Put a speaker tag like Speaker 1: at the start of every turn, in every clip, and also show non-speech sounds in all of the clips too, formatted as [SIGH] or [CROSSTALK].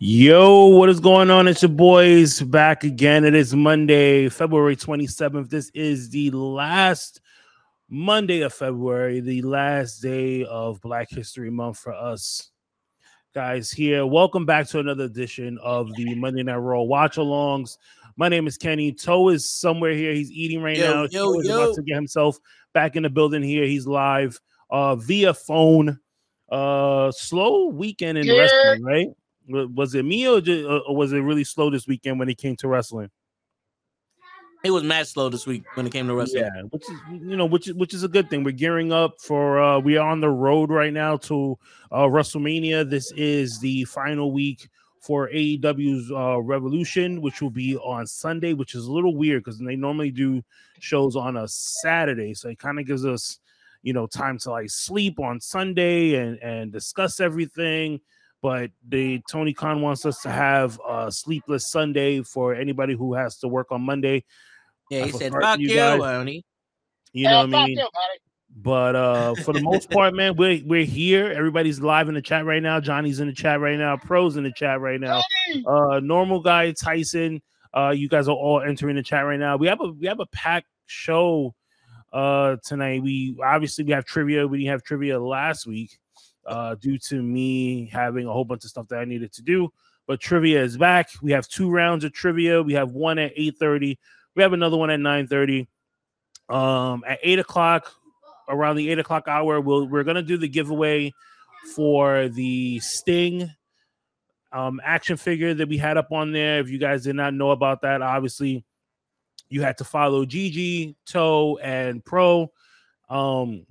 Speaker 1: Yo, what is going on? It's your boys back again. It is Monday, February 27th. This is the last Monday of February, the last day of Black History Month for us guys here. Welcome back to another edition of the Monday Night Raw watch alongs. My name is Kenny. Toe is somewhere here. He's eating right
Speaker 2: Yo,
Speaker 1: now.
Speaker 2: yo,
Speaker 1: Toe is
Speaker 2: yo.
Speaker 1: about to get himself back in the building here. He's live uh via phone. Uh slow weekend in
Speaker 3: Yeah.
Speaker 1: wrestling, right? Wa- Was it me or, ju- or was it really slow this weekend when it came to wrestling?
Speaker 2: It was mad slow this week when it came to wrestling.
Speaker 1: Yeah, which is you know, which is which is a good thing. We're gearing up for uh we are on the road right now to uh WrestleMania. This is the final week for AEW's uh Revolution, which will be on Sunday, which is a little weird because they normally do shows on a Saturday. So it kind of gives us you know time to like sleep on Sunday and and discuss everything. But the Tony Khan wants us to have a sleepless Sunday for anybody who has to work on Monday.
Speaker 2: Yeah, he said, "Fuck
Speaker 1: you
Speaker 2: you, Tony."
Speaker 1: You know what I mean?
Speaker 3: you.
Speaker 1: But uh for the most part, man, we're we're here. Everybody's live in the chat right now. Johnny's in the chat right now. Pros in the chat right now. Uh normal guy Tyson. Uh you guys are all entering the chat right now. We have a we have a packed show uh tonight. We obviously we have trivia. We didn't have trivia last week uh due to me having a whole bunch of stuff that I needed to do. But trivia is back. We have two rounds of trivia. We have one at 8:30. We have another one at 9:30. Um at eight o'clock, around the eight o'clock hour, we'll we're gonna do the giveaway for the Sting um action figure that we had up on there. If you guys did not know about that, obviously you had to follow Gigi, Toe, and Pro. Um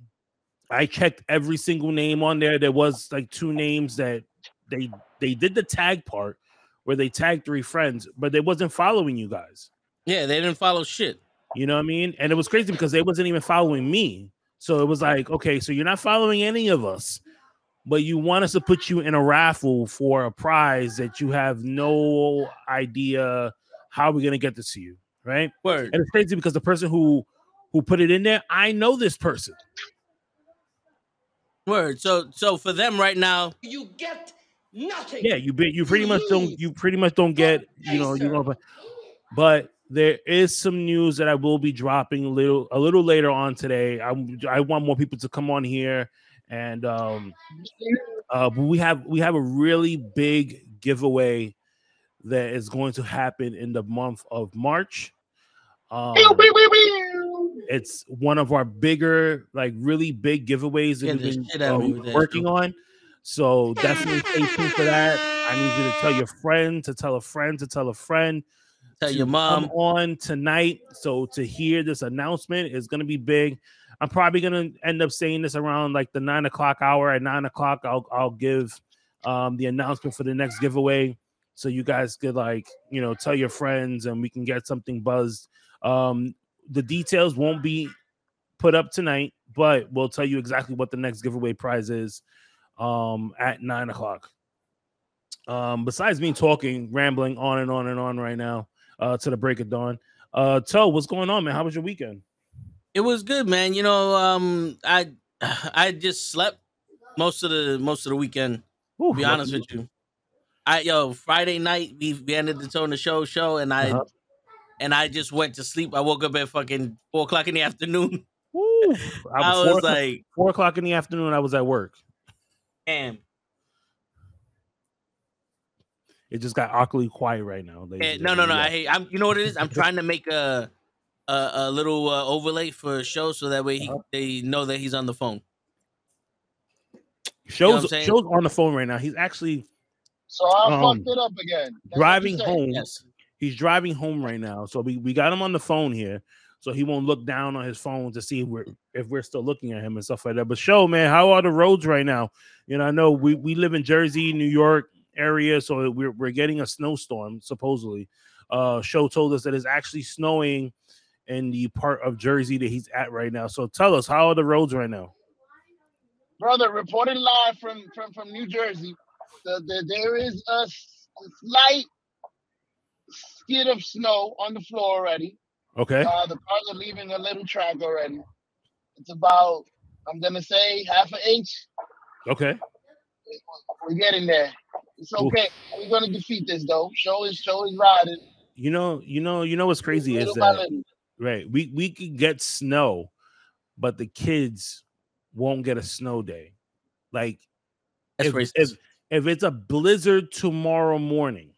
Speaker 1: I checked every single name on there. There was like two names that they they did the tag part where they tagged three friends, but they wasn't following you guys.
Speaker 2: Yeah, they didn't follow shit.
Speaker 1: You know what I mean? And it was crazy because they wasn't even following me. So it was like, okay, so you're not following any of us, but you want us to put you in a raffle for a prize that you have no idea how we're gonna get this to you, right?
Speaker 2: Word.
Speaker 1: And it's crazy because the person who who put it in there, I know this person.
Speaker 2: Word. So, so for them right now,
Speaker 4: You get nothing.
Speaker 1: Yeah, you be, you pretty much don't you pretty much don't get you know you know, but, but there is some news that I will be dropping a little a little later on today. I I want more people to come on here and um uh but we have we have a really big giveaway that is going to happen in the month of March. Um,
Speaker 3: pew, pew, pew, pew.
Speaker 1: It's one of our bigger, like really big giveaways that
Speaker 2: Yeah,
Speaker 1: we've been
Speaker 2: shit out of
Speaker 1: uh, working on. So definitely stay tuned for that. I need you to tell your friend, to tell a friend, to tell a friend.
Speaker 2: tell your
Speaker 1: come
Speaker 2: mom.
Speaker 1: on tonight. So to hear this announcement is going to be big. I'm probably going to end up saying this around like the nine o'clock hour. At nine o'clock, I'll I'll give um, the announcement for the next giveaway, so you guys could like you know tell your friends and we can get something buzzed. Um, the details won't be put up tonight, but we'll tell you exactly what the next giveaway prize is um, at nine o'clock. Um, besides me talking, rambling on and on and on right now uh, to the break of dawn. Uh, Toe, what's going on, man? How was your weekend?
Speaker 2: It was good, man. You know, um, I [SIGHS] I just slept most of the most of the weekend.
Speaker 1: Ooh,
Speaker 2: To be honest with you, I yo Friday night we, we ended the tone the show show and I
Speaker 1: Uh-huh.
Speaker 2: And I just went to sleep. I woke up at fucking four o'clock in the afternoon.
Speaker 1: Woo. [LAUGHS] I
Speaker 2: I
Speaker 1: was,
Speaker 2: was
Speaker 1: four,
Speaker 2: like,
Speaker 1: four o'clock in the afternoon. I was at work.
Speaker 2: damn.
Speaker 1: It just got awkwardly quiet right now. ladies and
Speaker 2: no, no, no.
Speaker 1: gentlemen.
Speaker 2: I hate. I'm. You know what it is? I'm trying to make a a, a little uh, overlay for a show so that way he,
Speaker 1: Uh-huh.
Speaker 2: they know that he's on the phone.
Speaker 1: Shows
Speaker 2: know what I'm saying?
Speaker 1: shows on the phone right now. He's actually
Speaker 3: So I
Speaker 1: Um,
Speaker 3: fucked it up again. That's
Speaker 1: driving home.
Speaker 2: Yes.
Speaker 1: He's driving home right now. So we, we got him on the phone here. So he won't look down on his phone to see if we're if we're still looking at him and stuff like that. But show man, how are the roads right now? You know, I know we, we live in Jersey, New York area, so we're we're getting a snowstorm supposedly. Uh show told us that it's actually snowing in the part of Jersey that he's at right now. So tell us, how are the roads right now?
Speaker 3: brother, reporting live from from from New Jersey. The, the, there is a slight skid of snow on the floor already.
Speaker 1: Okay.
Speaker 3: Uh, the cars are leaving a little track already. It's about, I'm gonna say, half an inch.
Speaker 1: Okay.
Speaker 3: We're getting there. It's okay. We're gonna defeat this though. Show is show is riding.
Speaker 1: You know, you know, you know what's crazy is
Speaker 3: Little by
Speaker 1: that right. We we could get snow, but the kids won't get a snow day. Like
Speaker 2: That's
Speaker 1: if,
Speaker 2: racist.
Speaker 1: if if it's a blizzard tomorrow morning,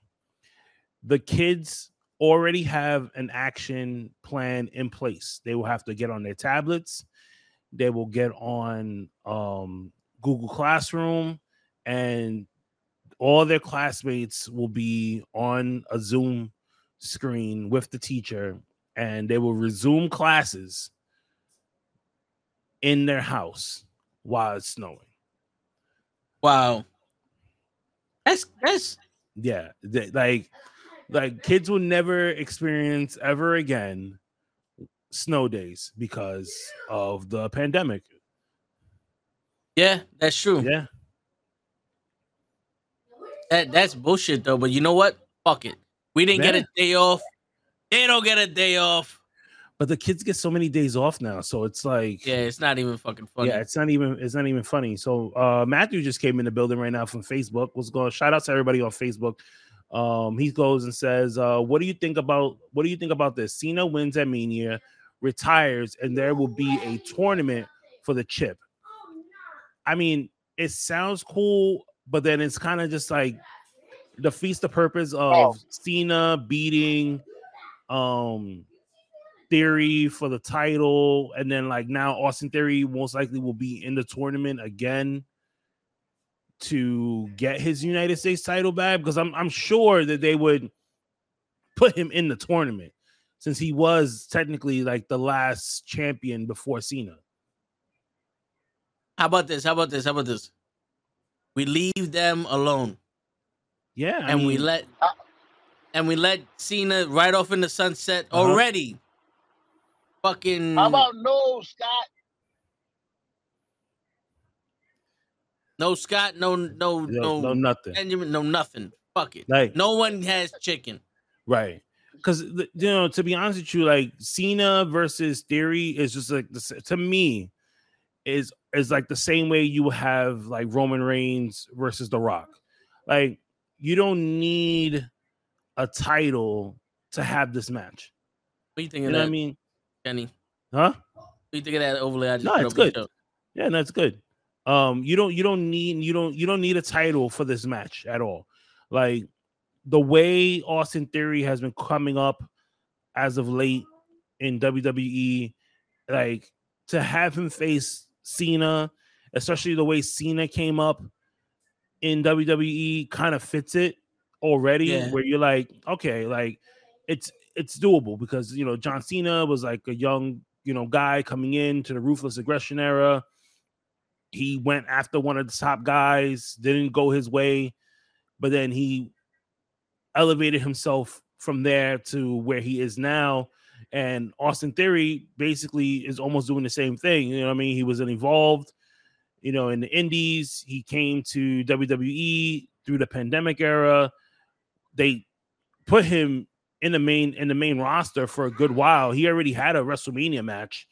Speaker 1: the kids already have an action plan in place. They will have to get on their tablets. They will get on um, Google Classroom, and all their classmates will be on a Zoom screen with the teacher, and they will resume classes in their house while it's snowing.
Speaker 2: wow. That's that's
Speaker 1: Yeah, th- like like kids will never experience ever again snow days because of the pandemic.
Speaker 2: yeah, that's true.
Speaker 1: Yeah,
Speaker 2: That that's bullshit though. But you know what? Fuck it. We didn't get a day off. They don't get a day off.
Speaker 1: but the kids get so many days off now, so it's like
Speaker 2: Yeah, it's not even fucking funny.
Speaker 1: yeah, it's not even it's not even funny. So uh Matthew just came in the building right now from Facebook. What's going? On? Shout out to everybody on Facebook. Um, he goes and says, uh, "What do you think about what do you think about this? Cena wins at Mania, retires, and there will be a tournament for the chip. I mean, it sounds cool, but then it's kind of just like defeats the purpose of
Speaker 3: Oh.
Speaker 1: Cena beating um Theory for the title, and then like now Austin Theory most likely will be in the tournament again to get his United States title back because I'm I'm sure that they would put him in the tournament since he was technically like the last champion before Cena.
Speaker 2: How about this? How about this? How about this? We leave them alone
Speaker 1: Yeah, I
Speaker 2: and we let and we let Cena right off in the sunset
Speaker 1: Uh-huh.
Speaker 2: already. Fucking
Speaker 3: How about no, Scott?
Speaker 2: No Scott, no no
Speaker 1: no,
Speaker 2: no,
Speaker 1: no nothing.
Speaker 2: Benjamin, no nothing. Fuck it.
Speaker 1: Like
Speaker 2: No one has chicken.
Speaker 1: Right. Because you know, to be honest with you, like Cena versus Theory is just like to me is is like the same way you have like Roman Reigns versus The Rock. Like you don't need a title to have this match.
Speaker 2: What do you think
Speaker 1: You know
Speaker 2: that,
Speaker 1: what I mean?
Speaker 2: Kenny?
Speaker 1: Huh?
Speaker 2: What do you think of that overlay? I just
Speaker 1: No, it's
Speaker 2: up on the
Speaker 1: good. Yeah, that's good. Um, you don't you don't need you don't you don't need a title for this match at all. Like the way Austin Theory has been coming up as of late in WWE, like to have him face Cena, especially the way Cena came up in WWE, kind of fits it already.
Speaker 2: Yeah.
Speaker 1: Where you're like, okay, like it's it's doable because you know John Cena was like a young you know guy coming in to the ruthless aggression era. He went after one of the top guys, didn't go his way, but then he elevated himself from there to where he is now. And Austin Theory basically is almost doing the same thing. You know what I mean? He was an evolved, you know, in the indies. He came to WWE through the pandemic era. They put him in the main in the main roster for a good while. He already had a WrestleMania match,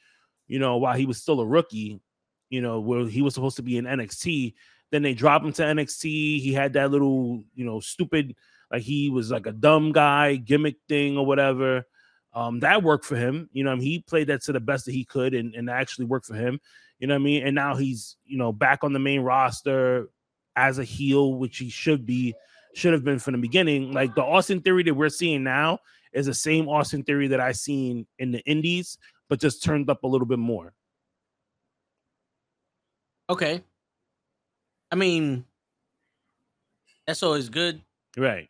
Speaker 1: you know, while he was still a rookie, you know, where he was supposed to be in NXT. Then they drop him to NXT. He had that little, you know, stupid, like he was like a dumb guy gimmick thing or whatever. Um, that worked for him. You know, I mean, he played that to the best that he could and, and actually worked for him. You know what I mean? And now he's, you know, back on the main roster as a heel, which he should be, should have been from the beginning. Like the Austin theory that we're seeing now is the same Austin theory that I seen in the indies, but just turned up a little bit more.
Speaker 2: Okay. I mean, that's always good,
Speaker 1: Right.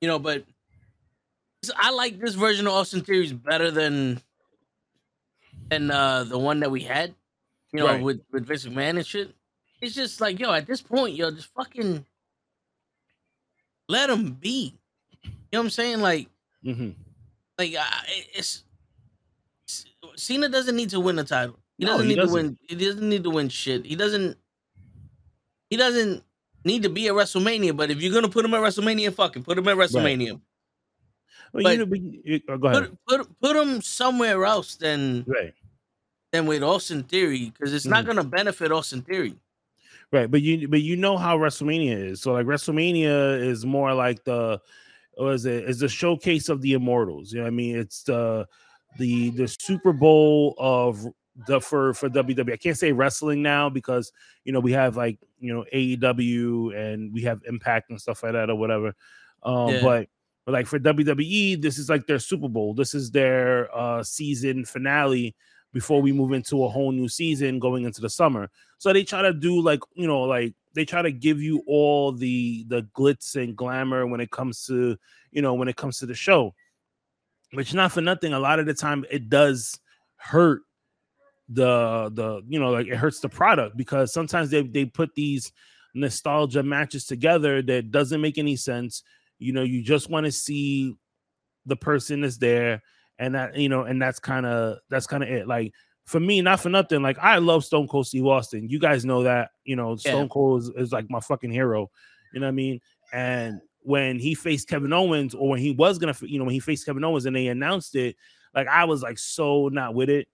Speaker 2: you know. But I like this version of Austin Theories better than than uh, the one that we had. You know,
Speaker 1: Right.
Speaker 2: with with Vince McMahon and shit. It's just like, yo, at this point, yo, just fucking let him be. You know what I'm saying? Like,
Speaker 1: hmm
Speaker 2: like I it's Cena doesn't need to win the title. He doesn't
Speaker 1: he
Speaker 2: need
Speaker 1: doesn't.
Speaker 2: to win. He doesn't need to win shit. He doesn't. He doesn't need to be at WrestleMania. But if you're gonna put him at WrestleMania, fucking put him at WrestleMania.
Speaker 1: Well,
Speaker 2: But-
Speaker 1: you oh, go ahead.
Speaker 2: Put put put him somewhere else than
Speaker 1: right.
Speaker 2: than with Austin Theory because it's not
Speaker 1: Mhm.
Speaker 2: gonna benefit Austin Theory.
Speaker 1: Right, but you but you know how WrestleMania is. So like WrestleMania is more like the was it is the showcase of the immortals. You know what I mean? It's the the the Super Bowl of the for for WWE. I can't say wrestling now because you know we have like you know AEW and we have Impact and stuff like that or whatever. Um,
Speaker 2: Yeah.
Speaker 1: but but like for WWE, this is like their Super Bowl. This is their uh season finale before we move into a whole new season going into the summer. So they try to do like you know like they try to give you all the the glitz and glamour when it comes to you know when it comes to the show. Which not for nothing, a lot of the time it does hurt the the you know like it hurts the product because sometimes they they put these nostalgia matches together that doesn't make any sense. You know, you just want to see the person that's there and that you know and that's kind of that's kind of it. Like for me not for nothing like i love stone cold steve austin. You guys know that you know
Speaker 2: Yeah.
Speaker 1: stone cold is, is like my fucking hero. You know what i mean? And when he faced kevin owens or when he was gonna you know when he faced kevin owens and they announced it like i was like so not with it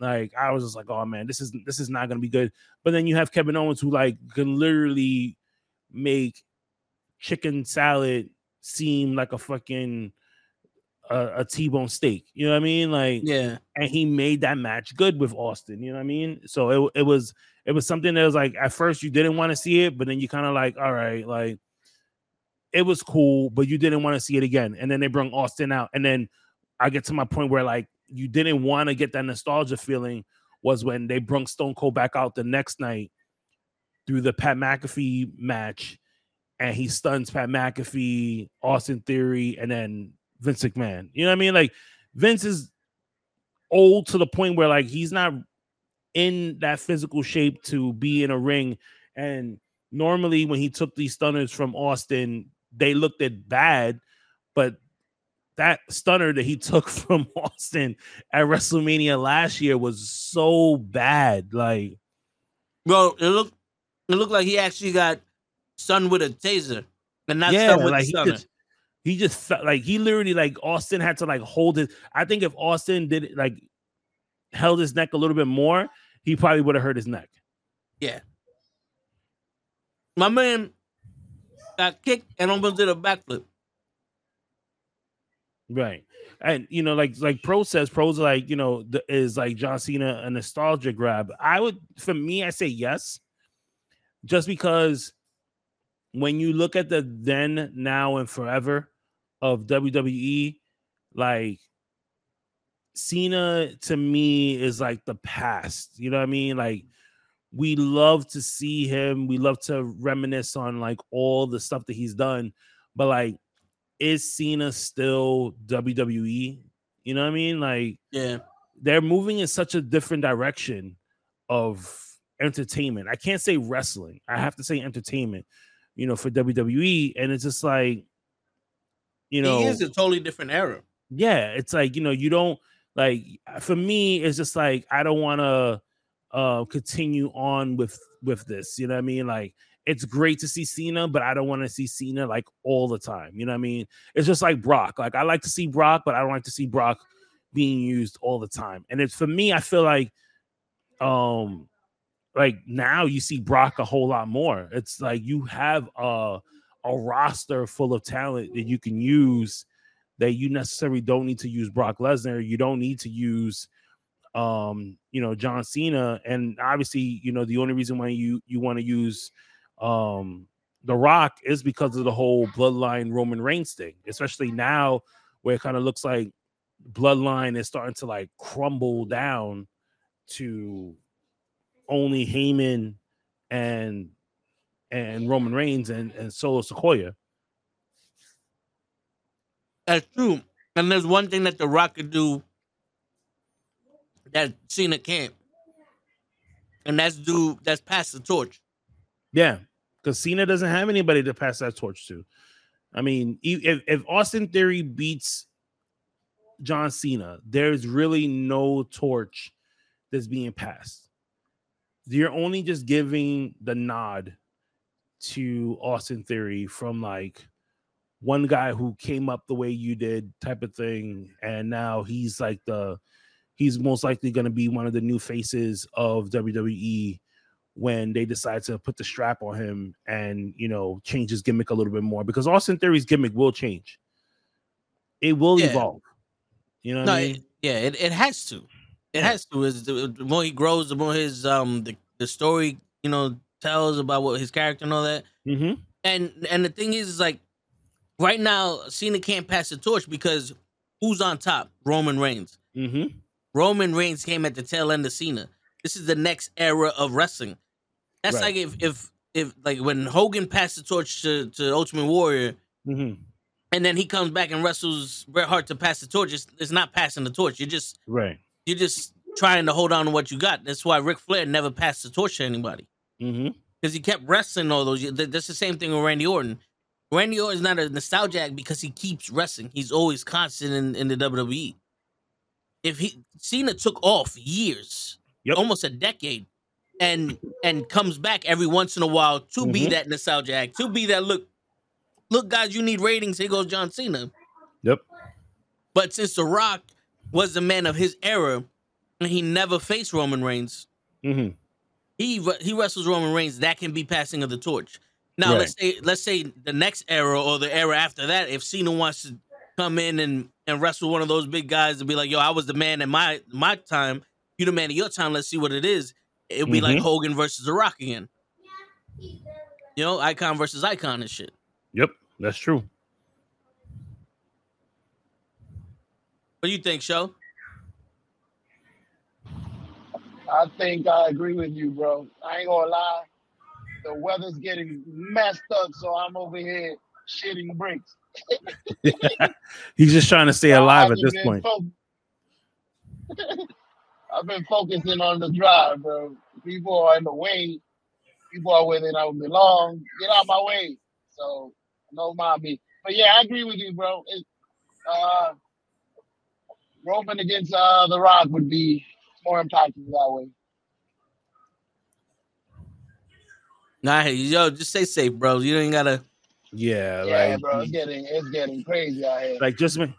Speaker 1: like i was just like oh man this is this is not gonna be good but then you have kevin owens who like can literally make chicken salad seem like a fucking uh, a T-bone steak. You know what I mean? Like,
Speaker 2: Yeah.
Speaker 1: and he made that match good with Austin. You know what I mean? So it, it was it was something that was like at first you didn't want to see it, but then you kind of like, all right, like it was cool, but you didn't want to see it again. And then they brought Austin out, and then I get to my point where like you didn't want to get that nostalgia feeling was when they brought Stone Cold back out the next night through the Pat McAfee match, and he stuns Pat McAfee, Austin Theory, and then Vince McMahon. You know what I mean? Like Vince is old to the point where like he's not in that physical shape to be in a ring. And normally when he took these stunners from Austin, they looked at bad, but that stunner that he took [LAUGHS] from Austin at WrestleMania last year was so bad. Like,
Speaker 2: Bro, it looked it looked like he actually got stunned with a taser. And not
Speaker 1: yeah,
Speaker 2: stunned with
Speaker 1: like
Speaker 2: a stunner.
Speaker 1: just, he just felt like he literally like Austin had to like hold it. I think if Austin did like held his neck a little bit more, he probably would have hurt his neck.
Speaker 2: Yeah. My man got kicked and almost did a backflip.
Speaker 1: Right. And you know, like like Pro says, Pro's like, you know, the, is like John Cena a nostalgia grab. I would for me, I say yes, just because when you look at the then, now, and forever of WWE, like Cena to me is like the past. You know what I mean? Like we love to see him, we love to reminisce on like all the stuff that he's done, but like is Cena still WWE? You know what I mean? Like
Speaker 2: Yeah.
Speaker 1: they're moving in such a different direction of entertainment. I can't say wrestling. I have to say entertainment, you know, for WWE. And it's just like, you know,
Speaker 2: it is a totally different era.
Speaker 1: yeah, it's like, you know, you don't like for me, it's just like I don't want to uh continue on with with this. You know what I mean? Like it's great to see Cena, but I don't want to see Cena like all the time. You know what I mean? It's just like Brock. Like I like to see Brock, but I don't like to see Brock being used all the time. And it's for me, I feel like um like now you see Brock a whole lot more. It's like you have a a roster full of talent that you can use that you necessarily don't need to use Brock Lesnar. You don't need to use um you know John Cena and obviously you know the only reason why you you want to use um the rock is because of the whole bloodline Roman Reigns thing especially now where it kind of looks like bloodline is starting to like crumble down to only Heyman and and Roman Reigns and and Solo Sikoa
Speaker 2: That's true. And there's one thing that The Rock could do that Cena can't. And that's do that's pass the torch.
Speaker 1: Yeah, because Cena doesn't have anybody to pass that torch to. I mean, if, if Austin Theory beats John Cena, there's really no torch that's being passed. You're only just giving the nod to Austin Theory from like one guy who came up the way you did, type of thing, and now he's like the he's most likely going to be one of the new faces of WWE when they decide to put the strap on him and you know change his gimmick a little bit more because Austin Theory's gimmick will change. It will
Speaker 2: Yeah.
Speaker 1: evolve. You know what
Speaker 2: No,
Speaker 1: I
Speaker 2: it- yeah, it, it has to. It
Speaker 1: Yeah.
Speaker 2: has to. Is the, the more he grows, the more his um the, the story you know tells about what his character and all that.
Speaker 1: Mm-hmm.
Speaker 2: And and the thing is, is like right now, Cena can't pass the torch because who's on top? Roman Reigns.
Speaker 1: Mm-hmm.
Speaker 2: Roman Reigns came at the tail end of Cena. This is the next era of wrestling. That's
Speaker 1: Right.
Speaker 2: like if if if like when Hogan passed the torch to, to Ultimate Warrior,
Speaker 1: Mm-hmm.
Speaker 2: and then he comes back and wrestles Bret Hart to pass the torch. It's, it's not passing the torch. You're just
Speaker 1: Right.
Speaker 2: you're just trying to hold on to what you got. That's why Ric Flair never passed the torch to anybody
Speaker 1: Mm-hmm.
Speaker 2: because he kept wrestling all those years. That's the same thing with Randy Orton. Randy Orton's not a nostalgic because he keeps wrestling. He's always constant in, in the WWE. If he Cena took off years,
Speaker 1: Yep.
Speaker 2: almost a decade, and and comes back every once in a while to be
Speaker 1: Mhm.
Speaker 2: that nostalgia act, to be that look, look, guys, you need ratings. Here goes John Cena.
Speaker 1: Yep.
Speaker 2: But since The Rock was the man of his era, and he never faced Roman Reigns,
Speaker 1: Mm-hmm.
Speaker 2: he he wrestles Roman Reigns. That can be passing of the torch. Now
Speaker 1: Right.
Speaker 2: let's say let's say the next era or the era after that, if Cena wants to come in and and wrestle one of those big guys and be like, "Yo, I was the man in my my time. You the man of your time. Let's see what it is." It'll be like
Speaker 1: Mhm.
Speaker 2: Hogan versus The Rock again. You know, icon versus icon and shit.
Speaker 1: Yep. That's true.
Speaker 2: What do you think, Show?
Speaker 3: I think I agree with you, bro. I ain't gonna lie. The weather's getting messed up, so I'm over here shitting bricks. [LAUGHS]
Speaker 1: He's just trying to stay alive at this point. [LAUGHS]
Speaker 3: fo- I've been focusing on the drive, bro. People are in the way. People are where they don't belong. Get out my way. So no mind me. But yeah, I agree with you, bro. It, uh, Roman against uh, The Rock would be more impactful that way.
Speaker 2: Nah, hey, yo, just stay safe, bro. You ain't gotta.
Speaker 1: Yeah,
Speaker 3: Yeah,
Speaker 1: like
Speaker 3: bro. It's getting it's getting crazy out here.
Speaker 1: like just make,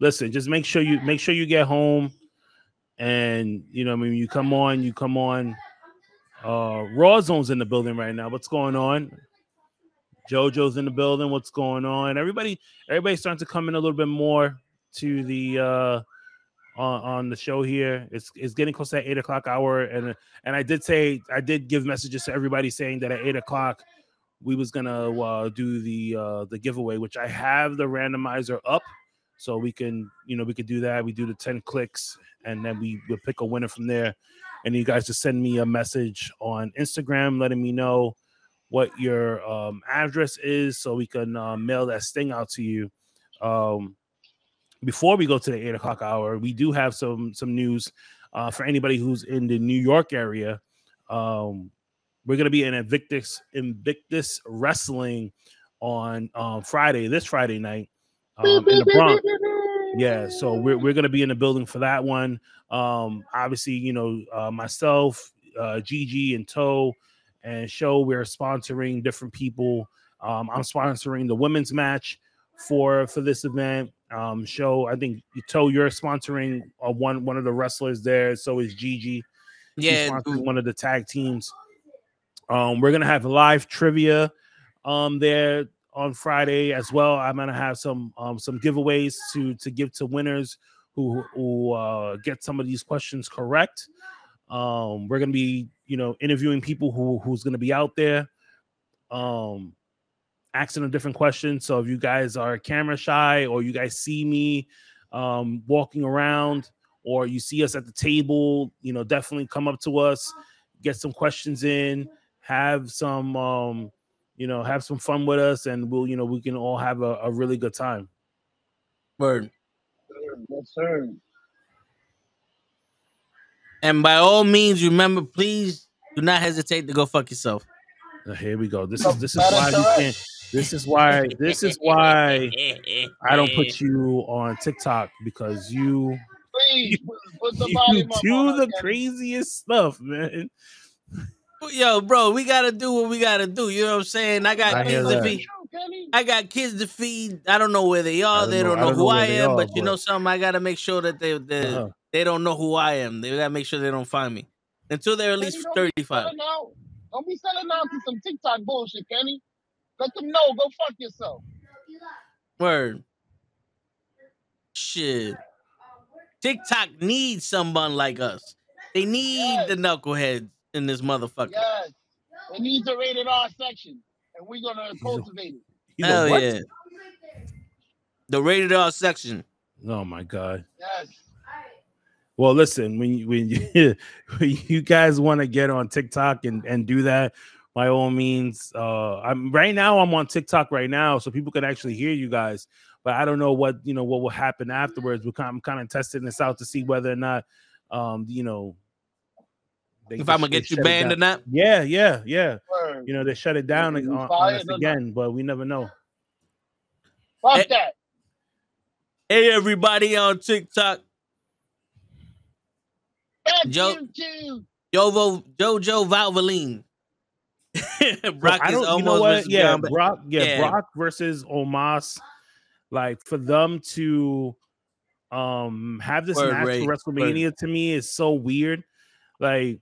Speaker 1: listen, just make sure you make sure you get home and you know, I mean, you come on, you come on. Uh Raw Zone's in the building right now. What's going on? JoJo's in the building. What's going on? Everybody, everybody's starting to come in a little bit more to the uh on, on the show here. It's it's getting close to that eight o'clock hour, and and I did say I did give messages to everybody saying that at eight o'clock we was gonna uh, do the uh, the giveaway, which I have the randomizer up, so we can you know we could do that. We do the ten clicks, and then we will pick a winner from there. And you guys just send me a message on Instagram letting me know what your um, address is, so we can uh, mail that sting out to you. Um, before we go to the eight o'clock hour, we do have some some news uh, for anybody who's in the New York area. Um, we're gonna be in Invictus Invictus Wrestling on um, Friday, this Friday night um, in the Bronx. Yeah, [LAUGHS] so we're we're gonna be in the building for that one. Um, obviously, you know, uh, myself, uh, Gigi, and Toe, and Show. We're sponsoring different people. Um, I'm sponsoring the women's match for for this event. Um, Show, I think Toe, you're sponsoring uh, one one of the wrestlers there. So is Gigi.
Speaker 2: Yeah,
Speaker 1: one of the tag teams. Um, we're gonna have live trivia um there on Friday as well. I'm gonna have some um some giveaways to to give to winners who who uh, get some of these questions correct. Um, we're gonna be you know interviewing people who who's gonna be out there, um, asking them different questions. So if you guys are camera shy or you guys see me um walking around or you see us at the table, you know, definitely come up to us, get some questions in, have some um you know, have some fun with us, and we'll, you know, we can all have a, a really good time.
Speaker 2: word.
Speaker 3: Yes, sir.
Speaker 2: And by all means, remember, please do not hesitate to go fuck yourself.
Speaker 1: Uh, Here we go. This is this is why we can't. This is why. This is why I don't put you on TikTok because you
Speaker 3: Please put, put the [LAUGHS]
Speaker 1: you
Speaker 3: volume up
Speaker 1: do the craziest stuff, man.
Speaker 2: Yo, bro, we gotta do what we gotta do. You know what I'm saying? I got
Speaker 1: I
Speaker 2: kids to
Speaker 1: that.
Speaker 2: feed. I got kids to feed. I don't know where they are.
Speaker 1: don't
Speaker 2: They
Speaker 1: know-
Speaker 2: don't
Speaker 1: I
Speaker 2: know
Speaker 1: don't
Speaker 2: who
Speaker 1: know
Speaker 2: I am.
Speaker 1: are,
Speaker 2: but you know something, I gotta make sure that they they,
Speaker 1: Uh-huh.
Speaker 2: they don't know who I am. They gotta make sure they don't find me until they're at
Speaker 3: Kenny,
Speaker 2: least
Speaker 3: don't
Speaker 2: 35.
Speaker 3: selling out. Don't be selling out to some TikTok bullshit, Kenny. Let them know. Go fuck yourself.
Speaker 2: Word. Shit. TikTok needs someone like us. They need
Speaker 3: Yes.
Speaker 2: the knuckleheads in this motherfucker.
Speaker 3: Yes. It needs a rated R section, and we're gonna cultivate it.
Speaker 1: You
Speaker 2: Hell
Speaker 1: what?
Speaker 2: yeah. The rated R section.
Speaker 1: Oh my god.
Speaker 3: Yes.
Speaker 1: Well, listen, when you when you, [LAUGHS] when you guys want to get on TikTok and and do that, by all means. Uh, I'm right now. I'm on TikTok right now, so people can actually hear you guys. But I don't know what you know what will happen afterwards. We're kind, I'm kind of testing this out to see whether or not, um, you know, they-
Speaker 2: If I'm gonna get you banned or not.
Speaker 1: Yeah, yeah, yeah.
Speaker 3: Word.
Speaker 1: You know, they shut it down on, on us
Speaker 3: or not?
Speaker 1: again, but we never know.
Speaker 3: Fuck
Speaker 2: Eh.
Speaker 3: that.
Speaker 2: Hey everybody on TikTok.
Speaker 3: Fuck
Speaker 2: Joe-
Speaker 3: you too.
Speaker 2: Jovo Jojo Valvoline. [LAUGHS] Brock
Speaker 1: I
Speaker 2: is
Speaker 1: don't, you
Speaker 2: almost
Speaker 1: know what?
Speaker 2: versus
Speaker 1: Yeah,
Speaker 2: John
Speaker 1: Brock. Yeah,
Speaker 2: yeah.
Speaker 1: Brock versus Omos. Like for them to um have this
Speaker 2: Word,
Speaker 1: match
Speaker 2: Ray,
Speaker 1: for WrestleMania to me is so weird. Like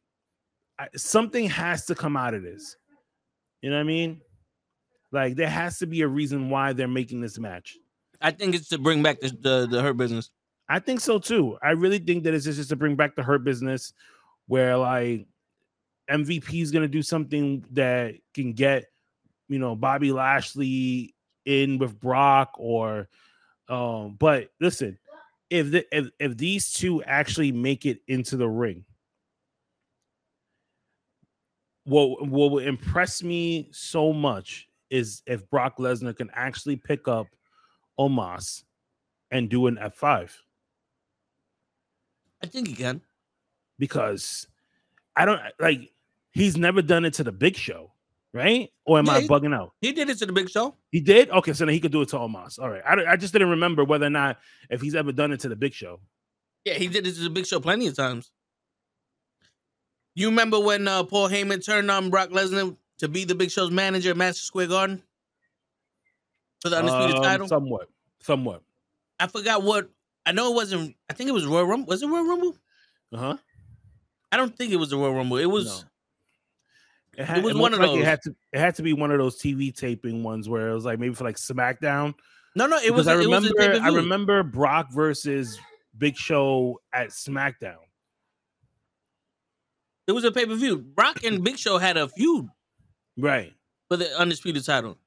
Speaker 1: I, something has to come out of this. You know what I mean? Like there has to be a reason why they're making this match.
Speaker 2: I think it's to bring back the the, the hurt business.
Speaker 1: I think so too. I really think that it's just to bring back the hurt business where like MVP is gonna do something that can get you know Bobby Lashley in with Brock or um but listen if the if, if these two actually make it into the ring what what would impress me so much is if Brock Lesnar can actually pick up Omos and do an F5
Speaker 2: I think he can.
Speaker 1: because I don't like he's never done it to the big show, right? Or am
Speaker 2: Yeah,
Speaker 1: I
Speaker 2: he-
Speaker 1: bugging out?
Speaker 2: He did it to the big show.
Speaker 1: He did? Okay, so then he could do it to Omos. All right. I, I just didn't remember whether or not if he's ever done it to the big show.
Speaker 2: Yeah, he did it to the big show plenty of times. You remember when uh, Paul Heyman turned on Brock Lesnar to be the big show's manager at Madison Square Garden for the undisputed
Speaker 1: Um,
Speaker 2: title?
Speaker 1: Somewhat. Somewhat.
Speaker 2: I forgot what. I know it wasn't. I think it was Royal Rumble. Was it Royal Rumble?
Speaker 1: Uh-huh.
Speaker 2: I don't think it was the Royal Rumble. It was.
Speaker 1: No. It, had,
Speaker 2: was
Speaker 1: it
Speaker 2: one of
Speaker 1: like
Speaker 2: those.
Speaker 1: It had to it had to be one of those TV taping ones where it was like maybe for like SmackDown.
Speaker 2: No, no, it
Speaker 1: Because
Speaker 2: was.
Speaker 1: I
Speaker 2: it was
Speaker 1: remember
Speaker 2: a
Speaker 1: I remember Brock versus Big Show at SmackDown.
Speaker 2: It was a pay per view. Brock and Big Show had a feud
Speaker 1: Right.
Speaker 2: for the undisputed title.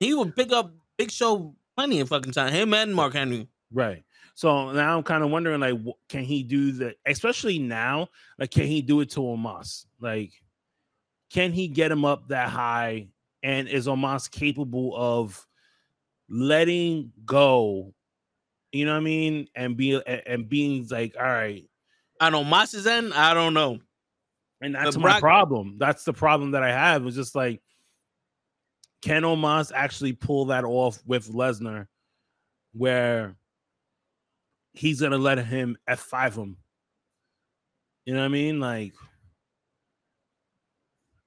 Speaker 2: He would pick up Big Show plenty of fucking time. Him and Mark Henry.
Speaker 1: Right. So now I'm kind of wondering, like, can he do the, especially now, like, can he do it to Omos? Like, can he get him up that high? And is Omos capable of letting go? You know what I mean? And be and being like, all right.
Speaker 2: I know Moss's end. I don't know.
Speaker 1: And that's
Speaker 2: But
Speaker 1: my
Speaker 2: Brock-
Speaker 1: problem. That's the problem that I have. It's just like, can Omos actually pull that off with Lesnar, where he's gonna let him F5 him? You know what I mean? Like,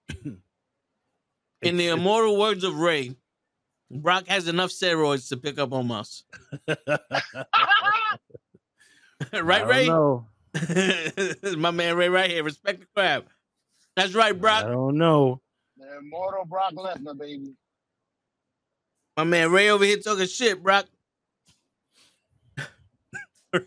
Speaker 1: [CLEARS THROAT]
Speaker 2: In the immortal words of Ray, Brock has enough steroids to pick up. [LAUGHS] [LAUGHS]
Speaker 1: I
Speaker 2: right, Ray?
Speaker 1: know. [LAUGHS]
Speaker 2: My man Ray right here. Respect the crowd. That's right, Brock.
Speaker 1: I don't know.
Speaker 3: The immortal Brock Lesnar, baby.
Speaker 2: My man Ray over here talking shit, Brock. [LAUGHS]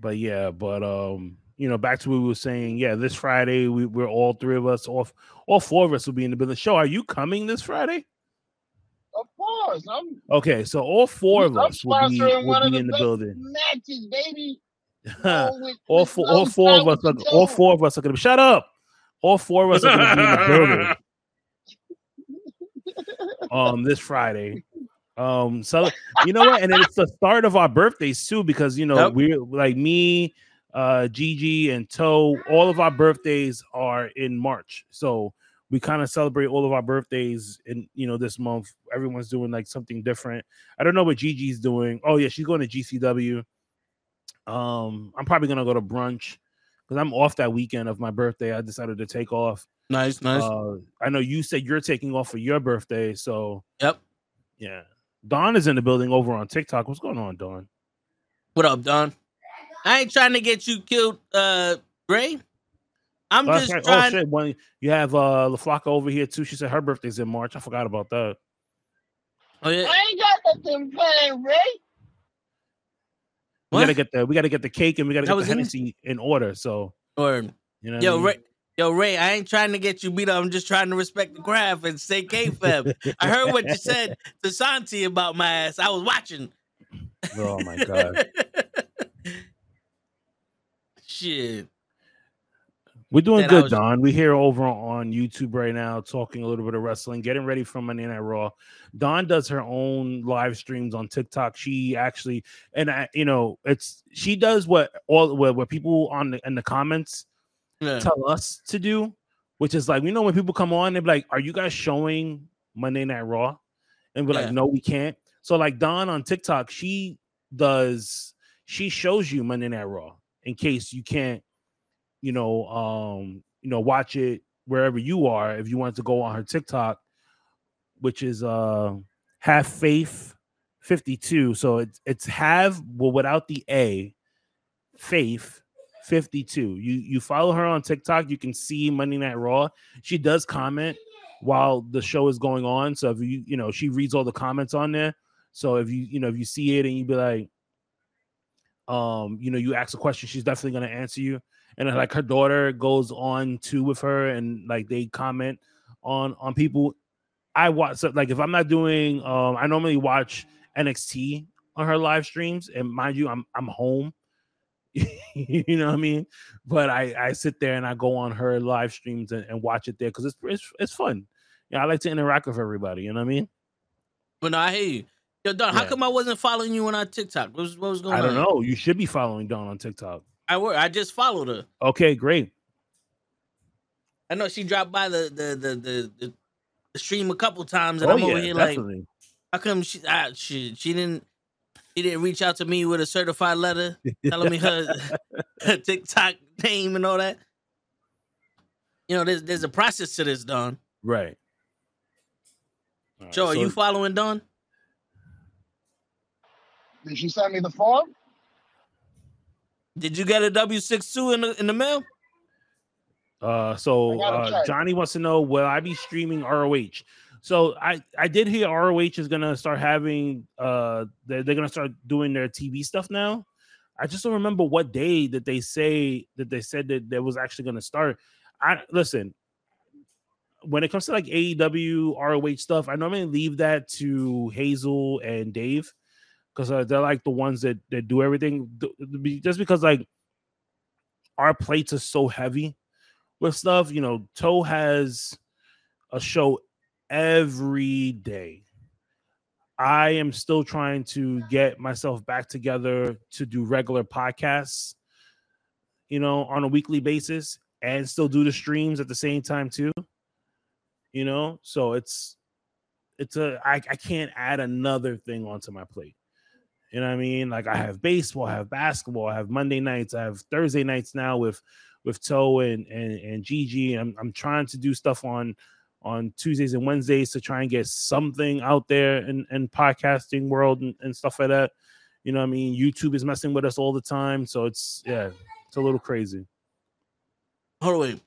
Speaker 1: But yeah, but um, you know, back to what we were saying. Yeah, this Friday we, we're all three of us, off. all four of us will be in the building. Show, are you coming this Friday?
Speaker 3: Of course. I'm,
Speaker 1: Okay, so all four of us will be, will be in the
Speaker 3: best
Speaker 1: building.
Speaker 3: matches, baby. [LAUGHS]
Speaker 1: all
Speaker 3: All, with- with
Speaker 1: four, all four of us, are, all four of us are gonna be. Shut up! All four of us are gonna be in the building. [LAUGHS] um this Friday. Um, so you know what, and it's the start of our birthdays too, because you know
Speaker 2: Yep.
Speaker 1: we're like me, uh, Gigi, and Toe. All of our birthdays are in March, so we kind of celebrate all of our birthdays in you know this month. Everyone's doing like something different. I don't know what Gigi's doing. Oh yeah, she's going to GCW. Um, I'm probably gonna go to brunch because I'm off that weekend of my birthday. I decided to take off.
Speaker 2: Nice, nice.
Speaker 1: Uh, I know you said you're taking off for your birthday, so
Speaker 2: yep.
Speaker 1: yeah. Dawn is in the building over on TikTok. What's going on, Dawn?
Speaker 2: What up, Don? I ain't trying to get you killed, uh, Ray. I'm
Speaker 1: Oh,
Speaker 2: just
Speaker 1: right.
Speaker 2: trying.
Speaker 1: Oh shit! One, you have uh LaFlaca over here too. She said her birthday's in March. I forgot about that.
Speaker 2: Oh, yeah.
Speaker 3: I ain't got nothing planned, Ray.
Speaker 1: We
Speaker 2: What?
Speaker 1: gotta get the we gotta get the cake and we gotta
Speaker 2: That
Speaker 1: get the
Speaker 2: was in?
Speaker 1: Hennessy in order. So
Speaker 2: Or
Speaker 1: you know, what I
Speaker 2: yo,
Speaker 1: mean?
Speaker 2: Ray, yo, Ray, I ain't trying to get you beat up. I'm just trying to respect the craft and say kayfabe. I heard what you said to Santi about my ass. I was watching.
Speaker 1: Oh my god, [LAUGHS]
Speaker 2: Shit.
Speaker 1: We're doing good,
Speaker 2: was-
Speaker 1: Don. We here over on YouTube right now, talking a little bit of wrestling, getting ready for Monday Night Raw. Don does her own live streams on TikTok. She actually, and I, you know, it's she does what all what, what people on the in the comments
Speaker 2: Yeah.
Speaker 1: tell us to do, which is like, you know, when people come on, they're like, Are you guys showing Monday Night Raw? And we're
Speaker 2: Yeah.
Speaker 1: like, No, we can't. So, like, Don on TikTok, she does, she shows you Monday Night Raw in case you can't, you know, um, you know, watch it wherever you are. If you want to go on her TikTok, which is uh have faith 52. So it's it's have well without the A faith 52. You you follow her on TikTok, you can see Monday Night Raw. She does comment while the show is going on. So if you you know, she reads all the comments on there. So if you you know if you see it and you be like um you know you ask a question, she's definitely to answer you. And like her daughter goes on too with her and like they comment on on people. I watch so, like if I'm not doing um I normally watch NXT on her live streams and mind you I'm I'm home [LAUGHS] you know what I mean? But I I sit there and I go on her live streams and, and watch it there because it's, it's it's fun. Yeah, I like to interact with everybody. You know what I mean?
Speaker 2: But no, I hear you. Yo, Don, how come I wasn't following you on our TikTok? What was, what was going
Speaker 1: I
Speaker 2: on?
Speaker 1: don't know. You should be following Dawn on TikTok.
Speaker 2: I were. I just followed her.
Speaker 1: Okay, great.
Speaker 2: I know she dropped by the the the the, the, the stream a couple times, and
Speaker 1: Oh
Speaker 2: I'm
Speaker 1: yeah,
Speaker 2: over here like,
Speaker 1: definitely.
Speaker 2: how come she ah, she she didn't she didn't reach out to me with a certified letter telling me her, her [LAUGHS] [LAUGHS] TikTok name and all that. You know, there's there's a process to this, Don.
Speaker 1: right. All right,
Speaker 2: Joe, are
Speaker 1: so-
Speaker 2: you following Don?
Speaker 3: Did she send me the form?
Speaker 2: Did you get a W six two in the in the mail?
Speaker 1: Uh, so uh. Johnny wants to know will I be streaming ROH? So I I did hear ROH is gonna start having uh they're, they're gonna start doing their TV stuff now. I just don't remember what day that they say that they said that that was actually gonna start. I listen when it comes to like AEW ROH stuff, I normally leave that to Hazel and Dave because uh, they're like the ones that that do everything. Just because like our plates are so heavy with stuff. You know, Toe has a show every day. I am still trying to get myself back together to do regular podcasts, you know, on a weekly basis and still do the streams at the same time too. You know, so it's it's a I, I can't add another thing onto my plate. You know what I mean? Like I have baseball, I have basketball, I have Monday nights, I have Thursday nights now with with Toe and and, and Gigi. I'm I'm trying to do stuff on on Tuesdays and Wednesdays to try and get something out there in, in podcasting world and, and stuff like that. You know what I mean? YouTube is messing with us all the time. So it's yeah, it's a little crazy.
Speaker 2: Hold on.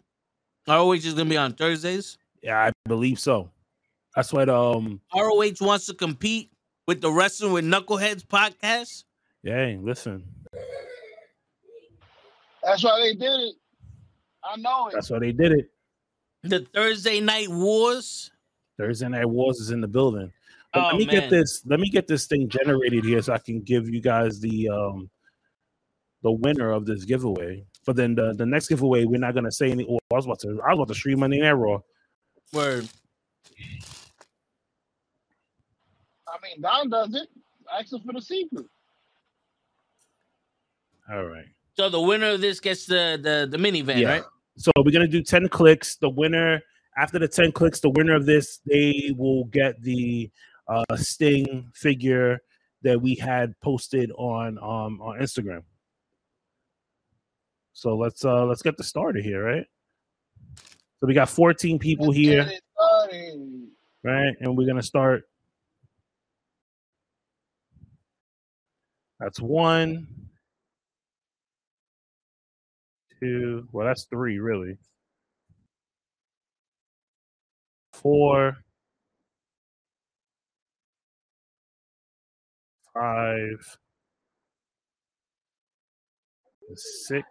Speaker 2: ROH is gonna be on Thursdays.
Speaker 1: Yeah, I believe so. That's what um
Speaker 2: ROH wants to compete with the Wrestling with Knuckleheads podcast.
Speaker 1: yeah, listen.
Speaker 3: That's why they did it. I know it.
Speaker 1: That's why they did it.
Speaker 2: The Thursday Night Wars.
Speaker 1: Thursday Night Wars is in the building. But
Speaker 2: Oh,
Speaker 1: let me
Speaker 2: man.
Speaker 1: get this. Let me get this thing generated here so I can give you guys the um the winner of this giveaway. But then the, the next giveaway, we're not gonna say any. Oh, I was about to. I was about to stream Monday Night Raw.
Speaker 2: Word.
Speaker 3: I mean, Don does it. Ask her for the secret.
Speaker 1: All right.
Speaker 2: So the winner of this gets the the, the minivan,
Speaker 1: Yeah.
Speaker 2: right?
Speaker 1: So we're gonna do ten clicks. The winner after the ten clicks, the winner of this, they will get the uh, Sting figure that we had posted on um on Instagram. So let's uh let's get the started here, right? So we got 14 people
Speaker 3: Let's
Speaker 1: here,
Speaker 3: get it started.
Speaker 1: right? And we're gonna start. That's one, two, well, that's three, really. Four, five, six,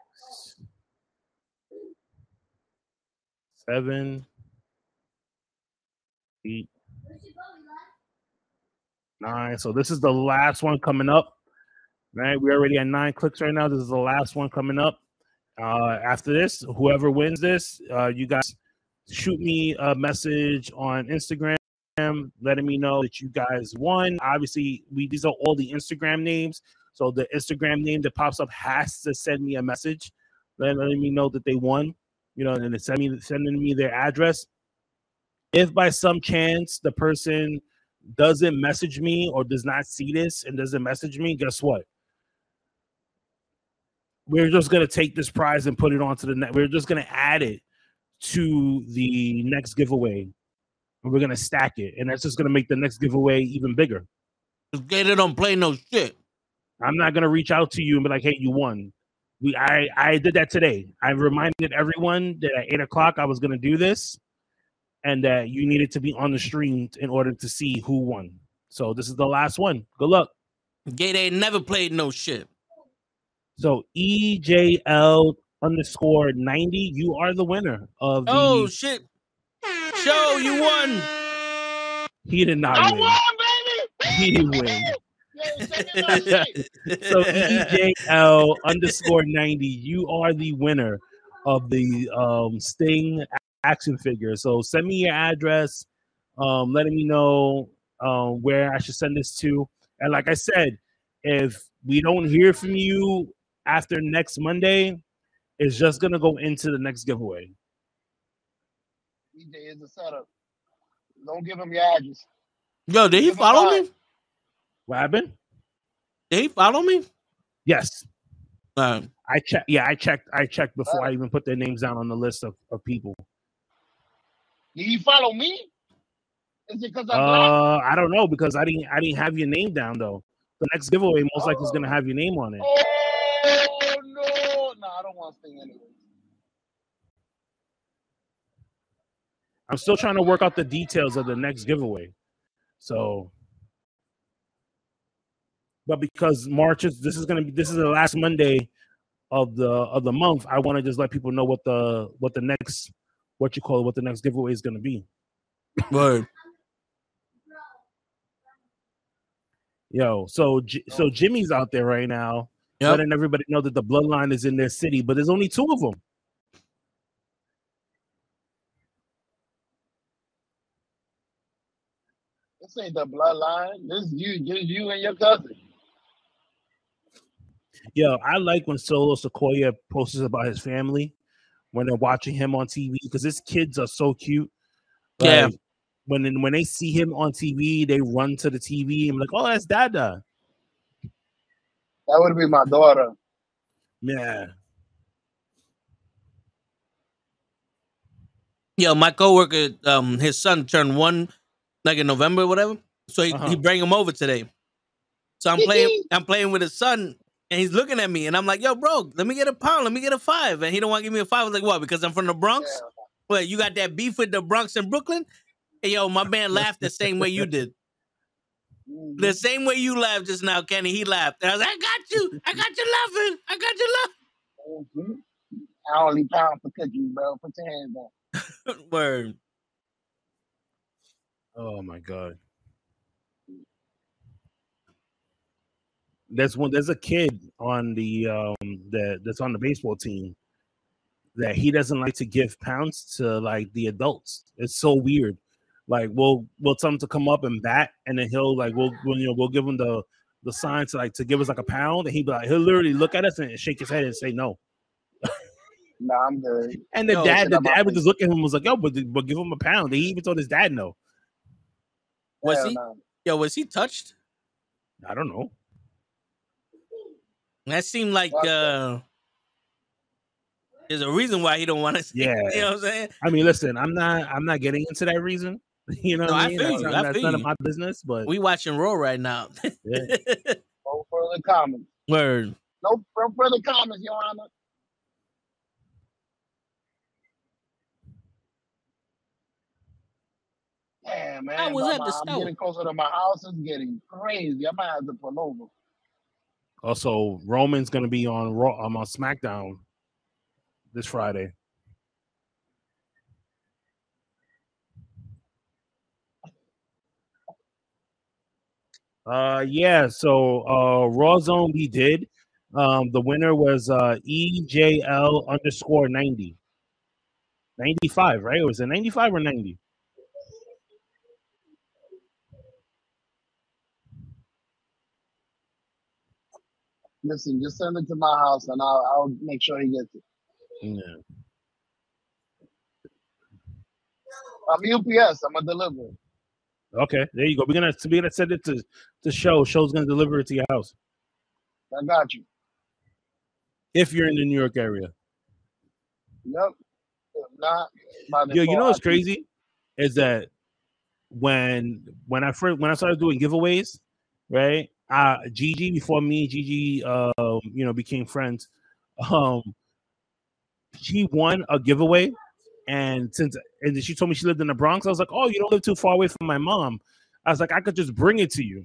Speaker 1: seven, eight, nine. So this is the last one coming up. Right, we're already at nine clicks right now. This is the last one coming up. Uh, after this, whoever wins this, uh, you guys shoot me a message on Instagram letting me know that you guys won. Obviously, we these are all the Instagram names. So the Instagram name that pops up has to send me a message letting, letting me know that they won. You know, and then send me sending me their address. If by some chance the person doesn't message me or does not see this and doesn't message me, guess what? We're just gonna take this prize and put it onto the net. We're just gonna add it to the next giveaway. And we're gonna stack it, and that's just gonna make the next giveaway even bigger.
Speaker 2: Just Gator don't play no shit.
Speaker 1: I'm not gonna reach out to you and be like, "Hey, you won." We I I did that today. I reminded everyone that at eight o'clock I was gonna do this, and that you needed to be on the stream in order to see who won. So this is the last one. Good luck.
Speaker 2: Gator ain't never played no shit.
Speaker 1: So EJL underscore ninety, you are the winner of the.
Speaker 2: Oh shit. Show you won.
Speaker 1: he did not
Speaker 3: I
Speaker 1: win.
Speaker 3: won, baby.
Speaker 1: He didn't win.
Speaker 3: Yeah, send me my shit.
Speaker 1: so E EJL underscore 90, you are the winner of the um, Sting action figure. So send me your address, um, letting me know um, where I should send this to. And like I said, if we don't hear from you after next Monday, it's just gonna go into the next giveaway.
Speaker 3: DJ is a setup. Don't give him your address.
Speaker 2: Yo, did he
Speaker 3: Give
Speaker 2: follow me?
Speaker 1: What happened?
Speaker 2: Did he follow me?
Speaker 1: Yes.
Speaker 2: Uh,
Speaker 1: I checked. Yeah, I checked. I checked before
Speaker 3: Oh.
Speaker 1: I even put their names down on the list of, of people.
Speaker 3: Did he follow me? Is it because I'm black?
Speaker 1: Uh, I don't know because I didn't I didn't have your name down though. The next giveaway most likely is gonna have your name on it.
Speaker 3: Oh no! No, I don't want Sting anyway.
Speaker 1: I'm still trying to work out the details of the next giveaway. So, but because March is this is gonna be this is the last Monday of the of the month, I want to just let people know what the what the next what you call it what the next giveaway is gonna be.
Speaker 2: word.
Speaker 1: Yo, so so Jimmy's out there right now,
Speaker 2: Yep.
Speaker 1: letting everybody know that the bloodline is in their city, but there's only two of them.
Speaker 3: This ain't the bloodline. This is you, just you and your cousin.
Speaker 1: Yo, I like when Solo Sikoa posts about his family when they're watching him on TV because his kids are so cute.
Speaker 2: Yeah.
Speaker 1: When when they see him on TV, they run to the TV and be like, "Oh, that's Dada."
Speaker 3: That would be my daughter.
Speaker 1: Yeah.
Speaker 2: Yo, my coworker, um, his son turned one like in November or whatever. So he,
Speaker 1: Uh-huh.
Speaker 2: he bring him over today. So I'm playing, [LAUGHS] I'm playing with his son, and he's looking at me, and I'm like, "Yo, bro, let me get a pound, let me get a five. And he don't want to give me a five. I was like, "What? Because I'm from the Bronx?
Speaker 3: Yeah.
Speaker 2: What? You got that beef with the Bronx and Brooklyn?" And yo, my man [LAUGHS] laughed the same way you did. The same way you laughed just now, Kenny. He laughed. And I was like, "I got you, I got you laughing, I got you
Speaker 3: Mhm. I only pound for cookies, bro. Put your hands down.
Speaker 2: laughing." Word.
Speaker 1: Oh my god. There's one. There's a kid on the um that that's on the baseball team that he doesn't like to give pounds to like the adults. It's so weird. Like we'll we'll tell him to come up and bat, and then he'll like we'll, we'll you know we'll give him the the sign to like to give us like a pound, and he'll be like he'll literally look at us and shake his head and say no.
Speaker 3: Nah, I'm good.
Speaker 1: And the
Speaker 2: Yo,
Speaker 1: dad, the dad would
Speaker 3: face.
Speaker 1: just look at him and was like, "Yo, but, but give him a pound." He even told his dad no.
Speaker 2: Was
Speaker 3: Hell
Speaker 2: he?
Speaker 3: nah.
Speaker 2: Yo, was he touched?
Speaker 1: I don't know.
Speaker 2: That seemed like uh there's a reason why he don't want to [LAUGHS]
Speaker 1: Yeah.
Speaker 2: you know what I'm saying?
Speaker 1: I mean, listen, I'm not I'm not getting into that reason. [LAUGHS] You know,
Speaker 2: No,
Speaker 1: what
Speaker 2: I
Speaker 1: I mean?
Speaker 2: feel
Speaker 1: That's,
Speaker 2: you,
Speaker 1: not,
Speaker 2: I
Speaker 1: that's
Speaker 2: feel
Speaker 1: none of my business. But
Speaker 2: We watching Raw right now.
Speaker 1: Yeah. [LAUGHS]
Speaker 3: No further comments.
Speaker 2: Word.
Speaker 3: No, no further comments, Your Honor. Damn, man.
Speaker 2: I was
Speaker 3: but
Speaker 2: at
Speaker 3: my-
Speaker 2: the
Speaker 3: I'm getting closer to my house. It's getting crazy. I might have to pull over.
Speaker 1: Also, Roman's gonna be on Raw. I'm on SmackDown this Friday. Uh, yeah. So, uh, Raw Zone we did. Um, the winner was uh EJL underscore ninety. 95, right? Was it 95 or 90?
Speaker 3: Listen, just send it to my house and I'll, I'll make sure he gets it.
Speaker 1: Yeah.
Speaker 3: I'm UPS. I'm a deliverer.
Speaker 1: Okay, there you go. We're gonna we're gonna send it to the show. Show's gonna deliver it to your house
Speaker 3: I got you.
Speaker 1: if you're in the New York area.
Speaker 3: Yep. If not,
Speaker 1: Yo, you know what's crazy is that when when I first when I started doing giveaways, right? Uh Gigi before me, Gigi um, you know, became friends. Um she won a giveaway and since and then she told me she lived in the Bronx, I was like, Oh, you don't live too far away from my mom. I was like, I could just bring it to you.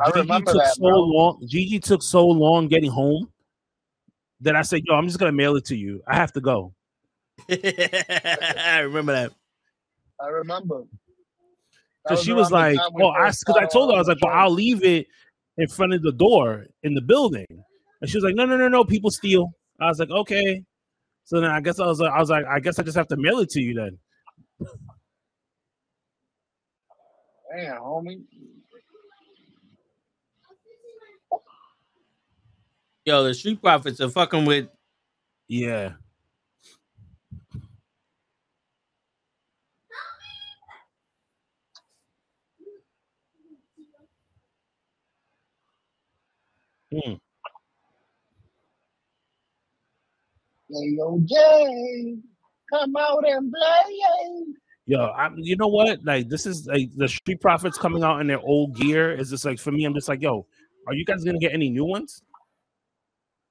Speaker 3: I
Speaker 1: Gigi
Speaker 3: remember
Speaker 1: took
Speaker 3: that,
Speaker 1: so
Speaker 3: bro.
Speaker 1: long. Gigi took so long getting home that I said, "Yo, I'm just gonna mail it to you. I have to go." [LAUGHS]
Speaker 2: I remember that.
Speaker 3: I remember. That
Speaker 1: Because she was like,
Speaker 3: "Well,
Speaker 1: "Oh, I," because I told her I was
Speaker 3: the
Speaker 1: like, "Well. I'll leave it in front of the door in the building," and she was like, "No, no, no, no, people steal." I was like, "Okay." So then I guess I was like, I was like, I guess I just have to mail it to you then.
Speaker 3: Damn, homie.
Speaker 2: Yo, the street profits are fucking with
Speaker 1: Yeah. Hmm.
Speaker 3: Hey, yo, Jay, come out and play.
Speaker 1: Yo, I'm, you know what? Like, this is like the Street Profits coming out in their old gear. Is just like for me, I'm just like, yo, are you guys gonna get any new ones?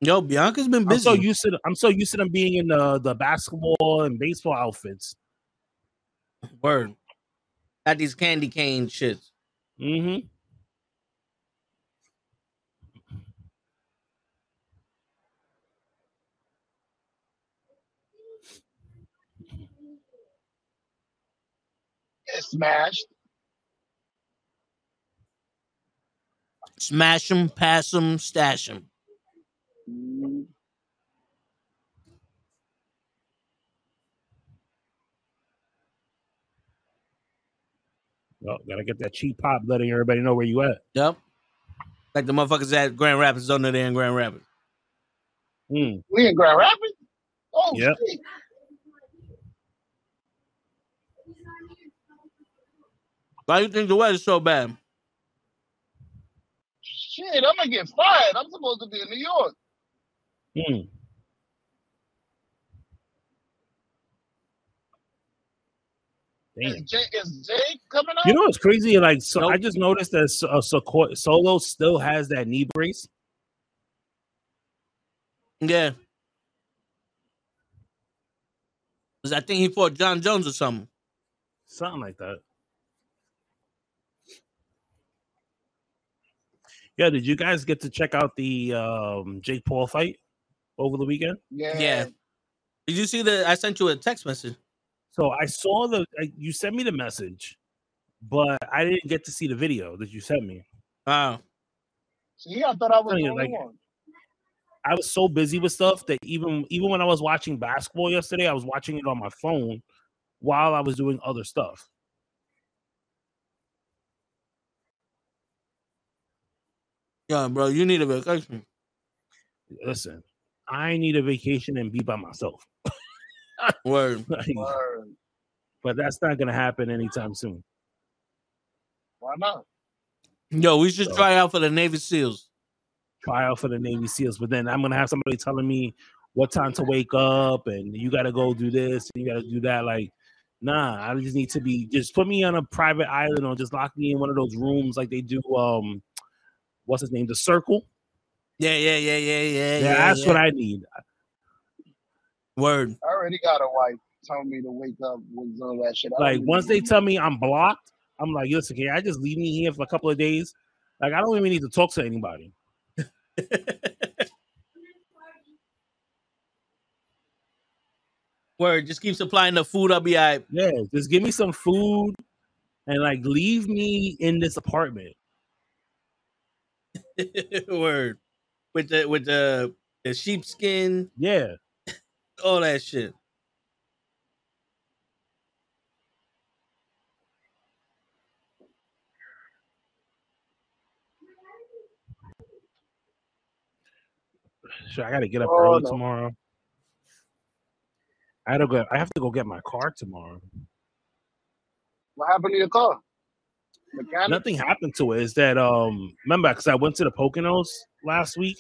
Speaker 2: Yo, Bianca's been
Speaker 1: I'm
Speaker 2: busy.
Speaker 1: so used to I'm so used to them being in the the basketball and baseball outfits.
Speaker 2: Word. Got these candy cane shits.
Speaker 1: Mm-hmm.
Speaker 3: Smashed.
Speaker 2: Smash them, pass them, stash them.
Speaker 3: Mm,
Speaker 1: Well, gotta get that cheap pop, letting everybody know where you at.
Speaker 2: Yep. Like the motherfuckers at Grand Rapids don't know they're in Grand Rapids.
Speaker 1: Mm.
Speaker 3: We in Grand Rapids? Oh,
Speaker 1: Yep.
Speaker 3: shit.
Speaker 2: Why do you think the weather's so bad?
Speaker 3: Shit, I'm gonna get fired. I'm supposed to be in New York.
Speaker 1: Mm. Damn.
Speaker 3: Is, Jay, is Jake coming out?
Speaker 1: You know what's crazy? Like, so
Speaker 2: Nope.
Speaker 1: I just noticed that so, uh, Soko- Solo still has that knee brace.
Speaker 2: Yeah. Cause I think he fought Jon Jones or something.
Speaker 1: Something like that. Yeah, did you guys get to check out the um, Jake Paul fight over the weekend?
Speaker 3: yeah.
Speaker 2: Yeah. Did you see the? I sent you a text message.
Speaker 1: So I saw the I, you sent me the message, but I didn't get to see the video that you sent me.
Speaker 2: Wow.
Speaker 3: See, I thought I was
Speaker 1: Telling
Speaker 3: the only
Speaker 1: like-
Speaker 3: one.
Speaker 1: I was so busy with stuff that even even when I was watching basketball yesterday, I was watching it on my phone while I was doing other stuff.
Speaker 2: Yeah, bro, you need a vacation.
Speaker 1: Listen, I need a vacation and be by myself. [LAUGHS]
Speaker 2: Word.
Speaker 1: Like,
Speaker 3: Word.
Speaker 1: but that's not gonna happen anytime soon.
Speaker 3: Why not?
Speaker 2: Yo, we should
Speaker 1: So-
Speaker 2: try out for the Navy SEALs.
Speaker 1: Try out for the Navy SEALs, but then I'm gonna have somebody telling me what time to wake up and you gotta go do this and you gotta do that. Like, nah, I just need to be just put me on a private island or just lock me in one of those rooms like they do um what's his name? The circle.
Speaker 2: Yeah, yeah, yeah, yeah, yeah.
Speaker 1: Yeah, that's what I need.
Speaker 2: Word.
Speaker 3: I already got a wife. telling me to wake up with all that shit. I
Speaker 1: Like once they tell me I'm blocked, I'm like, listen, can I just leave me here for a couple of days? Like I don't even need to talk to anybody. [LAUGHS]
Speaker 2: Word, just keep supplying the food. I'll be all right.
Speaker 1: Yeah, just give me some food and like leave me in this apartment. [LAUGHS]
Speaker 2: Word. With the with the the sheepskin,
Speaker 1: Yeah.
Speaker 2: all that shit.
Speaker 1: Shit, I gotta get up
Speaker 3: Oh,
Speaker 1: early
Speaker 3: no.
Speaker 1: tomorrow. I gotta go. I have to go get my car tomorrow.
Speaker 3: What happened to your car? Mechanic?
Speaker 1: Nothing happened to it. Is that um? Remember, because I went to the Poconos last week,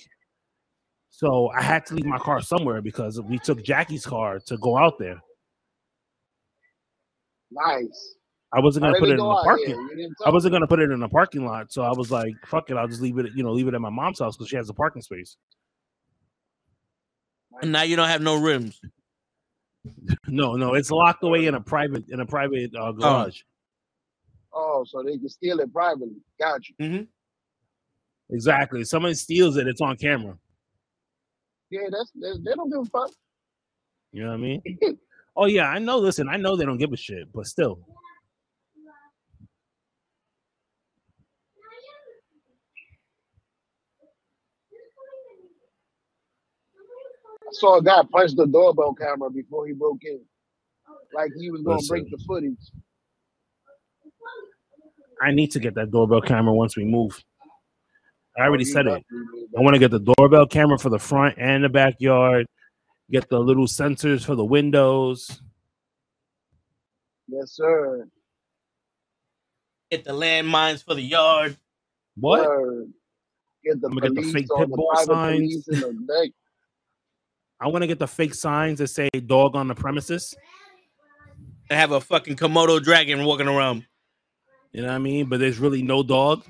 Speaker 1: so I had to leave my car somewhere because we took Jackie's car to go out there.
Speaker 3: Nice.
Speaker 1: I wasn't gonna put
Speaker 3: it
Speaker 1: it in the parking.
Speaker 3: here? You didn't
Speaker 1: I wasn't gonna put it in the parking lot, so I was like, "Fuck it, I'll just leave it." You know, leave it at my mom's house because she has a parking space.
Speaker 2: And now you don't have no rims. [LAUGHS]
Speaker 1: No, no, it's locked away in a private in a private uh, garage.
Speaker 3: Oh, so they can steal it privately. Got you. Mm-hmm.
Speaker 1: Exactly. If someone steals it, it's on camera.
Speaker 3: Yeah, that's, that's they don't give a fuck.
Speaker 1: You know what I mean? [LAUGHS] oh yeah, I know. Listen, I know they don't give a shit, but still.
Speaker 3: I saw a guy punch the doorbell camera before he broke in. Like he was gonna break the footage.
Speaker 1: I need to get that doorbell camera once we move. I already
Speaker 3: Oh,
Speaker 1: said it. I want to get the doorbell camera for the front and the backyard. Get the little sensors for the windows.
Speaker 3: Yes, sir.
Speaker 2: Get the landmines for the yard.
Speaker 1: What?
Speaker 3: Word. Get the
Speaker 1: I'ma get the fake
Speaker 3: on
Speaker 1: pit bull signs.
Speaker 3: police in the neck.
Speaker 1: I want to get the fake signs that say "dog on the premises."
Speaker 2: And have a fucking Komodo dragon walking around.
Speaker 1: You know what I mean? But there's really no dog.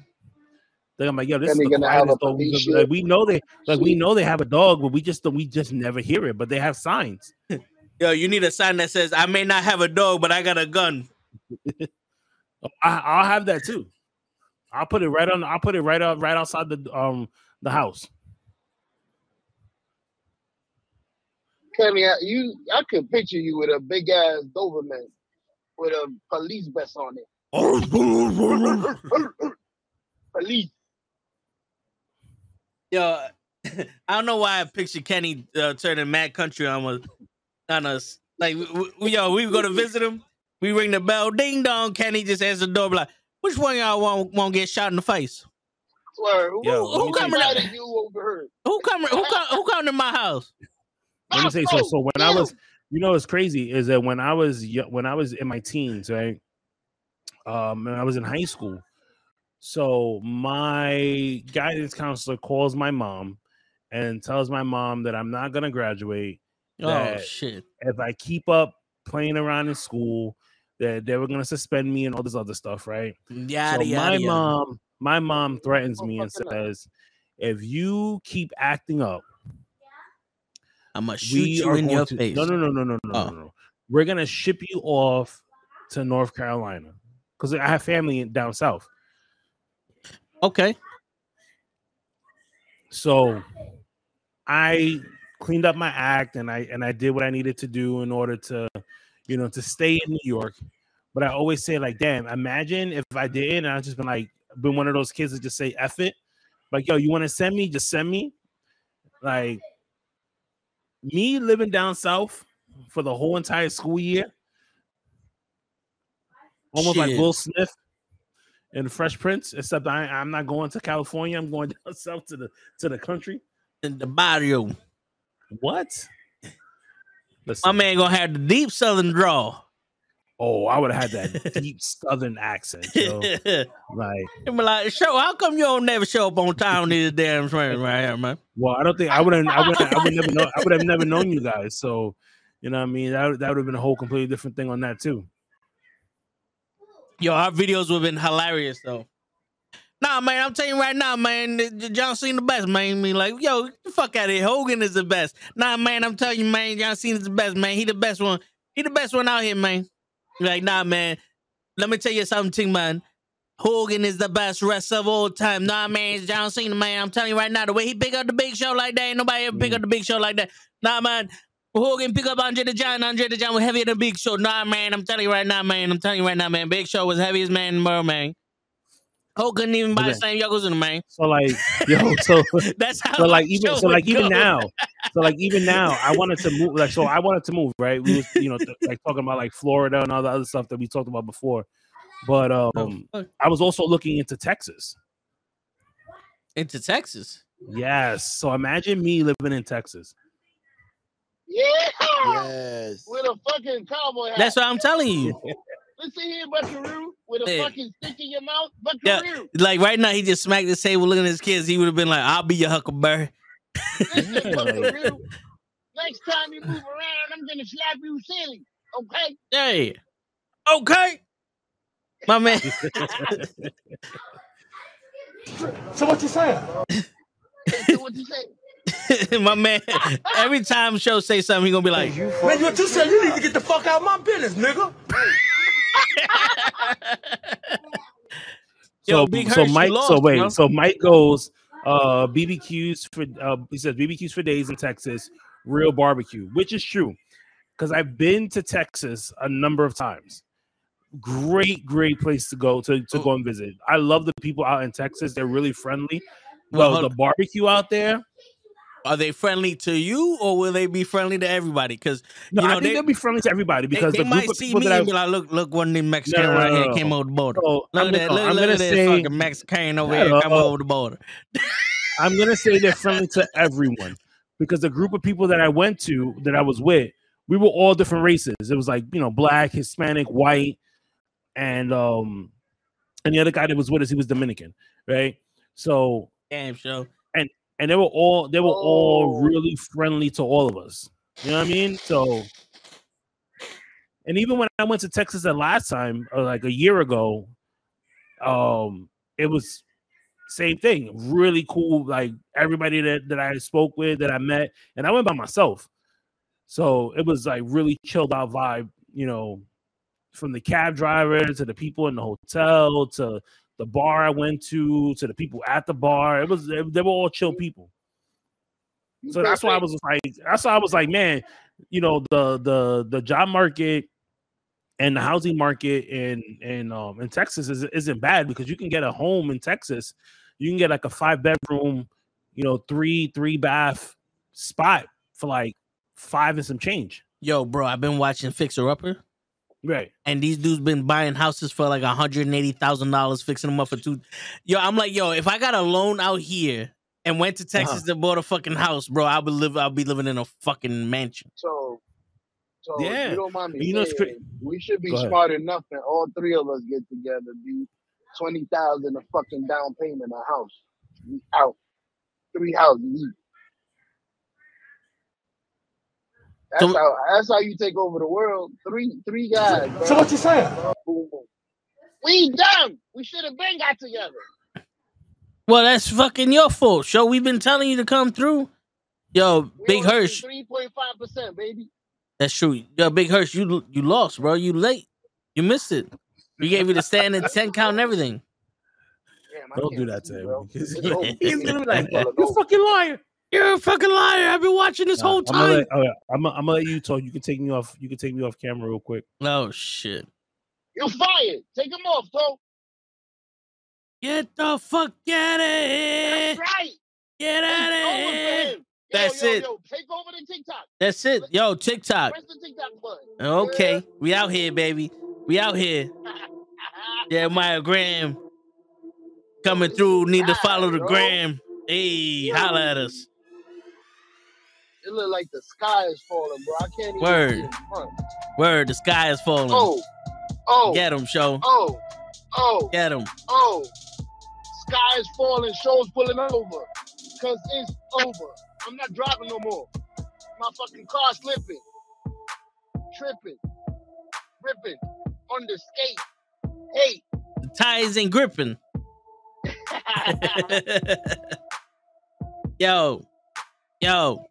Speaker 1: Then I'm like, yo, this
Speaker 3: Then
Speaker 1: is the
Speaker 3: they're gonna have
Speaker 1: quietest
Speaker 3: a
Speaker 1: dog. we've ever- Like, we know they like we know they have a dog, but we just we just never hear it. But they have signs.
Speaker 2: Yo, you need a sign that says, I may not have a dog, but I got a gun. [LAUGHS]
Speaker 1: I, I'll have that too. I'll put it right on. I'll put it right out right outside the um the house.
Speaker 3: Kenny, I- you, I could picture you with a big ass Doberman with a police vest on it. Police. [LAUGHS]
Speaker 2: Yo, [LAUGHS] I don't know why I picture Kenny uh, turning mad country on us. On us. Like, we, we- yo, we go to visit him. We ring the bell. Ding dong. Kenny just answers the door. Like, which one of y'all won't, won't get shot in the face?
Speaker 3: Swear, who,
Speaker 1: Yo,
Speaker 3: who,
Speaker 1: let me
Speaker 3: who
Speaker 1: tell you
Speaker 3: invited
Speaker 2: something.
Speaker 3: you over here?
Speaker 2: Who coming? Who come? Who come to my house?
Speaker 1: Let me say so. So when I was, you know, what's crazy is that when I was when I was in my teens, right? Um, and I was in high school. So my guidance counselor calls my mom and tells my mom that I'm not gonna graduate.
Speaker 2: Oh shit!
Speaker 1: if I keep up playing around in school, that they were gonna suspend me and all this other stuff, right?
Speaker 2: Yada
Speaker 1: so
Speaker 2: yada
Speaker 1: my
Speaker 2: yada.
Speaker 1: mom, my mom threatens me and
Speaker 3: Motherfucker.
Speaker 1: says, if you keep acting up,
Speaker 2: I'm gonna shoot
Speaker 1: we
Speaker 2: you
Speaker 1: are
Speaker 2: in
Speaker 1: going
Speaker 2: your
Speaker 1: to,
Speaker 2: face.
Speaker 1: No, no, no, no, no, no,
Speaker 2: Oh.
Speaker 1: no, no. We're gonna ship you off to North Carolina because I have family down south.
Speaker 2: Okay.
Speaker 1: So I cleaned up my act and I and I did what I needed to do in order to, you know, to stay in New York. But I always say like, damn, imagine if I didn't, and I just been like, been one of those kids that just say F it. Like, yo, you want to send me? Just send me. Like me living down south for the whole entire school year. Almost like
Speaker 2: Shit.
Speaker 1: Will Smith in Fresh Prince, except I, I'm not going to California. I'm going [LAUGHS] down south to the to the country.
Speaker 2: In the barrio,
Speaker 1: What?
Speaker 2: my man gonna have the deep southern draw.
Speaker 1: oh, I would have had that [LAUGHS] deep southern accent, yo. [LAUGHS] Like,
Speaker 2: be like, show, how come you don't never show up on time these damn trains right here, man?
Speaker 1: well, I don't think I wouldn't. I would. I would never know. I would have never known you guys. So, you know, what I mean, that that would have been a whole completely different thing on that too.
Speaker 2: Yo, our videos would have been hilarious though. Nah, man, I'm telling you right now, man, John Cena the best, man. I mean, like, yo, get the fuck out of here. Hogan is the best. Nah, man, I'm telling you, man, John Cena's the best, man. He the best one. He the best one out here, man. Like, nah, man. Let me tell you something, man. Hogan is the best wrestler of all time. Nah, man, it's John Cena, man. I'm telling you right now, the way he pick up the big show like that, ain't nobody ever pick up mm. the big show like that. Nah, man. Hogan pick up Andre the Giant. Andre the Giant was heavier than Big Show. Nah, man. I'm telling you right now, man. I'm telling you right now, man. Big Show was heaviest man in the world, man. Hogan couldn't even buy the same the man.
Speaker 1: So like, yo, [LAUGHS] so
Speaker 2: That's how.
Speaker 1: so like even so like even
Speaker 2: go.
Speaker 1: now, [LAUGHS] so like even now, I wanted to move. Like so, I wanted to move. Right, we was you know th- like talking about like Florida and all the other stuff that we talked about before. But um,
Speaker 2: Oh.
Speaker 1: I was also looking into Texas.
Speaker 2: into Texas.
Speaker 1: Yes. So imagine me living in Texas.
Speaker 3: Yeah.
Speaker 5: Yes.
Speaker 3: With a fucking cowboy hat.
Speaker 2: That's what I'm telling you. [LAUGHS]
Speaker 3: Listen here, Buckaroo. With a
Speaker 2: Yeah.
Speaker 3: fucking stick in your mouth.
Speaker 2: Yeah.
Speaker 3: Buckaroo.
Speaker 2: Like right now, he just smacked the table looking at his kids. He would have been like, "I'll be your huckleberry."
Speaker 3: Listen, [LAUGHS] Buckaroo. Next time you move around, I'm gonna slap you silly. Okay?
Speaker 2: Hey, okay, my man. [LAUGHS]
Speaker 4: So what you saying?
Speaker 3: So what you say? [LAUGHS]
Speaker 2: my man. Every time show say something, he gonna be like,
Speaker 4: Man, what you said? You need to get the fuck out of my business, nigga. [LAUGHS]
Speaker 2: "Yo,
Speaker 1: so
Speaker 2: Big
Speaker 1: so
Speaker 2: Hirsch,
Speaker 1: Mike.
Speaker 2: lost,
Speaker 1: so wait.
Speaker 2: bro."
Speaker 1: So Mike goes. Uh, BBQs for uh, he says BBQs for days in Texas. Real barbecue, which is true, because I've been to Texas a number of times. Great, great place to go to to go and visit. I love the people out in Texas. They're really friendly.
Speaker 2: Well,
Speaker 1: Well, the barbecue out there.
Speaker 2: Are they friendly to you, or will they be friendly to everybody? Because
Speaker 1: No,
Speaker 2: You
Speaker 1: I
Speaker 2: know,
Speaker 1: think
Speaker 2: they-
Speaker 1: they, will be friendly to everybody because
Speaker 2: they
Speaker 1: the
Speaker 2: might see me and be like, "Look, look, one of them Mexicans
Speaker 1: No, no,
Speaker 2: right
Speaker 1: no,
Speaker 2: here came over the border.
Speaker 1: so
Speaker 2: Look
Speaker 1: I'm
Speaker 2: at that!
Speaker 1: gonna,
Speaker 2: Look,
Speaker 1: I'm
Speaker 2: look
Speaker 1: gonna
Speaker 2: at
Speaker 1: say
Speaker 2: fucking Mexican over here come over the border." [LAUGHS]
Speaker 1: I'm gonna say they're friendly to everyone because the group of people that I went to that I was with, we were all different races. It was like you know, black, Hispanic, white, and um, and the other guy that was with us, he was Dominican, right? So
Speaker 2: Damn show.
Speaker 1: and they were all they were all
Speaker 3: Oh.
Speaker 1: really friendly to all of us. You know what I mean? So, and even when I went to Texas the last time, like a year ago, um, it was same thing. Really cool. Like everybody that that I spoke with, that I met, and I went by myself. So it was like really chilled out vibe. You know, from the cab driver to the people in the hotel to the bar I went to to the people at the bar. It was they, they were all chill people. So that's why I was like, that's why I was like, man, you know, the the the job market and the housing market in in um in Texas is, isn't bad because you can get a home in Texas. You can get like a five bedroom, you know, three three bath spot for like five and some change.
Speaker 2: Yo, bro, I've been watching Fixer Upper.
Speaker 1: Right.
Speaker 2: and these dudes been buying houses for like hundred and eighty thousand dollars, fixing them up for two. Yo, I'm like, yo, if I got a loan out here and went to Texas
Speaker 1: Uh-huh.
Speaker 2: and bought a fucking house, bro, I would live. I'll be living in a fucking mansion.
Speaker 3: So, so
Speaker 1: Yeah.
Speaker 3: you don't mind me
Speaker 1: You know,
Speaker 3: saying,
Speaker 1: cra-
Speaker 3: we should be smart enough and all three of us get together, be twenty thousand a fucking down payment a house. We out. Three houses each. That's
Speaker 2: So-
Speaker 3: how that's how you take over the world. Three three guys. Bro.
Speaker 4: So what you saying?
Speaker 3: Boom, boom. We dumb. We should have been got together.
Speaker 2: Well, that's fucking your fault. Show we've been telling you to come through. Yo, Big Hirsch,
Speaker 3: Three point five percent, baby.
Speaker 2: that's true. Yo, Big Hirsch, you you lost, bro. You late. You missed it. We gave you the stand and ten count and everything.
Speaker 3: Damn, I
Speaker 1: Don't do that to him.
Speaker 3: bro.
Speaker 1: because
Speaker 3: It's [LAUGHS] over.
Speaker 1: He's gonna be like, you
Speaker 3: over.
Speaker 1: fucking liar.
Speaker 2: You're a fucking liar. I've been watching this whole
Speaker 1: I'm gonna,
Speaker 2: time.
Speaker 1: Oh, let, all right, I'm, gonna- I'm gonna let you talk. You can take me off. You can take me off camera real quick.
Speaker 2: Oh shit.
Speaker 3: You're fired. Take him off, Toe.
Speaker 2: Get the fuck out of here.
Speaker 3: That's right.
Speaker 2: Get out of here.
Speaker 3: him. Yo,
Speaker 2: That's
Speaker 3: yo,
Speaker 2: it.
Speaker 3: Yo, take over the TikTok.
Speaker 2: That's it. Yo, TikTok.
Speaker 3: Press the TikTok button.
Speaker 2: Okay. We out here, baby. We out here. [LAUGHS] Jeremiah Graham coming through. Need to follow the
Speaker 3: Bro.
Speaker 2: gram. Hey, holla at us.
Speaker 3: It look like the sky is falling, bro. I can't even
Speaker 2: Word.
Speaker 3: see in front.
Speaker 2: Word, the sky is falling.
Speaker 3: Oh, oh,
Speaker 2: Get him, show.
Speaker 3: oh, oh,
Speaker 2: Get him.
Speaker 3: oh. Sky is falling. Show's pulling over. Cause it's over. I'm not driving no more. My fucking car slipping, tripping, ripping on the skate. Hey.
Speaker 2: The tires ain't gripping. [LAUGHS] [LAUGHS] yo, yo,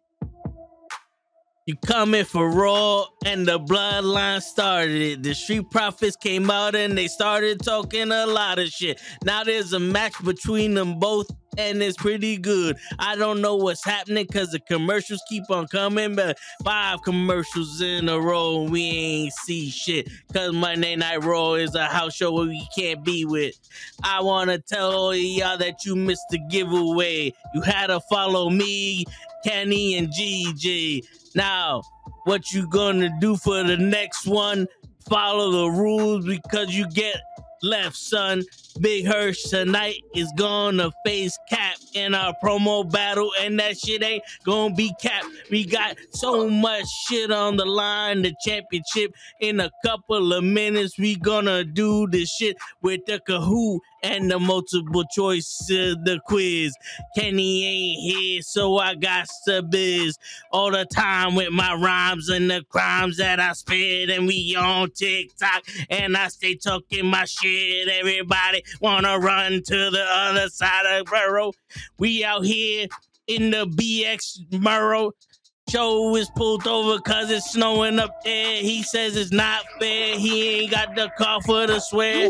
Speaker 2: You coming for Raw, and the bloodline started it. The Street Profits came out and they started talking a lot of shit. Now there's a match between them both, and it's pretty good. I don't know what's happening because the commercials keep on coming, but five commercials in a row, and we ain't see shit. Because Monday Night Raw is a house show where we can't be with. I want to tell all y'all that you missed the giveaway. You had to follow me, Kenny, and GG. Now, what you gonna do for the next one? Follow the rules because you get left, son. Big Hirsch tonight is gonna face Cap in our promo battle, and that shit ain't gonna be Cap. We got so much shit on the line, the championship. In a couple of minutes, we gonna do this shit with the Kahoot and the multiple choice, the quiz. Kenny ain't here, so I got to biz all the time with my rhymes and the crimes that I spit. And we on TikTok, and I stay talking my shit. Everybody wanna run to the other side of the borough. We out here in the BX Murrow. Joe is pulled over cause it's snowing up there. He says it's not fair. He ain't got the car for the swear.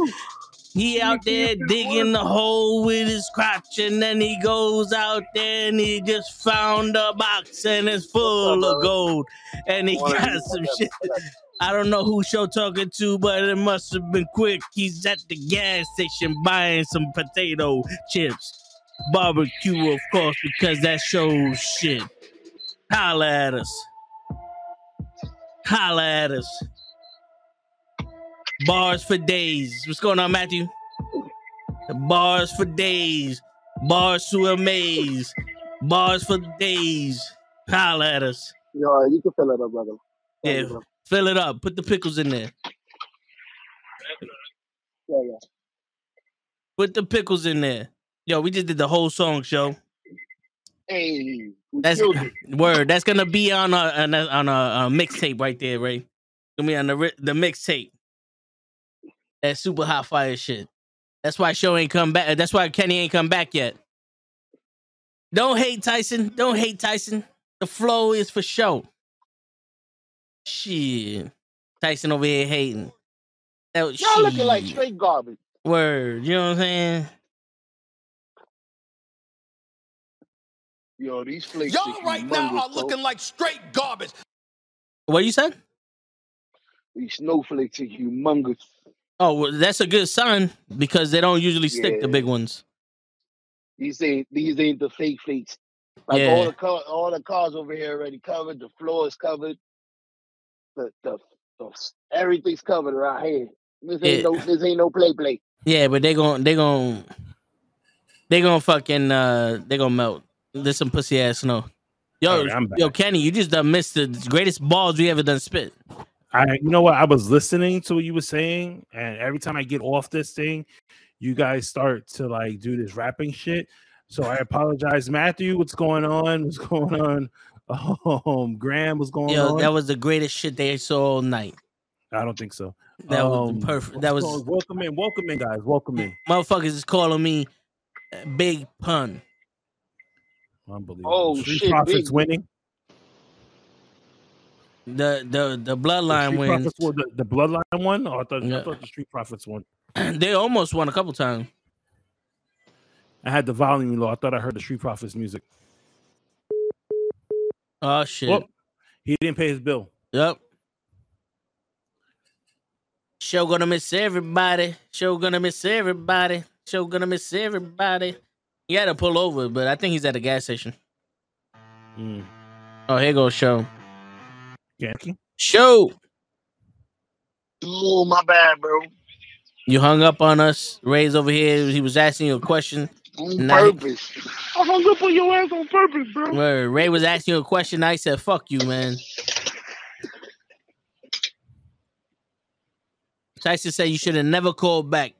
Speaker 2: He out there digging the hole with his crotch, and then he goes out there and he just found a box and it's full of gold. And he got some shit. I don't know who show talking to, but it must have been quick. He's at the gas station buying some potato chips. Barbecue, of course, because that shows shit. Holla at us. Holla at us. Bars for days. What's going on, Matthew? Bars for days. Bars to amaze. Bars for days. Holla at us.
Speaker 3: Yo, you can fill it up, brother.
Speaker 2: Yeah, fill it up. Put the pickles in there.
Speaker 3: Yeah, yeah.
Speaker 2: Put the pickles in there. Yo, we just did the whole song show.
Speaker 3: Hey,
Speaker 2: That's [LAUGHS] word. That's gonna be on a on a, on a, a mixtape right there, Ray. Gonna be on the the mixtape. That super hot fire shit. That's why show ain't come back. That's why Kenny ain't come back yet. Don't hate Tyson. Don't hate Tyson. The flow is for show. Shit. Tyson over here hating. That,
Speaker 3: Y'all looking like straight garbage.
Speaker 2: Word. You know what I'm saying?
Speaker 3: Yo, these flakes.
Speaker 4: Y'all
Speaker 3: is
Speaker 4: right now are
Speaker 3: bro.
Speaker 4: looking like straight garbage.
Speaker 2: What are you said?
Speaker 3: These snowflakes are humongous.
Speaker 2: Oh, well, that's a good sign because they don't usually stick the big ones.
Speaker 3: These ain't these ain't the fake fakes. Like
Speaker 2: Yeah.
Speaker 3: all the car, all the cars over here already covered. The floor is covered. The the, the everything's covered around here. This ain't
Speaker 2: Yeah.
Speaker 3: no this ain't no play play.
Speaker 2: Yeah, but they gon' they gon' they gon' fucking uh they gonna melt. There's some pussy ass snow. Yo,
Speaker 1: Alright,
Speaker 2: yo. Kenny, you just done missed the greatest balls we ever done spit.
Speaker 1: I, you know what? I was listening to what you were saying, and every time I get off this thing, you guys start to like do this rapping shit. So I apologize, Matthew. What's going on? What's [LAUGHS] going on? Um, Graham, was going
Speaker 2: Yo,
Speaker 1: on?
Speaker 2: that was the greatest shit they saw all night.
Speaker 1: I don't think so.
Speaker 2: That was
Speaker 1: Um,
Speaker 2: perfect. That was
Speaker 1: going- welcome in, welcome in, guys. Welcome in.
Speaker 2: motherfuckers is calling me uh, Big Pun.
Speaker 1: Unbelievable.
Speaker 3: Oh,
Speaker 1: Street
Speaker 3: shit,
Speaker 1: Profits
Speaker 3: big.
Speaker 1: winning.
Speaker 2: The the the
Speaker 1: The
Speaker 2: bloodline
Speaker 1: Street
Speaker 2: wins.
Speaker 1: Profits won- the, the Bloodline one. Oh, I thought,
Speaker 2: Yeah.
Speaker 1: I thought the Street Profits won. [CLEARS THROAT]
Speaker 2: they almost won a couple times.
Speaker 1: I had the volume low. I thought I heard the Street Profits music.
Speaker 2: Oh shit.
Speaker 1: Well, he didn't pay his bill.
Speaker 2: Yep. Show gonna miss everybody. Show gonna miss everybody. Show gonna miss everybody. He had to pull over, but I think he's at a gas station.
Speaker 1: Mm.
Speaker 2: Oh, here goes show.
Speaker 1: Yankee.
Speaker 2: Show.
Speaker 3: Oh my bad, bro.
Speaker 2: You hung up on us. Ray's over here. He was asking you a question.
Speaker 3: On
Speaker 2: Nice.
Speaker 3: purpose. I hung up on your ass on purpose, bro.
Speaker 2: Where Ray was asking you a question. I said, "Fuck you, man." Tyson said you should have never called back.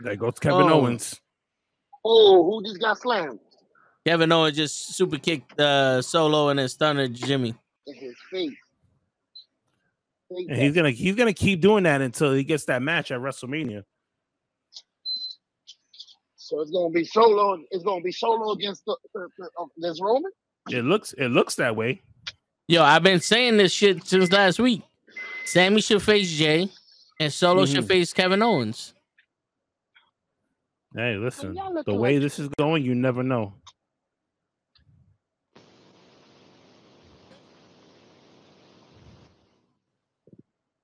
Speaker 1: There goes Kevin
Speaker 2: Oh.
Speaker 1: Owens.
Speaker 3: oh, who just got slammed
Speaker 2: Kevin Owens just super kicked uh, Solo and then stunned Jimmy.
Speaker 3: in his face? Take
Speaker 1: And he's gonna he's gonna keep doing that until he gets that match at WrestleMania.
Speaker 3: So it's gonna be solo. It's gonna be solo against the, the, the uh, against Roman.
Speaker 1: It looks it looks that way.
Speaker 2: Yo, I've been saying this shit since last week. Sammy should face Jay, and Solo should
Speaker 1: Mhm.
Speaker 2: face Kevin Owens.
Speaker 1: Hey, listen, the way
Speaker 3: like-
Speaker 1: this is going, you never know.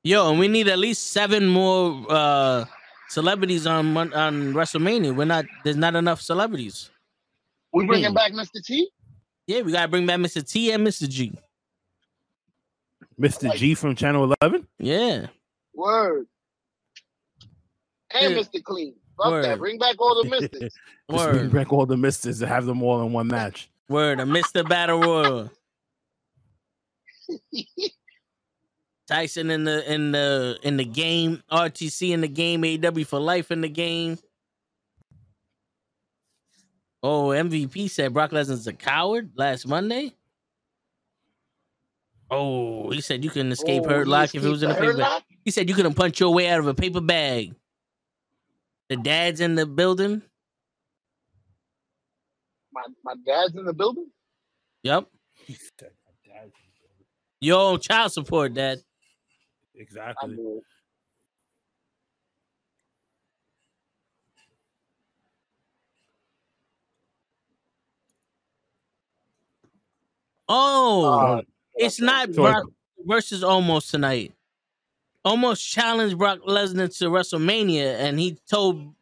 Speaker 2: Yo, and we need at least seven more uh celebrities on on WrestleMania. We're not. There's not enough celebrities.
Speaker 3: We bringing back Mr. T.
Speaker 2: Yeah, we gotta bring back Mr. T and Mr. G.
Speaker 1: Mr. G from Channel 11.
Speaker 2: Yeah.
Speaker 3: Word. And
Speaker 2: Yeah.
Speaker 3: Mr. Clean. Fuck
Speaker 2: Word.
Speaker 3: that. Bring back all the [LAUGHS] Mystics.
Speaker 1: Just bring back all the misters and have them all in one match.
Speaker 2: Word. A Mr. Battle Royal. [LAUGHS] Tyson in the in the in the game. RTC in the game. AW for life in the game. Oh, MVP said Brock Lesnar's a coward last Monday. Oh, he said you can escape
Speaker 3: Oh,
Speaker 2: hurt
Speaker 3: he
Speaker 2: lock if it was in a
Speaker 3: the
Speaker 2: paper bag.
Speaker 3: Lock?
Speaker 2: He said you couldn't punch your way out of a paper bag. The dad's in the building.
Speaker 3: My, my dad's in the building.
Speaker 2: Yep. Yo, child support, dad.
Speaker 3: I
Speaker 1: Exactly.
Speaker 2: Oh,
Speaker 3: Uh,
Speaker 2: it's not Brock versus Omos tonight. Omos challenged Brock Lesnar to WrestleMania, and he told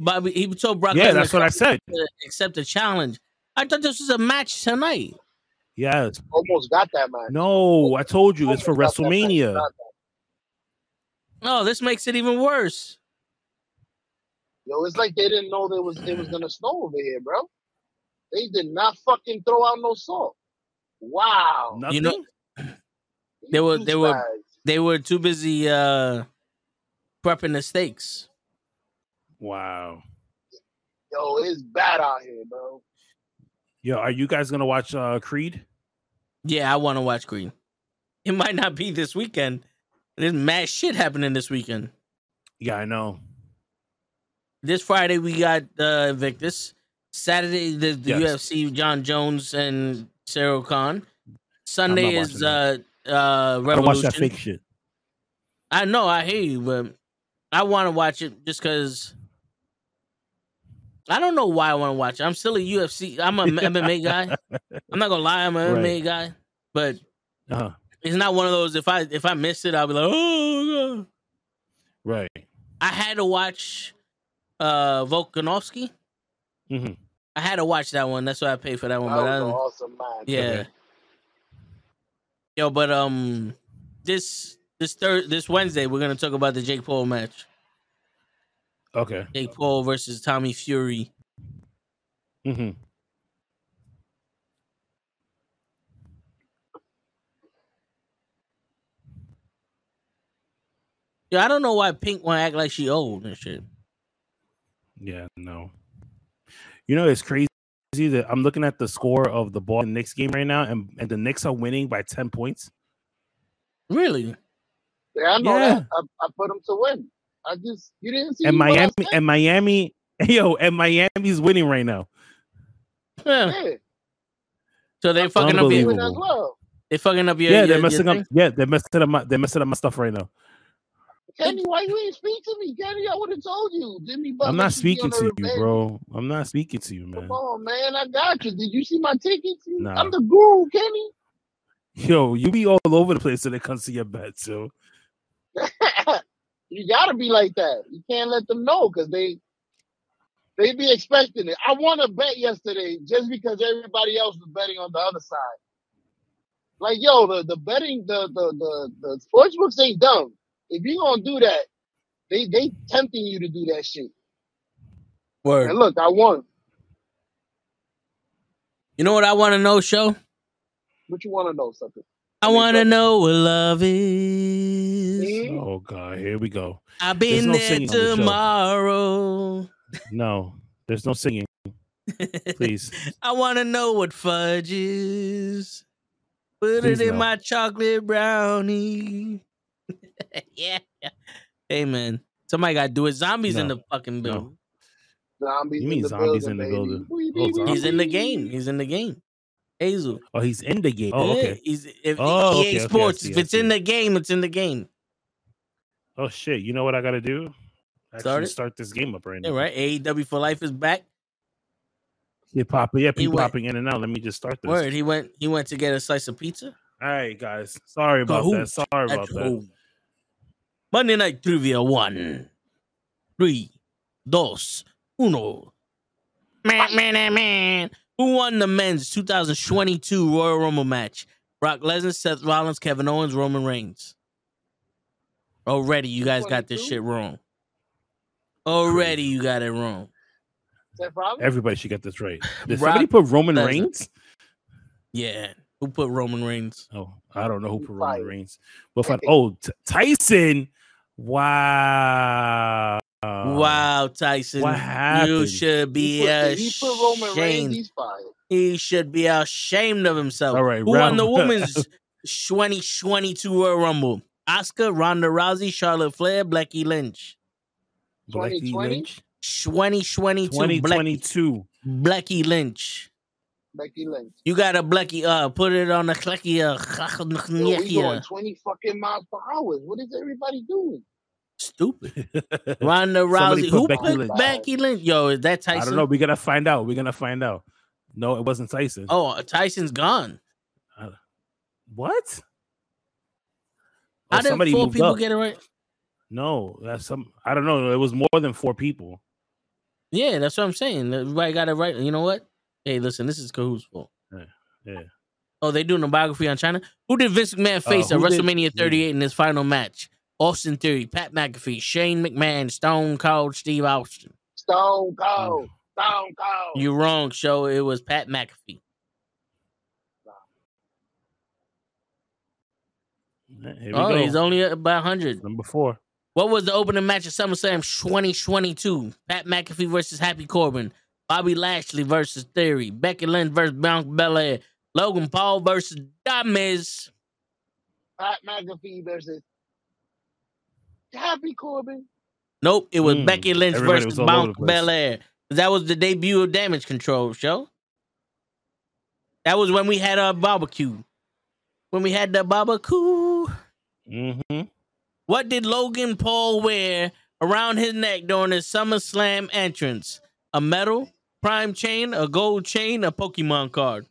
Speaker 2: Bobby he told Brock
Speaker 1: Yeah,
Speaker 2: Lesnar
Speaker 1: that's what I said.
Speaker 2: accept the challenge. I thought this was a match tonight.
Speaker 1: Yes.
Speaker 3: Omos got that match.
Speaker 1: No, I told you it's for
Speaker 3: Omos that.
Speaker 1: WrestleMania.
Speaker 3: Got that.
Speaker 2: Oh, this makes it even worse.
Speaker 3: Yo, it's like they didn't know there was it was gonna snow over here, bro. They did not fucking throw out no salt. Wow.
Speaker 1: Nothing.
Speaker 2: You know- They were- they were- They were too busy uh prepping the steaks.
Speaker 1: wow.
Speaker 3: Yo, it's bad out here, bro.
Speaker 1: Yo, are you guys gonna watch uh Creed?
Speaker 2: Yeah, I want to watch Creed. It might not be this weekend. There's mad shit happening this weekend.
Speaker 1: Yeah, I know.
Speaker 2: This Friday we got uh Invictus. Saturday the, the
Speaker 1: Yes.
Speaker 2: UFC Jon Jones and Ciryl Gane. Sunday is
Speaker 1: watching
Speaker 2: uh uh
Speaker 1: I don't watch that
Speaker 2: Revolution.
Speaker 1: fake shit.
Speaker 2: I know, I hear you, but I want to watch it just because. I don't know why I want to watch it. I'm still a UFC. I'm a MMA guy. [LAUGHS] I'm not gonna lie, I'm an
Speaker 1: Right.
Speaker 2: MMA guy, but
Speaker 1: Uh-huh.
Speaker 2: It's not one of those. If I if I miss it, I'll be like, oh god.
Speaker 1: Right.
Speaker 2: I had to watch uh Volkanovski.
Speaker 1: hmm
Speaker 2: I had to watch that one. That's why I paid for that one.
Speaker 3: That
Speaker 2: But
Speaker 3: was
Speaker 2: I
Speaker 3: an awesome match.
Speaker 2: yeah.
Speaker 1: Okay.
Speaker 2: Yo, but um, this this third this Wednesday we're gonna talk about the Jake Paul match.
Speaker 1: Okay.
Speaker 2: Jake Paul versus Tommy Fury.
Speaker 1: hmm
Speaker 2: Yeah, I don't know why Pink want to act like she old and shit.
Speaker 1: Yeah, no. You know, it's crazy that I'm looking at the score of the ball Knicks game right now, and, and the Knicks are winning by 10 points.
Speaker 2: Really?
Speaker 3: Yeah, I know
Speaker 1: Yeah.
Speaker 3: that. I, I put them to win. I just you didn't see
Speaker 1: And Miami
Speaker 3: said?
Speaker 1: and Miami, [LAUGHS] yo, and Miami's winning right now.
Speaker 2: Yeah.
Speaker 3: Yeah,
Speaker 2: So they fucking up your
Speaker 3: win as well.
Speaker 2: they fucking up your
Speaker 1: Yeah, they're
Speaker 2: your
Speaker 1: messing up.
Speaker 2: thing?
Speaker 1: Yeah, they're messing up my they're messing up my stuff right now.
Speaker 3: Kenny, why you ain't speak to me, Kenny? I would have told you. Jimmy Butler
Speaker 1: I'm not speaking to you, bro. I'm not speaking to you, man.
Speaker 3: Come on, man. I got you. Did you see my tickets?
Speaker 1: Nah.
Speaker 3: I'm the guru, Kenny. [LAUGHS]
Speaker 1: Yo, you be all over the place when it comes to your bets, so [LAUGHS]
Speaker 3: you gotta be like that. You can't let them know because they they be expecting it. I won a bet yesterday just because everybody else was betting on the other side. Like, yo, the, the betting, the the the, the sports books ain't dumb. If you gonna do that, they they tempting you to do that shit.
Speaker 2: Word.
Speaker 3: And look, I won.
Speaker 2: You know what I want to know, show?
Speaker 3: What you want to know, something?
Speaker 2: I want to know what love is.
Speaker 1: Oh god, here we go.
Speaker 2: I'll
Speaker 1: There's
Speaker 2: be
Speaker 1: no
Speaker 2: there
Speaker 1: singing on the
Speaker 2: tomorrow.
Speaker 1: No, there's no singing, please. [LAUGHS]
Speaker 2: I want to know what fudge is. Put
Speaker 1: Please
Speaker 2: it in
Speaker 1: no.
Speaker 2: my chocolate brownie. [LAUGHS] yeah. Hey man, somebody got to do it. Zombies in the fucking
Speaker 1: No.
Speaker 2: building.
Speaker 3: Zombies
Speaker 1: You mean
Speaker 3: in the
Speaker 1: zombies
Speaker 3: building,
Speaker 1: in the
Speaker 3: baby.
Speaker 1: building? Oh,
Speaker 2: He's in the game. He's in the game. Hazel.
Speaker 1: Oh, he's in the game. Oh,
Speaker 2: Yeah,
Speaker 1: okay.
Speaker 2: He's if
Speaker 1: Oh,
Speaker 2: EA
Speaker 1: okay, okay,
Speaker 2: Sports.
Speaker 1: see,
Speaker 2: if it's in the game, it's in the game.
Speaker 1: Oh shit! You know what I gotta do? Actually
Speaker 2: Start it?
Speaker 1: start this game up right now.
Speaker 2: Yeah, right. AEW for life is back.
Speaker 1: Yeah, popping. Yeah,
Speaker 2: He
Speaker 1: people
Speaker 2: went-
Speaker 1: popping in and out. Let me just start this.
Speaker 2: Word. He went. He went to get a slice of pizza.
Speaker 1: All right, guys. Sorry about
Speaker 2: Kahoot
Speaker 1: that. Sorry
Speaker 2: at
Speaker 1: about that.
Speaker 2: home. Monday Night Trivia one, three, dos, uno. Man, man, man, man. Who won the men's 2022 Royal Rumble match? Brock Lesnar, Seth Rollins, Kevin Owens, Roman Reigns. Already, you guys got this shit wrong. Already, you got it wrong.
Speaker 1: Everybody should get this right. Did
Speaker 2: Brock
Speaker 1: somebody put Roman
Speaker 2: Lesnar.
Speaker 1: Reigns?
Speaker 2: Yeah. Who put Roman Reigns?
Speaker 1: Oh, I don't know who put Roman
Speaker 3: fired.
Speaker 1: Reigns. But fun. Oh, T- Tyson. Wow.
Speaker 2: wow, Tyson.
Speaker 1: what
Speaker 2: You
Speaker 1: happened?
Speaker 2: should
Speaker 3: He
Speaker 2: be
Speaker 3: put, if he put Roman Reigns,
Speaker 2: ashamed.
Speaker 3: he's fired.
Speaker 2: He should be ashamed of himself.
Speaker 1: All right,
Speaker 2: Who won the [LAUGHS] women's 2022 Royal Rumble? Oscar, Ronda Rousey, Charlotte Flair, Blackie Lynch.
Speaker 1: Blackie
Speaker 3: 2020?
Speaker 1: Lynch.
Speaker 2: 2022 Blackie,
Speaker 1: 2022.
Speaker 2: Blackie Lynch.
Speaker 3: Becky Lynch.
Speaker 2: You got a Blackie, uh, put it on the Klecky,
Speaker 3: Yo, we going
Speaker 2: uh,
Speaker 3: 20 fucking miles per hour. What is everybody doing?
Speaker 2: stupid. [LAUGHS] Ronda Rousey.
Speaker 1: put
Speaker 2: Who
Speaker 1: Becky
Speaker 2: put
Speaker 1: Lynch.
Speaker 2: Becky Lynch? Yo, is that Tyson?
Speaker 1: I don't know. We're gonna find out. We're gonna find out. No, it wasn't Tyson.
Speaker 2: Oh, Tyson's gone.
Speaker 1: what?
Speaker 2: How
Speaker 1: Oh,
Speaker 2: did
Speaker 1: somebody
Speaker 2: four
Speaker 1: moved
Speaker 2: people
Speaker 1: up.
Speaker 2: get it right?
Speaker 1: No, that's some. I don't know. It was more than four people.
Speaker 2: Yeah, that's what I'm saying. Everybody got it right. You know what? Hey, listen, this is Kahoot's fault.
Speaker 1: Yeah.
Speaker 2: Oh, they doing a biography on China. Who did Vince McMahon face at
Speaker 1: Uh, who did-
Speaker 2: WrestleMania 38 in his final match? Austin Theory, Pat McAfee, Shane McMahon, Stone Cold, Steve Austin.
Speaker 3: Stone Cold. Stone Cold.
Speaker 2: You're wrong, show. It was Pat McAfee.
Speaker 1: Here we
Speaker 2: Oh,
Speaker 1: go.
Speaker 2: he's only about 100.
Speaker 1: Number four.
Speaker 2: What was the opening match at SummerSlam 2022? Pat McAfee versus Happy Corbin. Bobby Lashley versus Theory. Becky Lynch versus Bianca Belair. Logan Paul versus Miz.
Speaker 3: Pat McAfee versus Happy Corbin.
Speaker 2: Nope, it was
Speaker 1: Mm,
Speaker 2: Becky Lynch versus
Speaker 1: was all over the
Speaker 2: Bianca. Belair. That was the debut of Damage Control show. That was when we had our barbecue. When we had the barbecue.
Speaker 1: Mm-hmm.
Speaker 2: What did Logan Paul wear around his neck during his SummerSlam entrance? A medal, prime chain, a gold chain, a Pokemon card.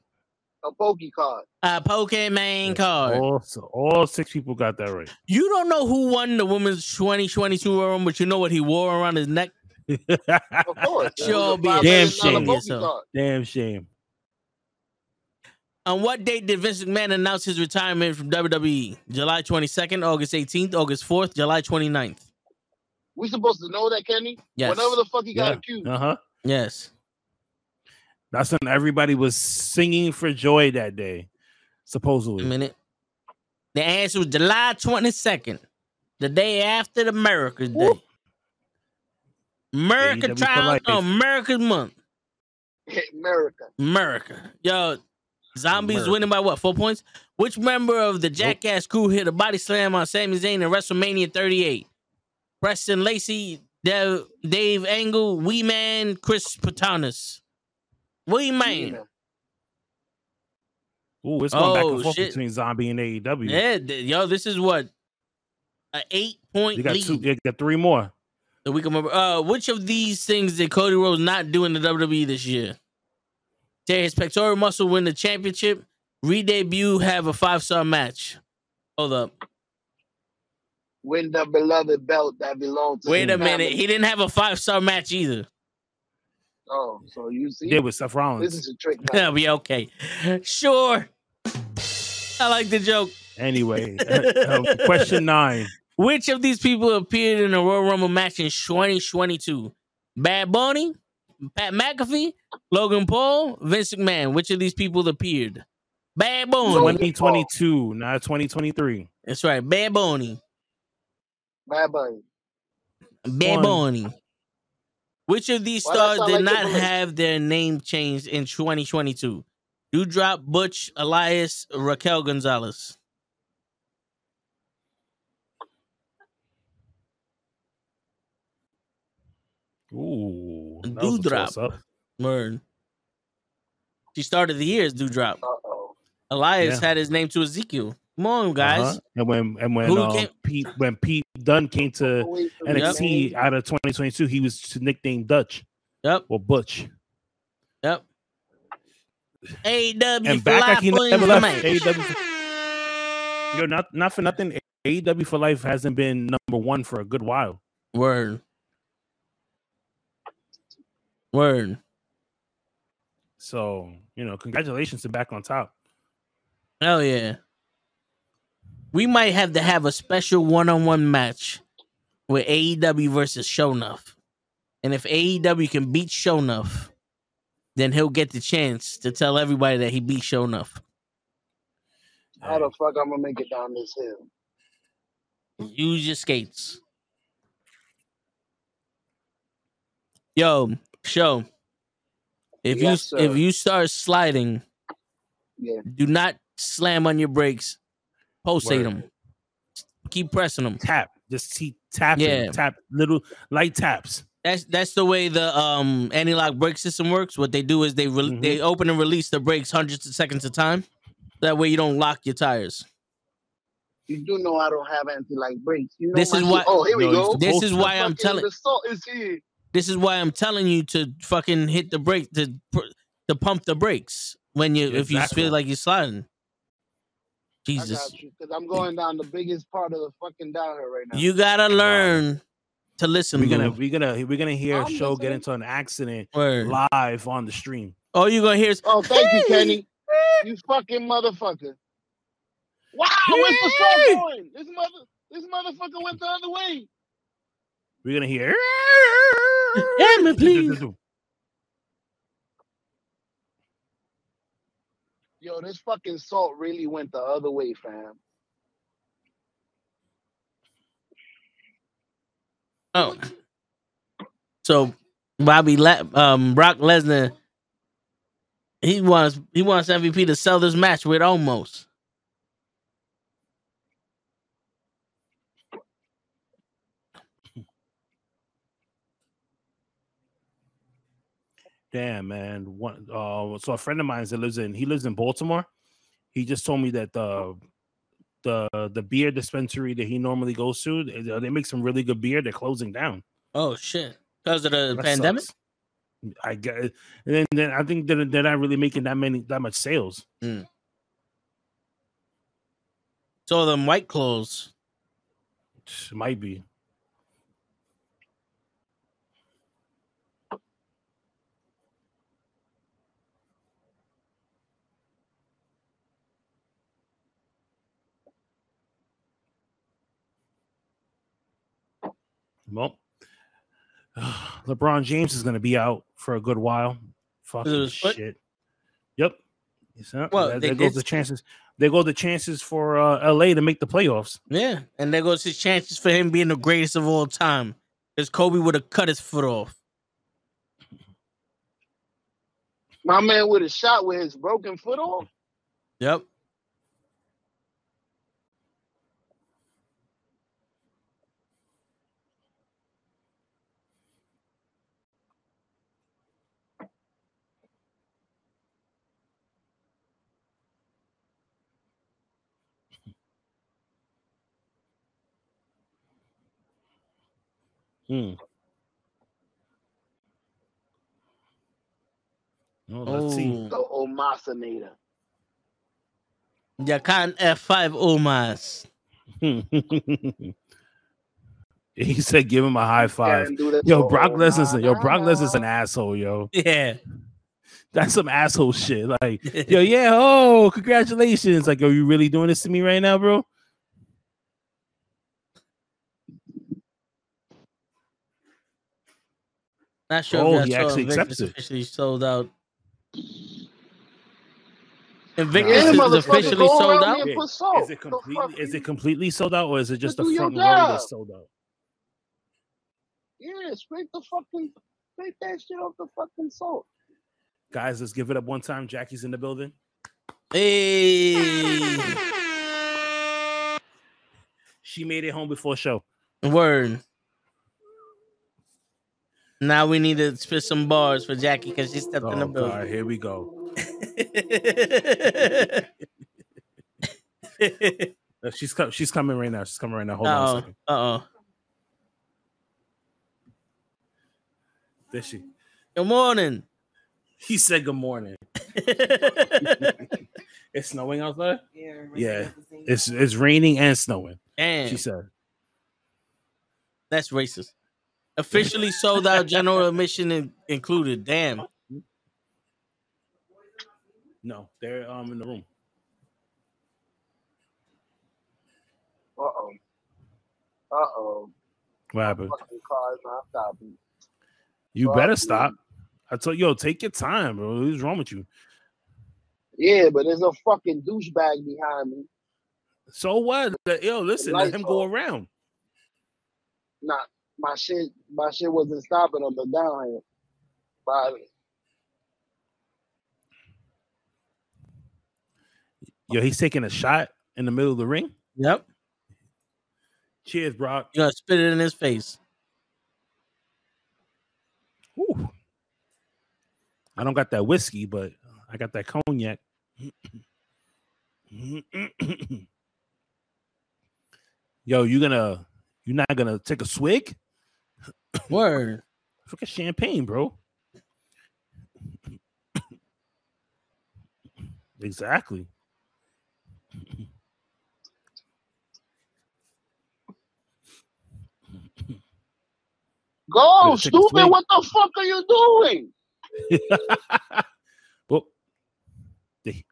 Speaker 3: A pokey card.
Speaker 2: A Pokemon card.
Speaker 1: All, so all six people got that right.
Speaker 2: You don't know who won the women's 2022 Royal Rumble, but you know what he wore around his neck?
Speaker 3: Of course. [LAUGHS]
Speaker 2: Sure be
Speaker 1: damn shame.
Speaker 3: pokey
Speaker 1: Damn shame.
Speaker 2: On what date did Vince McMahon announce his retirement from WWE? July 22nd, August 18th, August 4th, July 29th.
Speaker 3: We supposed to know that, Kenny?
Speaker 2: Yes.
Speaker 3: Whenever the fuck he got
Speaker 1: Yeah.
Speaker 3: accused.
Speaker 1: Uh huh.
Speaker 2: Yes.
Speaker 1: That's when everybody was singing for joy that day, supposedly.
Speaker 2: A
Speaker 1: supposedly.
Speaker 2: minute. The answer was July 22nd, the day after the America's Day. America
Speaker 1: AEW for
Speaker 2: trials on America's month.
Speaker 3: America.
Speaker 2: America. Yo, zombies
Speaker 1: America.
Speaker 2: winning by what? Four points? Which member of the Jackass crew hit a body slam on Sami Zayn in WrestleMania 38? Preston Lacy, Dev, Dave England, Wee Man, Chris Pontius. do you
Speaker 3: mean?
Speaker 1: Ooh, it's going back
Speaker 2: Oh,
Speaker 1: and forth
Speaker 2: shit.
Speaker 1: between Zombie and AEW.
Speaker 2: Yeah, th- yo, this is what? An eight point
Speaker 1: You got
Speaker 2: lead.
Speaker 1: two. You got three more.
Speaker 2: that we can remember. Uh, which of these things did Cody Rhodes not do in the WWE this year? Tear his pectoral muscle, win the championship, re-debut, have a five-star match. Hold up.
Speaker 3: Win the beloved belt that belongs to
Speaker 2: Wait a minute.
Speaker 3: family.
Speaker 2: He didn't have a five-star match either.
Speaker 3: Oh, so you see?
Speaker 1: He was with Seth Rollins.
Speaker 3: This is a trick. match.
Speaker 2: That'll be okay. Sure. I like the joke.
Speaker 1: Anyway, [LAUGHS] uh, question nine.
Speaker 2: Which of these people appeared in a Royal Rumble match in 2022? Bad Bunny, Pat McAfee, Logan Paul, Vince McMahon. Which of these people appeared? Bad Bunny.
Speaker 3: Logan
Speaker 1: 2022, not 2023.
Speaker 2: That's right. Bad Bunny.
Speaker 3: Bad Bunny.
Speaker 2: Bad
Speaker 1: One.
Speaker 2: Bunny. Which of these
Speaker 3: Why
Speaker 2: stars did
Speaker 3: like
Speaker 2: not
Speaker 3: Triple
Speaker 2: have their name changed in 2022? Doudrop, Butch, Elias, Raquel Gonzalez.
Speaker 1: Ooh,
Speaker 2: A
Speaker 1: that was a
Speaker 2: dewdrop. Word. She started the year as Doudrop.
Speaker 3: Uh-oh.
Speaker 2: Elias
Speaker 1: Yeah.
Speaker 2: had his name to Ezekiel. Come on, guys.
Speaker 1: Uh-huh. And when and when
Speaker 2: Who
Speaker 1: um,
Speaker 2: came-
Speaker 1: Pete when Pete Dunne came to
Speaker 3: Wait for
Speaker 1: NXT
Speaker 3: game.
Speaker 1: out of 2022, he was nicknamed Dutch
Speaker 2: Yep,
Speaker 1: or Butch.
Speaker 2: yep. AW
Speaker 1: And
Speaker 2: for
Speaker 1: back
Speaker 2: life,
Speaker 1: like he
Speaker 2: boys,
Speaker 1: never left.
Speaker 2: on.
Speaker 1: For- Yo, not not for nothing. AEW for life hasn't been number one for a good while.
Speaker 2: Word. Word.
Speaker 1: So you know, congratulations to back on top.
Speaker 2: Hell yeah. We might have to have a special one-on-one match with AEW versus Shownuff. And if AEW can beat Shownuff, then he'll get the chance to tell everybody that he beat Shownuff.
Speaker 3: How the fuck I'm gonna make it down this hill?
Speaker 2: Use your skates. Yo, show. If
Speaker 3: Yes,
Speaker 2: you if you start sliding,
Speaker 3: Yeah.
Speaker 2: do not slam on your brakes. Pulsate
Speaker 1: Word.
Speaker 2: them. Keep pressing them.
Speaker 1: Tap, just see tap,
Speaker 2: Yeah.
Speaker 1: tap, little light taps.
Speaker 2: That's that's the way the um anti-lock brake system works. What they do is they re-
Speaker 1: Mhm.
Speaker 2: they open and release the brakes hundreds of seconds of time. That way you don't lock your tires.
Speaker 3: You do know I don't have anti-lock brakes. You know
Speaker 2: This is why-
Speaker 3: Oh, here we
Speaker 1: No, you're
Speaker 3: go.
Speaker 2: This is why I'm telling.
Speaker 3: The salt is here.
Speaker 2: This is why I'm telling you to fucking hit the brake to to pump the brakes when you if you feel like you're sliding.
Speaker 3: I
Speaker 2: Jesus,
Speaker 3: you because I'm going down the biggest part of the fucking downhill right now.
Speaker 2: you gotta learn to listen.
Speaker 1: We're gonna we're gonna we're gonna hear
Speaker 3: I'm
Speaker 1: show get into an accident
Speaker 2: Word.
Speaker 1: live on the stream.
Speaker 2: Oh, you're gonna hear is
Speaker 3: Oh, thank you, Kenny. You fucking motherfucker. Wow, where's the salt going? This mother, this motherfucker went the other way.
Speaker 1: We're gonna hear.
Speaker 2: Emma, [LAUGHS] please.
Speaker 3: Yo, this fucking salt really went the other way, fam.
Speaker 2: oh. So Bobby Le- um Brock Lesnar he wants he wants MVP to sell this match with Omos.
Speaker 1: Damn, man. One, uh, so a friend of mine that lives in he lives in Baltimore. He just told me that the the the beer dispensary that he normally goes to, they, they make some really good beer. They're closing down.
Speaker 2: Oh shit. Because of the
Speaker 1: That
Speaker 2: pandemic?
Speaker 1: sucks. I get. And then, then I think that they're not really making that many that much sales.
Speaker 2: So them white clothes.
Speaker 1: Might be. Well, [SIGHS] LeBron James is going to be out for a good while. Fucking
Speaker 2: his foot?
Speaker 1: shit. Yep. Yes, huh?
Speaker 2: Well,
Speaker 1: there, there goes the chances. There go the chances for uh, LA to make the playoffs.
Speaker 2: Yeah. And there goes his chances for him being the greatest of all time. Because Kobe would have cut his foot off.
Speaker 3: My man would have shot with his broken foot off.
Speaker 2: Yep.
Speaker 1: Hmm. Oh, let's see.
Speaker 2: Oh.
Speaker 3: The Omasinator.
Speaker 2: Jakan F5 Omos. [LAUGHS]
Speaker 1: he said, "Give him a high five."
Speaker 3: Can't do that
Speaker 1: Yo,
Speaker 3: to
Speaker 1: Brock Lesnar's yo, Brock [LAUGHS] Lesnar's an asshole, yo.
Speaker 2: Yeah.
Speaker 1: That's some asshole shit. Like, [LAUGHS] yo, yeah, oh, congratulations. Like, yo, you really doing this to me right now, bro?
Speaker 2: Not sure
Speaker 1: Oh,
Speaker 2: if
Speaker 1: he actually accepts it.
Speaker 2: officially sold out.
Speaker 3: Yeah,
Speaker 2: Invictus
Speaker 3: the
Speaker 2: is officially sold
Speaker 3: around
Speaker 2: out.
Speaker 1: Yeah. Is it completely is it completely sold out or is it just the front row that's sold out?
Speaker 3: Yeah, scrape the fucking, scrape that shit off the fucking salt.
Speaker 1: Guys, let's give it up one time. Jackie's in the building.
Speaker 2: Hey.
Speaker 1: She made it home before show.
Speaker 2: Word. Now we need to spit some bars for Jackie because she stepped in the
Speaker 1: Oh
Speaker 2: building.
Speaker 1: God, here we go. [LAUGHS] Uh, She's co- she's coming right now. She's coming right now. Hold on a
Speaker 2: uh
Speaker 1: second.
Speaker 2: oh. Uh oh.
Speaker 1: There she.
Speaker 2: Good morning.
Speaker 1: He said good morning. [LAUGHS] It's snowing outside. Yeah. Yeah, it's it's raining and snowing.
Speaker 2: Damn,
Speaker 1: She said.
Speaker 2: that's racist. Officially sold out, general admission in- included. Damn.
Speaker 1: No, they're um in the room.
Speaker 3: Uh oh. Uh oh.
Speaker 1: What happened?
Speaker 3: Fucking cars not stopping.
Speaker 1: You better stop. I told yo, take your time, bro. What's wrong with you?
Speaker 3: Yeah, but there's a fucking douchebag behind me.
Speaker 1: So what? Yo, listen, let
Speaker 3: Lights
Speaker 1: him go around.
Speaker 3: Nah, my shit, my shit wasn't stopping on the down here. But
Speaker 1: Yo, he's taking a shot in the middle of the ring.
Speaker 2: Yep.
Speaker 1: Cheers, Brock.
Speaker 2: You gotta spit it in his face.
Speaker 1: Whew. I don't got that whiskey, but I got that cognac. [CLEARS THROAT] Yo, you gonna you not gonna take a swig? [LAUGHS]
Speaker 2: Word.
Speaker 1: Look at champagne, bro. exactly.
Speaker 3: go,
Speaker 1: Better take a
Speaker 3: stupid. What the fuck are you doing? [LAUGHS]
Speaker 1: well, the-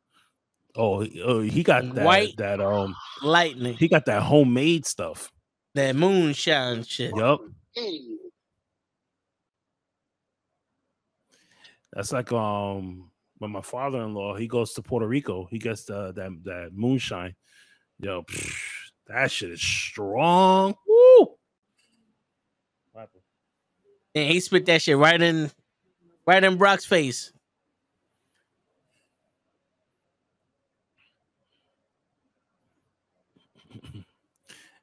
Speaker 1: oh, he- oh, he got that
Speaker 2: White.
Speaker 1: that um
Speaker 2: Lightning.
Speaker 1: he got that homemade stuff.
Speaker 2: That moonshine shit.
Speaker 1: Yup.
Speaker 3: Hey,
Speaker 1: That's like um when my father-in-law he goes to Puerto Rico, he gets the that that moonshine. Yo, psh, that shit is strong. Woo!
Speaker 2: And he spit that shit right in right in Brock's face.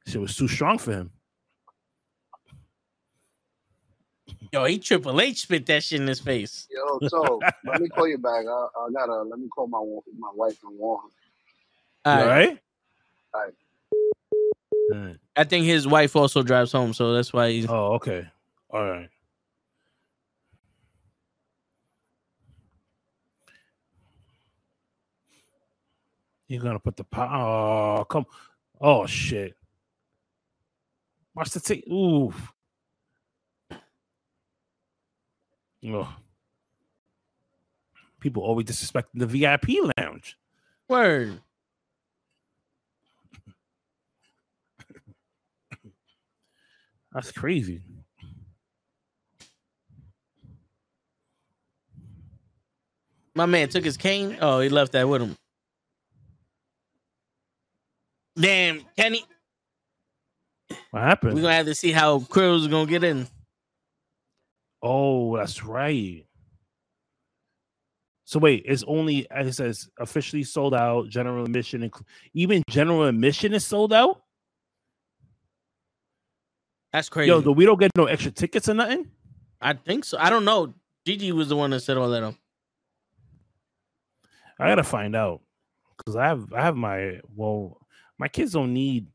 Speaker 1: Shit was too strong for him.
Speaker 2: Yo, he Triple H spit that shit in his face.
Speaker 3: yo, so let me call you back. I, I gotta let me call my my wife and warn. her.
Speaker 2: All
Speaker 1: All
Speaker 2: right.
Speaker 1: right.
Speaker 3: All right.
Speaker 1: All right.
Speaker 2: I think his wife also drives home, so that's why he's
Speaker 1: Oh, okay. All right. You're gonna put the po- oh come oh shit. Watch the take. Ooh. Oh. People always disrespecting the VIP lounge.
Speaker 2: word.
Speaker 1: That's crazy.
Speaker 2: My man took his cane. Oh, he left that with him. Damn, Kenny.
Speaker 1: What happened?
Speaker 2: We're gonna have to see how is gonna get in.
Speaker 1: Oh, that's right. So wait, it's only it says officially sold out. General admission, inclu- even general admission is sold out.
Speaker 2: That's crazy.
Speaker 1: Yo, do we don't get no extra tickets or nothing?
Speaker 2: I think so. I don't know. Gigi was the one that said all that up.
Speaker 1: I gotta find out because I have I have my well, my kids don't need.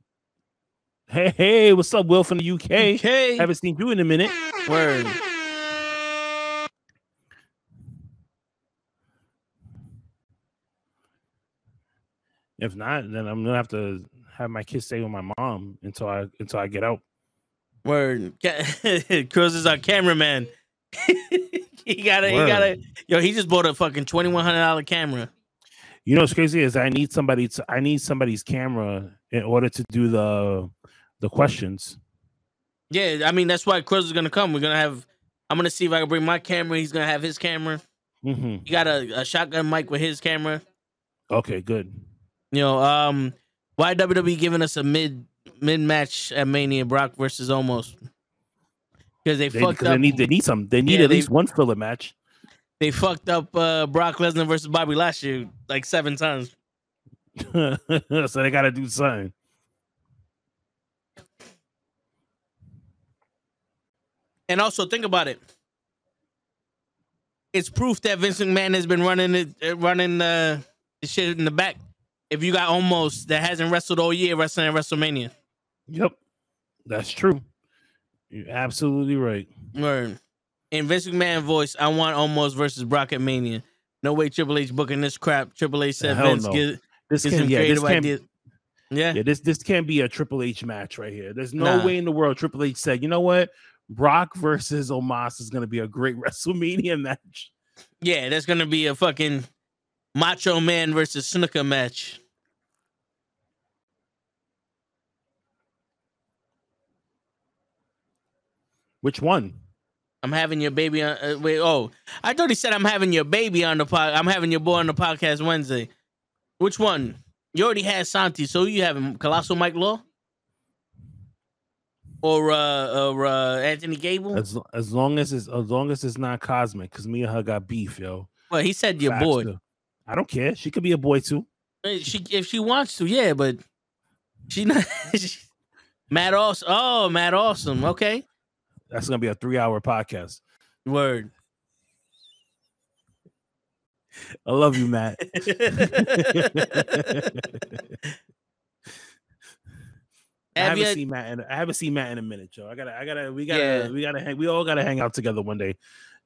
Speaker 1: Hey, hey, what's up, Will from the UK?
Speaker 2: Okay.
Speaker 1: Haven't seen you in a minute.
Speaker 2: Word.
Speaker 1: If not, then I'm gonna have to have my kids stay with my mom until I until I get out.
Speaker 2: Word. [LAUGHS] Cruz is our cameraman. [LAUGHS] he gotta, he gotta. Yo, he just bought a fucking twenty one hundred dollar camera.
Speaker 1: You know what's crazy is I need somebody to I need somebody's camera in order to do the the questions.
Speaker 2: Yeah, I mean that's why Cruz is gonna come. We're gonna have. I'm gonna see if I can bring my camera. He's gonna have his camera.
Speaker 1: hmm
Speaker 2: He got a, a shotgun mic with his camera.
Speaker 1: Okay, good.
Speaker 2: You know, um, why WWE giving us a mid mid match at Mania Brock versus Omos because they,
Speaker 1: They,
Speaker 2: fucked up.
Speaker 1: they need they need some they need
Speaker 2: Yeah,
Speaker 1: at
Speaker 2: they-
Speaker 1: least one filler match.
Speaker 2: they fucked up uh, Brock Lesnar versus Bobby last year like seven times. [LAUGHS]
Speaker 1: so they gotta do something.
Speaker 2: And also think about it. it's proof that Vince McMahon has been running it, uh, running the, the shit in the back. If you got Omos that hasn't wrestled all year wrestling at WrestleMania,
Speaker 1: Yep, that's true. You're absolutely right.
Speaker 2: Word. In Vince McMahon voice, I want Omos versus Brock at Mania. No way Triple H booking this crap. Triple H said
Speaker 1: Hell
Speaker 2: Vince
Speaker 1: no. This
Speaker 2: get
Speaker 1: can yeah, this can't
Speaker 2: ideas. Yeah.
Speaker 1: yeah this this can't be a Triple H match right here. There's no
Speaker 2: Nah.
Speaker 1: way in the world Triple H said, you know what, Brock versus Omos is gonna be a great [LAUGHS] WrestleMania match.
Speaker 2: Yeah, that's gonna be a fucking Macho Man versus Snooker match.
Speaker 1: Which one?
Speaker 2: I'm having your baby on. Uh, wait, oh, I thought he said I'm having your baby on the pod. I'm having your boy on the podcast Wednesday. Which one? You already had Santi, so you have him, Colossal Mike Law, or uh, or uh, Anthony Gable.
Speaker 1: As as long as it's as long as it's not cosmic, because me and her got beef, yo.
Speaker 2: Well, he said your boy.
Speaker 1: I don't care. She could be a boy too.
Speaker 2: She if she wants to, yeah, but she not. [LAUGHS] she- Matt Awesome. Oh, Matt Awesome. Okay.
Speaker 1: That's gonna be a three hour podcast.
Speaker 2: Word.
Speaker 1: I love you, Matt. [LAUGHS] I
Speaker 2: Have
Speaker 1: haven't
Speaker 2: you?
Speaker 1: seen Matt. In, I haven't seen Matt in a minute, Joe. I gotta, I gotta, we gotta,
Speaker 2: Yeah.
Speaker 1: we gotta hang. We all gotta hang out together one day.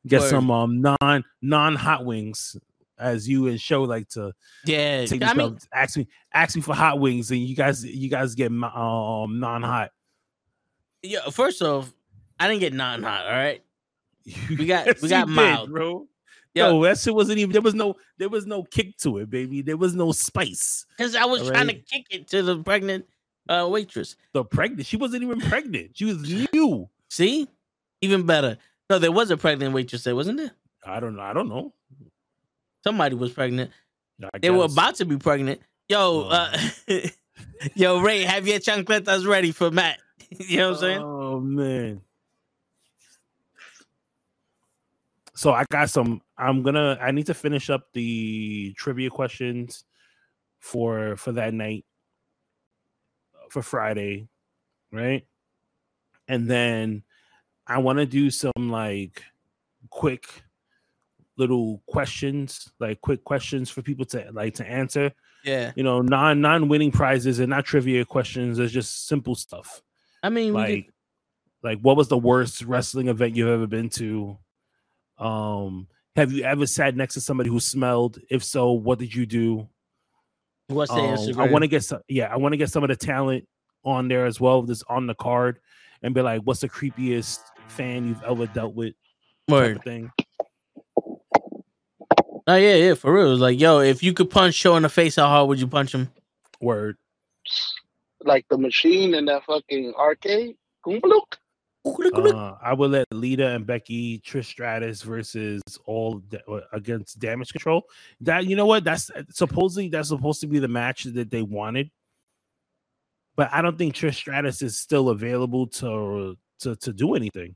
Speaker 1: Get
Speaker 2: Word.
Speaker 1: some um non non hot wings, as you and show like to
Speaker 2: Yeah.
Speaker 1: take.
Speaker 2: I mean,
Speaker 1: ask me, ask me for hot wings, and you guys, you guys get um non hot.
Speaker 2: yeah. First off, I didn't get non hot. All right. We got- [LAUGHS] we got mild.
Speaker 1: bro.
Speaker 2: Yo.
Speaker 1: Yo, that shit wasn't even. There was no, there was no kick to it, baby. There was no spice.
Speaker 2: Because I was
Speaker 1: All
Speaker 2: trying to kick it to the pregnant uh, waitress.
Speaker 1: The pregnant, she wasn't even pregnant. She was [LAUGHS] new.
Speaker 2: See? Even better. No, there was a pregnant waitress there, wasn't there?
Speaker 1: I don't know. I don't know.
Speaker 2: Somebody was pregnant.
Speaker 1: I
Speaker 2: They were about to be pregnant. Yo, uh, [LAUGHS] yo, Ray, have your chancletas ready for Matt. [LAUGHS] you know what I'm saying?
Speaker 1: Oh man. So I got some. I'm gonna. I need to finish up the trivia questions for for that night for Friday, right? And then I want to do some like quick little questions, like quick questions for people to like to answer.
Speaker 2: Yeah.
Speaker 1: You know, non non winning prizes and not trivia questions. It's just simple stuff
Speaker 2: I mean,
Speaker 1: like
Speaker 2: could-
Speaker 1: like what was the worst wrestling event you've ever been to um have you ever sat next to somebody who smelled if so what did you do
Speaker 2: what's the
Speaker 1: Um,
Speaker 2: Instagram?
Speaker 1: i want to get some yeah i want to get some of the talent on there as well that's on the card and be like what's the creepiest fan you've ever dealt with type
Speaker 2: Word.
Speaker 1: of thing
Speaker 2: Oh, yeah, yeah, for real. It's like, yo, if you could punch Show in the face, how hard would you punch him?
Speaker 1: word
Speaker 3: Like the machine in that fucking arcade.
Speaker 1: Uh, i would let lita and becky trish stratus versus all da- uh, against damage control that you know what that's supposedly that's supposed to be the match that they wanted but I don't think Trish Stratus is still available to to to do anything.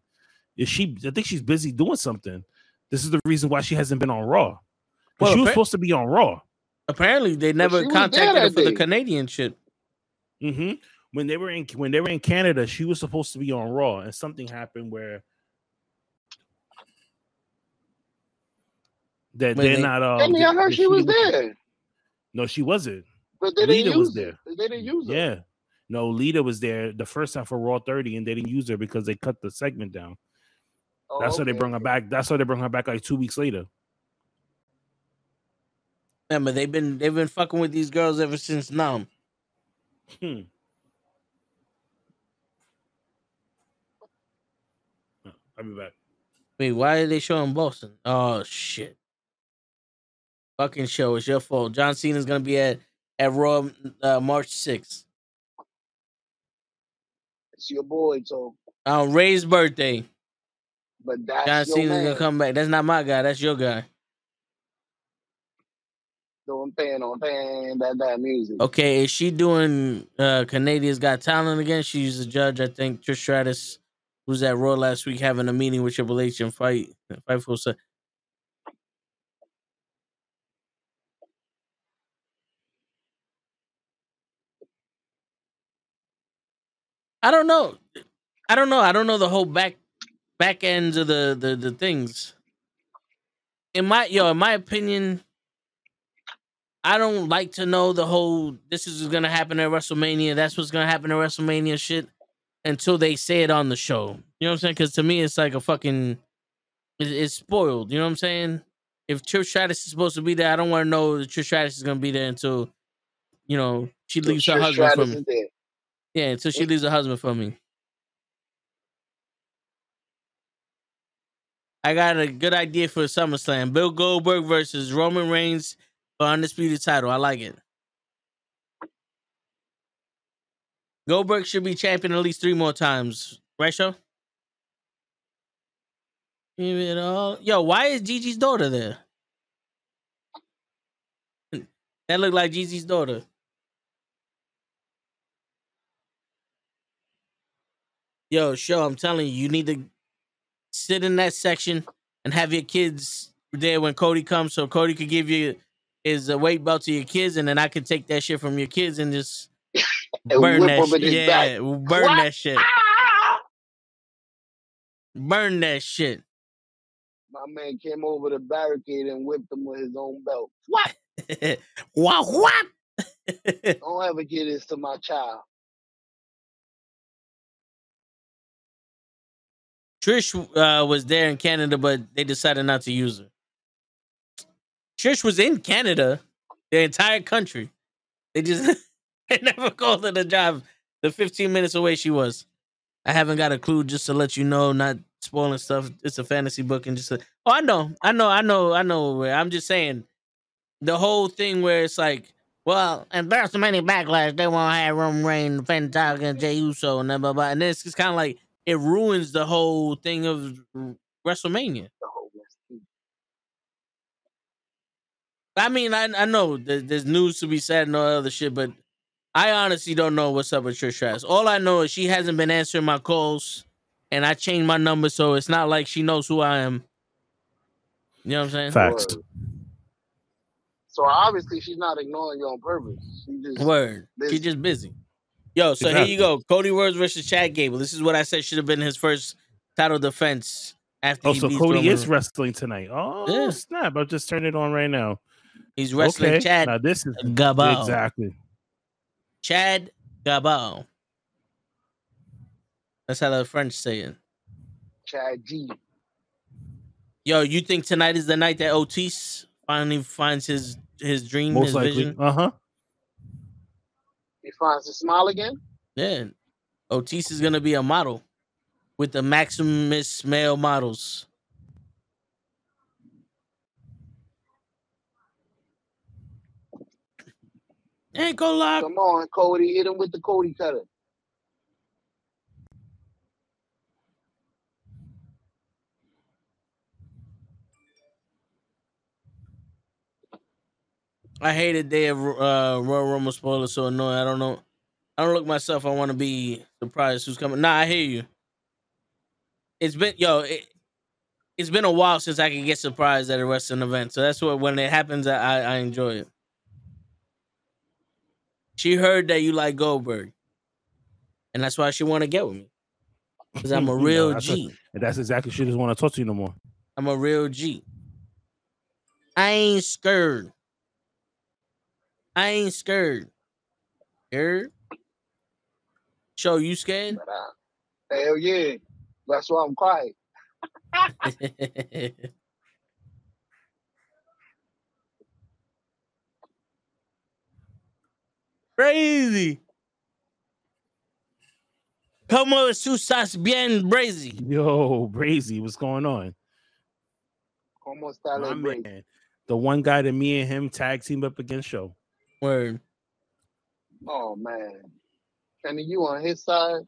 Speaker 1: Is she? I think she's busy doing something. This is the reason why she hasn't been on Raw. 'Cause
Speaker 2: Well,
Speaker 1: she was supposed to be on Raw.
Speaker 2: Apparently, they never
Speaker 3: she was there
Speaker 2: contacted her
Speaker 3: that
Speaker 2: for the. Canadian shit.
Speaker 1: hmm When they were in when they were in Canada, she was supposed to be on Raw, and something happened where that
Speaker 2: Wait,
Speaker 1: they're
Speaker 2: they-
Speaker 1: not. Uh,
Speaker 3: I mean, I heard
Speaker 1: that
Speaker 3: she was
Speaker 1: was-
Speaker 3: there,
Speaker 1: No, she wasn't.
Speaker 3: but they didn't
Speaker 1: Lita was
Speaker 3: use
Speaker 1: there.
Speaker 3: her. They didn't use her.
Speaker 1: Yeah. No, Lita was there the first time for Raw 30, and they didn't use her because they cut the segment down.
Speaker 3: Oh,
Speaker 1: That's why they
Speaker 3: okay.
Speaker 1: brought her back. That's why they brought her back like two weeks later.
Speaker 2: Remember, they've been they've been fucking with these girls ever since now.
Speaker 1: Hmm. Oh, I'll be back.
Speaker 2: Wait, why are they showing Boston? Oh shit! Fucking show, it's your fault. John Cena's gonna be at at Raw uh, March sixth
Speaker 3: It's your boy, so
Speaker 2: on Ray's birthday.
Speaker 3: but that's
Speaker 2: John
Speaker 3: your
Speaker 2: Cena's
Speaker 3: man.
Speaker 2: gonna come back. That's not my guy. That's your guy.
Speaker 3: Doing pan on pan, that that music.
Speaker 2: Okay, is she doing uh Canadians Got Talent again? She's a judge, I think. Trish Stratus, who's at Raw last week, having a meeting with Triple H and fight fight for se- I don't know. I don't know. I don't know the whole back back ends of the the, the things. in my yo, in my opinion, I don't like to know the whole this is gonna happen at WrestleMania. That's what's gonna happen at WrestleMania shit until they say it on the show. You know what I'm saying? Because to me, it's like a fucking it- it's spoiled. You know what I'm saying? If Trish Stratus is supposed to be there, I don't want to know that Trish Stratus is gonna be there until you know she leaves her
Speaker 3: Trish
Speaker 2: husband for
Speaker 3: Stratus
Speaker 2: me.
Speaker 3: is there.
Speaker 2: Yeah, until she leaves her husband for me. I got a good idea for SummerSlam. Bill Goldberg versus Roman Reigns for undisputed title. I like it. Goldberg should be champion at least three more times, right, show? Give it all. Yo, why is Gigi's daughter there? [LAUGHS] That looked like Gigi's daughter. Yo, show, I'm telling you, you need to sit in that section and have your kids there when Cody comes, so Cody could give you his a weight belt to your kids, and then I could take that shit from your kids and just [LAUGHS]
Speaker 3: And
Speaker 2: burn that shit. Yeah,
Speaker 3: back.
Speaker 2: burn
Speaker 3: What?
Speaker 2: that shit.
Speaker 3: Ah!
Speaker 2: Burn that shit.
Speaker 3: My man came over the barricade and whipped him with his own belt. What? [LAUGHS]
Speaker 2: wow, what? [LAUGHS]
Speaker 3: Don't ever get this to my child.
Speaker 2: Trish uh, was there in Canada, but they decided not to use her. Trish was in Canada, the entire country. They just [LAUGHS] they never called her the job. The 15 minutes away she was. I haven't got a clue just to let you know, not spoiling stuff. It's a fantasy book and just a, oh, I know, I know, I know, I know. I'm just saying the whole thing where it's like, well, and there's so many backlash. They won't have Roman the title against Jey Uso and blah blah blah. And then it's just kind of like it ruins the whole thing of WrestleMania.
Speaker 3: The whole rest.
Speaker 2: I mean, I I know that there's news to be said and all other shit, but I honestly don't know what's up with Trish Stratus. All I know is she hasn't been answering my calls, and I changed my number, so it's not like she knows who I am. You know what I'm saying?
Speaker 1: Facts.
Speaker 3: Word. So obviously she's not ignoring you on purpose. She just
Speaker 2: Word. She
Speaker 3: busy.
Speaker 2: just busy. Yo, so
Speaker 1: Exactly.
Speaker 2: here you go. Cody Rhodes versus Chad Gable. This is what I said should have been his first title defense after
Speaker 1: Oh,
Speaker 2: he
Speaker 1: so
Speaker 2: beats
Speaker 1: Cody
Speaker 2: Roman
Speaker 1: is wrestling tonight. Oh
Speaker 2: Yeah.
Speaker 1: snap! I'll just turn it on right now.
Speaker 2: He's wrestling
Speaker 1: okay.
Speaker 2: Chad
Speaker 1: Now this is
Speaker 2: Gabal.
Speaker 1: exactly.
Speaker 2: Chad Gabal. That's how the French say it.
Speaker 3: Chad G.
Speaker 2: Yo, you think tonight is the night that Otis finally finds his his dream,
Speaker 1: Most
Speaker 2: his
Speaker 1: likely.
Speaker 2: vision?
Speaker 1: Uh huh.
Speaker 3: He finds a smile again.
Speaker 2: Yeah. Otis is gonna be a model with the Maximum male models. Ankle lock.
Speaker 3: Come on, Cody. Hit him with the Cody cutter.
Speaker 2: I hated day of uh, Royal Rumble spoiler. So annoying. I don't know. I don't look myself. I want to be surprised who's coming. Nah, I hear you. It's been yo. It, it's been a while since I can get surprised at a wrestling event. So that's what when it happens, I I enjoy it. She heard that you like Goldberg, and that's why she want to get with me because I'm a [LAUGHS]
Speaker 1: No,
Speaker 2: real
Speaker 1: that's a-
Speaker 2: G.
Speaker 1: And that's exactly she doesn't want to talk to you no more.
Speaker 2: I'm a real G. I ain't scared. I ain't scared. Scared? Show you scared?
Speaker 3: Uh, hell yeah. That's why I'm quiet. [LAUGHS]
Speaker 2: Crazy. Como estás bien, Brazy?
Speaker 1: Yo, Brazy, what's going on?
Speaker 3: Como está la
Speaker 1: man, the one guy that me and him tag team up against show.
Speaker 2: Word.
Speaker 3: Oh man. And you on his side?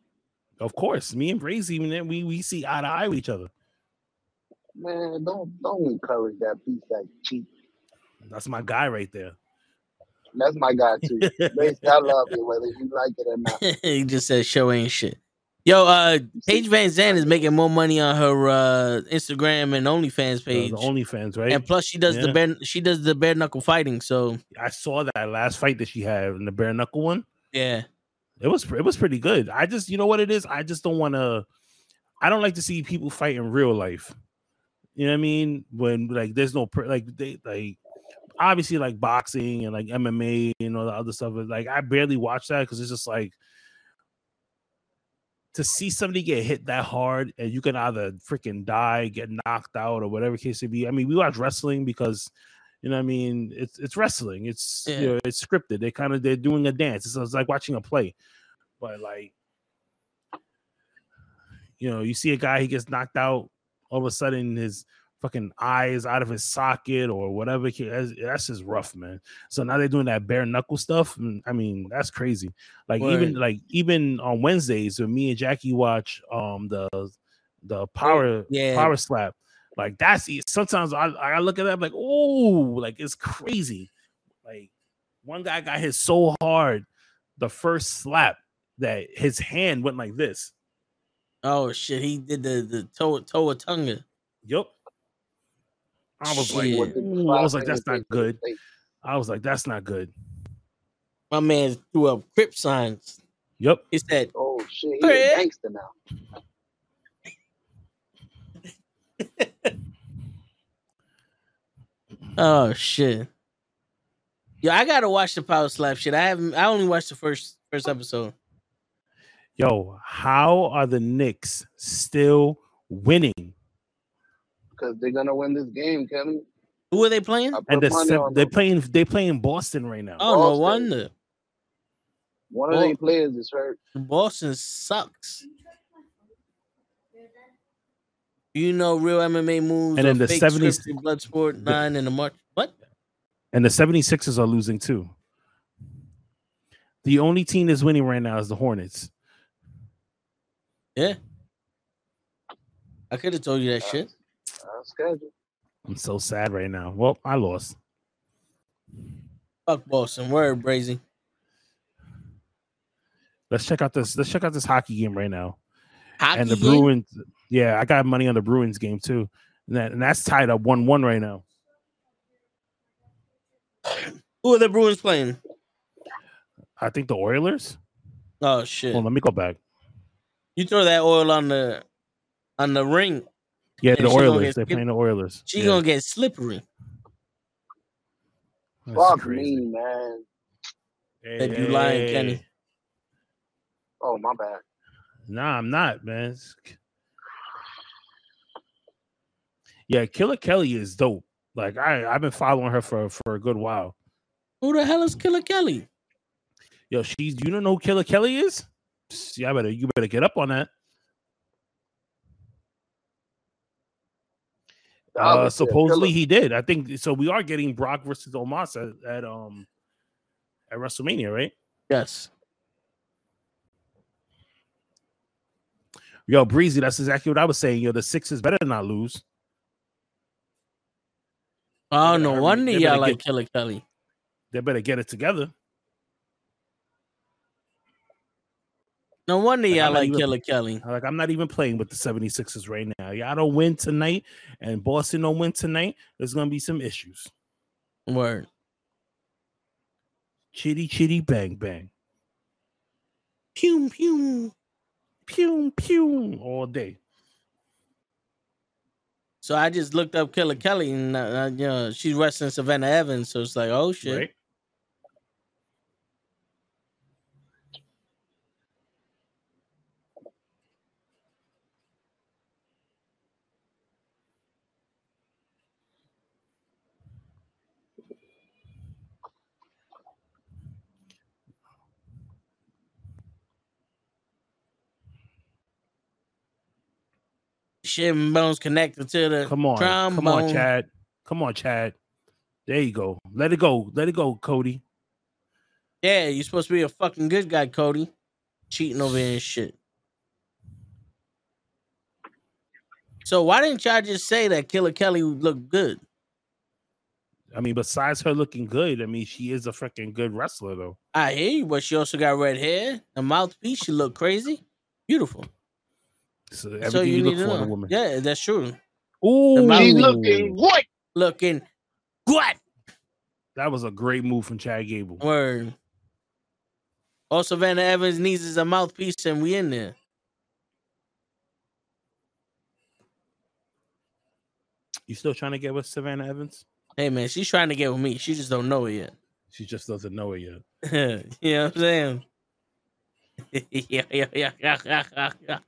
Speaker 1: Of course, me and Brazy, man, we we see eye to eye with each other.
Speaker 3: Man, don't don't encourage that piece that cheap.
Speaker 1: That's my guy right there.
Speaker 3: That's my guy too. Basically, [LAUGHS] I love it whether you like it or not. [LAUGHS]
Speaker 2: he just said show ain't shit. Yo, uh, Paige VanZant is making more money on her uh Instagram and OnlyFans
Speaker 1: Uh,
Speaker 2: page,
Speaker 1: the OnlyFans, right?
Speaker 2: and plus she does the
Speaker 1: Yeah.
Speaker 2: bare she does the bare knuckle fighting. So
Speaker 1: I saw that last fight that she had in the bare knuckle one.
Speaker 2: yeah,
Speaker 1: It was it was pretty good. I just you know what it is. I just don't want to. I don't like to see people fight in real life. You know what I mean? When like there's no like they like obviously like boxing and like MMA and all the other stuff. But like I barely watch that because it's just like to see somebody get hit that hard and you can either freaking die, get knocked out, or whatever case it be. I mean, we watch wrestling because you know I mean it's it's wrestling. It's
Speaker 2: Yeah.
Speaker 1: you know, it's scripted. They kind of they're doing a dance. It's, it's like watching a play. But like you know, you see a guy he gets knocked out, all of a sudden his fucking eyes out of his socket or whatever. That's, that's just rough, man. So now they're doing that bare knuckle stuff. I mean, that's crazy. Like even like even on Wednesdays when me and Jackie watch um the the power
Speaker 2: Yeah.
Speaker 1: power slap, like that's sometimes I I look at that like oh like it's crazy. Like one guy got hit so hard the first slap that his hand went like this.
Speaker 2: Oh shit, he did the the toe toe tonga.
Speaker 1: Yup. I was like,
Speaker 2: Shit.
Speaker 3: With the
Speaker 1: ooh, I was like, that's not good. I was like, that's not good.
Speaker 2: My man threw up crip signs.
Speaker 1: Yep.
Speaker 2: He said,
Speaker 3: Oh shit, he's
Speaker 2: Chris.
Speaker 3: a gangster now. [LAUGHS]
Speaker 2: "Oh shit." Yo, I gotta watch the power slap shit. I haven't. I only watched the first first episode.
Speaker 1: Yo, how are the Knicks still winning?
Speaker 3: Because they're gonna win this game, Kevin.
Speaker 2: Who are they playing?
Speaker 1: And the
Speaker 3: money
Speaker 1: sev-
Speaker 3: on
Speaker 1: they're
Speaker 3: them.
Speaker 1: playing they playing Boston right now.
Speaker 2: Oh no wonder.
Speaker 3: One of
Speaker 2: Well-
Speaker 3: their players is hurt.
Speaker 2: Boston sucks. You know real MMA moves
Speaker 1: And
Speaker 2: or
Speaker 1: then the
Speaker 2: fake
Speaker 1: 70s
Speaker 2: scripted blood sport nine in the March. What?
Speaker 1: And the 76ers are losing too. The only team that's winning right now is the Hornets.
Speaker 2: Yeah. I could have told you that
Speaker 3: uh, shit. Schedule.
Speaker 1: I'm so sad right now. Well, I lost.
Speaker 2: Fuck Boston. Word, Brazy.
Speaker 1: Let's check out this. Let's check out this hockey game right now.
Speaker 2: Hockey
Speaker 1: and the
Speaker 2: game?
Speaker 1: Bruins. Yeah, I got money on the Bruins game too. And, that, and that's tied up one-one right now.
Speaker 2: Who are the Bruins playing?
Speaker 1: I think the Oilers.
Speaker 2: Oh shit!
Speaker 1: Hold on, let me go back.
Speaker 2: You throw that oil on the on the ring,
Speaker 1: Yeah, the Oilers. They're
Speaker 2: skip-
Speaker 1: playing the Oilers.
Speaker 2: she
Speaker 1: yeah.
Speaker 2: gonna get slippery.
Speaker 1: That's
Speaker 3: Fuck
Speaker 1: crazy.
Speaker 3: me, man.
Speaker 1: Hey,
Speaker 2: That you lying, Kenny.
Speaker 3: Oh my bad.
Speaker 1: Nah, I'm not, man. It's- Yeah, Killer Kelly is dope. Like I, I've been following her for for a good while.
Speaker 2: Who the hell is Killer Kelly?
Speaker 1: Yo, she's you don't know who Killer Kelly is? Psst, Yeah, better you better get up on that. Uh, supposedly he did. I think so. We are getting Brock versus Omos at, at um at WrestleMania, right?
Speaker 2: Yes.
Speaker 1: Yo, Breezy, that's exactly what I was saying. Yo, the Sixers better not lose.
Speaker 2: Oh no
Speaker 1: hurry.
Speaker 2: wonder y'all like
Speaker 1: get-
Speaker 2: Killer Kelly.
Speaker 1: They better get it together.
Speaker 2: No wonder y'all like Killer Kelly.
Speaker 1: Like I'm not even playing with the 76ers right now. Y'all don't win tonight, and Boston don't win tonight. There's gonna be some issues.
Speaker 2: Word.
Speaker 1: Chitty chitty bang bang.
Speaker 2: Pew pew.
Speaker 1: Pew pew all day.
Speaker 2: So I just looked up Killer Kelly, and uh, uh, you know she's wrestling Savannah Evans. So it's like, oh shit.
Speaker 1: Right?
Speaker 2: Shin bones connected to the
Speaker 1: Come on,
Speaker 2: trombone.
Speaker 1: come on, Chad. Come on, Chad. There you go. Let it go. Let it go, Cody.
Speaker 2: Yeah, you're supposed to be a fucking good guy, Cody. Cheating over here and shit. So why didn't y'all just say that Killer Kelly looked good?
Speaker 1: I mean, besides her looking good, I mean, she is a freaking good wrestler, though.
Speaker 2: I hear you, but she also got red hair, a mouthpiece. She look crazy, beautiful.
Speaker 1: So
Speaker 2: That's
Speaker 1: everything
Speaker 2: all
Speaker 1: you,
Speaker 2: you
Speaker 1: look
Speaker 2: to
Speaker 1: for in
Speaker 2: know.
Speaker 1: a woman.
Speaker 2: Yeah, that's true.
Speaker 1: Ooh,
Speaker 2: mouth-
Speaker 3: She's looking what?
Speaker 2: Looking what?
Speaker 1: that was a great move from Chad Gable.
Speaker 2: Word. Oh, also, Vanna Evans needs is a mouthpiece, and we in there.
Speaker 1: You still trying to get with Savannah Evans?
Speaker 2: Hey man, she's trying to get with me. She just don't know it yet.
Speaker 1: She just doesn't know it yet. [LAUGHS]
Speaker 2: you know what I'm saying? [LAUGHS] yeah, yeah, yeah, yeah, yeah, yeah.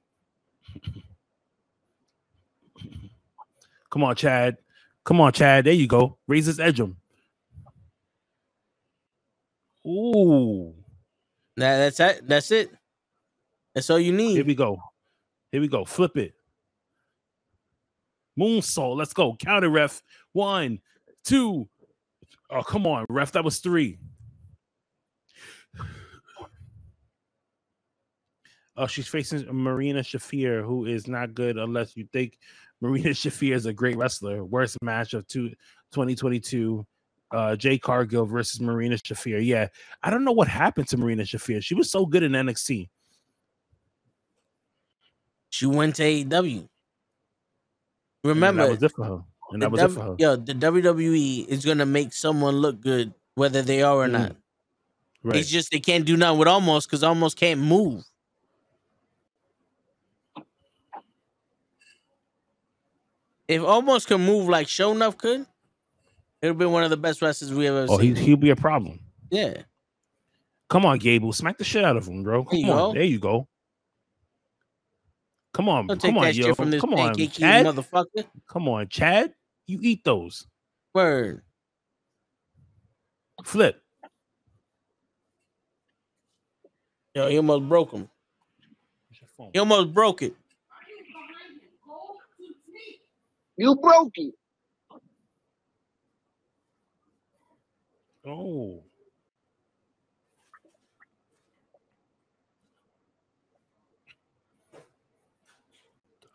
Speaker 1: Come on, Chad. Come on, Chad. There you go. Raise his edge him. Ooh.
Speaker 2: That's that. That's it. That's all you need.
Speaker 1: Here we go. Here we go. Flip it. Moonsault. Let's go. Counter ref. One, two. Oh, come on, ref. That was three. Oh, she's facing Marina Shafir, who is not good unless you think [LAUGHS] Marina Shafir is a great wrestler. Worst match of two, 2022. Uh, Jade Cargill versus Marina Shafir. Yeah, I don't know what happened to Marina Shafir. She was so good in NXT.
Speaker 2: She went to AEW.
Speaker 1: And
Speaker 2: Remember,
Speaker 1: that was it for her. And that was it for her.
Speaker 2: Yo, the WWE is gonna make someone look good, whether they are or
Speaker 1: Mm,
Speaker 2: not.
Speaker 1: Right.
Speaker 2: It's just they can't do nothing with Omos because Omos can't move. If Omos could move like Show Enough could, it would be one of the best wrestlers we ever
Speaker 1: oh, he,
Speaker 2: seen.
Speaker 1: he'll be a problem.
Speaker 2: yeah.
Speaker 1: Come on, Gable. Smack the shit out of him, bro. Come
Speaker 2: you
Speaker 1: on.
Speaker 2: go.
Speaker 1: There you go. Come on.
Speaker 2: Don't
Speaker 1: Come on, yo. Come on, Chad.
Speaker 2: motherfucker.
Speaker 1: Come on, Chad. You eat those.
Speaker 2: Word.
Speaker 1: Flip.
Speaker 2: Yo, he almost broke him. He almost broke it.
Speaker 3: You broke it.
Speaker 1: Oh.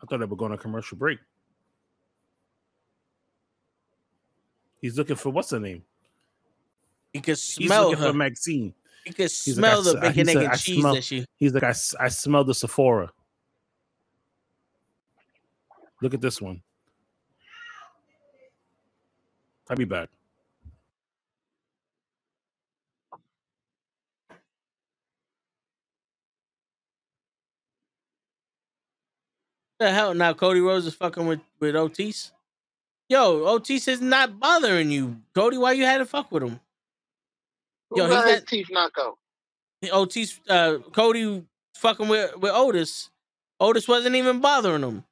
Speaker 1: I thought they were going on a commercial break. He's looking for what's her name?
Speaker 2: He could
Speaker 1: He's
Speaker 2: smell
Speaker 1: looking
Speaker 2: her.
Speaker 1: for Maxxine.
Speaker 2: He could
Speaker 1: like,
Speaker 2: smell
Speaker 1: I
Speaker 2: the
Speaker 1: s- I-
Speaker 2: bacon, egg, and
Speaker 1: "I
Speaker 2: cheese
Speaker 1: smell-
Speaker 2: that she.
Speaker 1: He's like, I, I smell the Sephora. Look at this one. I'll be back.
Speaker 2: The hell now Cody Rhodes is fucking with, with Otis. Yo, Otis is not bothering you. Cody, why you had to fuck with him?
Speaker 3: Who
Speaker 2: Yo,
Speaker 3: got
Speaker 2: he's
Speaker 3: his
Speaker 2: not-
Speaker 3: teeth knocked out?
Speaker 2: Otis uh Cody fucking with, with Otis. Otis wasn't even bothering him.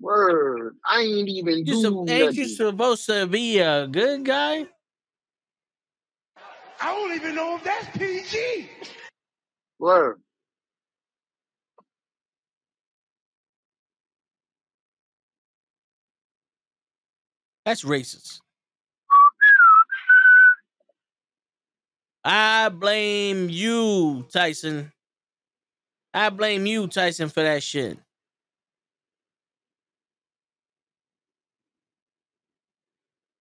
Speaker 3: Word. I ain't even
Speaker 2: You
Speaker 3: do
Speaker 2: sup- ain't you supposed to be a good guy?
Speaker 4: I don't even know if that's PG.
Speaker 3: Word.
Speaker 2: That's racist. I blame you, Tyson. I blame you, Tyson, for that shit.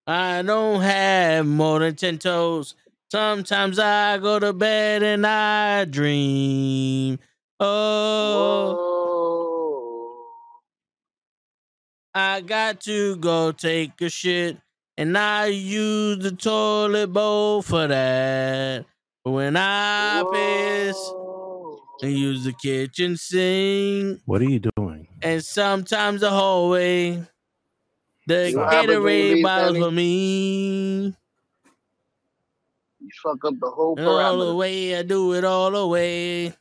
Speaker 2: I don't have more than 10 toes. Sometimes I go to bed and I dream. Oh,
Speaker 3: Whoa.
Speaker 2: I got to go take a shit, and I use the toilet bowl for that. But when I piss,
Speaker 3: Whoa.
Speaker 2: I use the kitchen sink,
Speaker 1: What are you doing?
Speaker 2: and sometimes the hallway. The
Speaker 3: You have
Speaker 2: Gatorade bottles
Speaker 3: Sammy?
Speaker 2: for me.
Speaker 3: You fuck up the whole
Speaker 2: And all the way, I do it all the way.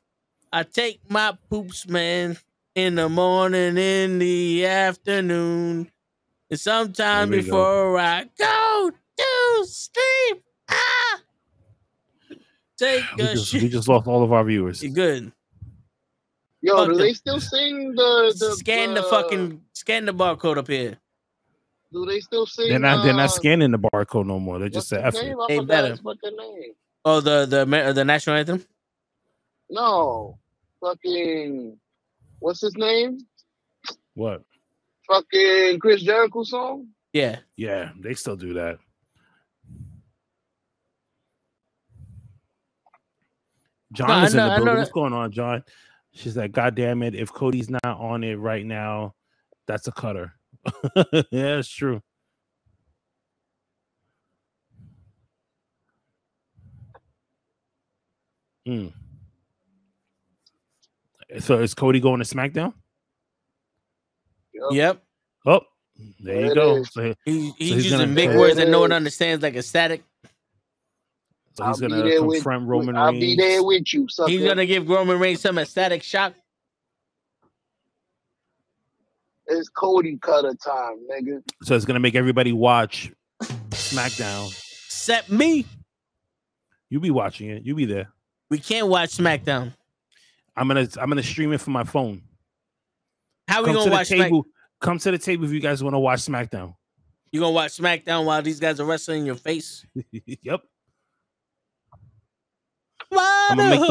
Speaker 2: I take my poops, man, in the morning, in the afternoon, and sometime
Speaker 1: Here we go.
Speaker 2: before I go to sleep. Ah! Take
Speaker 1: We
Speaker 2: a
Speaker 1: just, we just lost all of our viewers.
Speaker 2: You good?
Speaker 3: Yo,
Speaker 2: fuck
Speaker 3: do
Speaker 2: them.
Speaker 3: they still sing the, the
Speaker 2: scan the
Speaker 3: uh,
Speaker 2: fucking scan the barcode up here.
Speaker 3: Do they still sing?
Speaker 1: They're not. They're
Speaker 3: uh,
Speaker 1: not scanning the barcode no more. They just say
Speaker 3: his
Speaker 1: F it.
Speaker 3: name?
Speaker 2: Hey, better.
Speaker 3: his fucking name.
Speaker 2: Oh, the the the national anthem.
Speaker 3: No, fucking what's his name?
Speaker 1: What?
Speaker 3: Fucking Chris Jericho song.
Speaker 2: Yeah,
Speaker 1: Yeah, they still do that. John
Speaker 2: No, I
Speaker 1: is in the
Speaker 2: I
Speaker 1: building. What's going on, John? She's like, God damn it! If Cody's not on it right now, that's a cutter. [LAUGHS] yeah, it's true. Mm. So is Cody going to SmackDown?
Speaker 3: Yup.
Speaker 2: yep.
Speaker 1: Oh, There
Speaker 3: There
Speaker 1: you
Speaker 3: it
Speaker 1: go. So,
Speaker 2: He, he's
Speaker 1: he's
Speaker 2: using big words that no one understands, like ecstatic.
Speaker 1: so he's
Speaker 3: I'll be
Speaker 1: gonna
Speaker 3: there with-
Speaker 1: confront Roman
Speaker 3: I'll be there with you, sucker.
Speaker 2: He's gonna give Roman Reigns some ecstatic shock.
Speaker 3: It's Cody Cutter time, nigga.
Speaker 1: So it's gonna make everybody watch SmackDown.
Speaker 2: Except me.
Speaker 1: You be watching it. You be there.
Speaker 2: We can't watch SmackDown.
Speaker 1: I'm gonna I'm gonna stream it from my phone.
Speaker 2: How are we
Speaker 1: Come
Speaker 2: gonna
Speaker 1: the
Speaker 2: watch Smack-
Speaker 1: table. Come to the table if you guys want to watch SmackDown.
Speaker 2: You gonna watch SmackDown while these guys are wrestling in your face? [LAUGHS]
Speaker 1: yep. I'ma make them-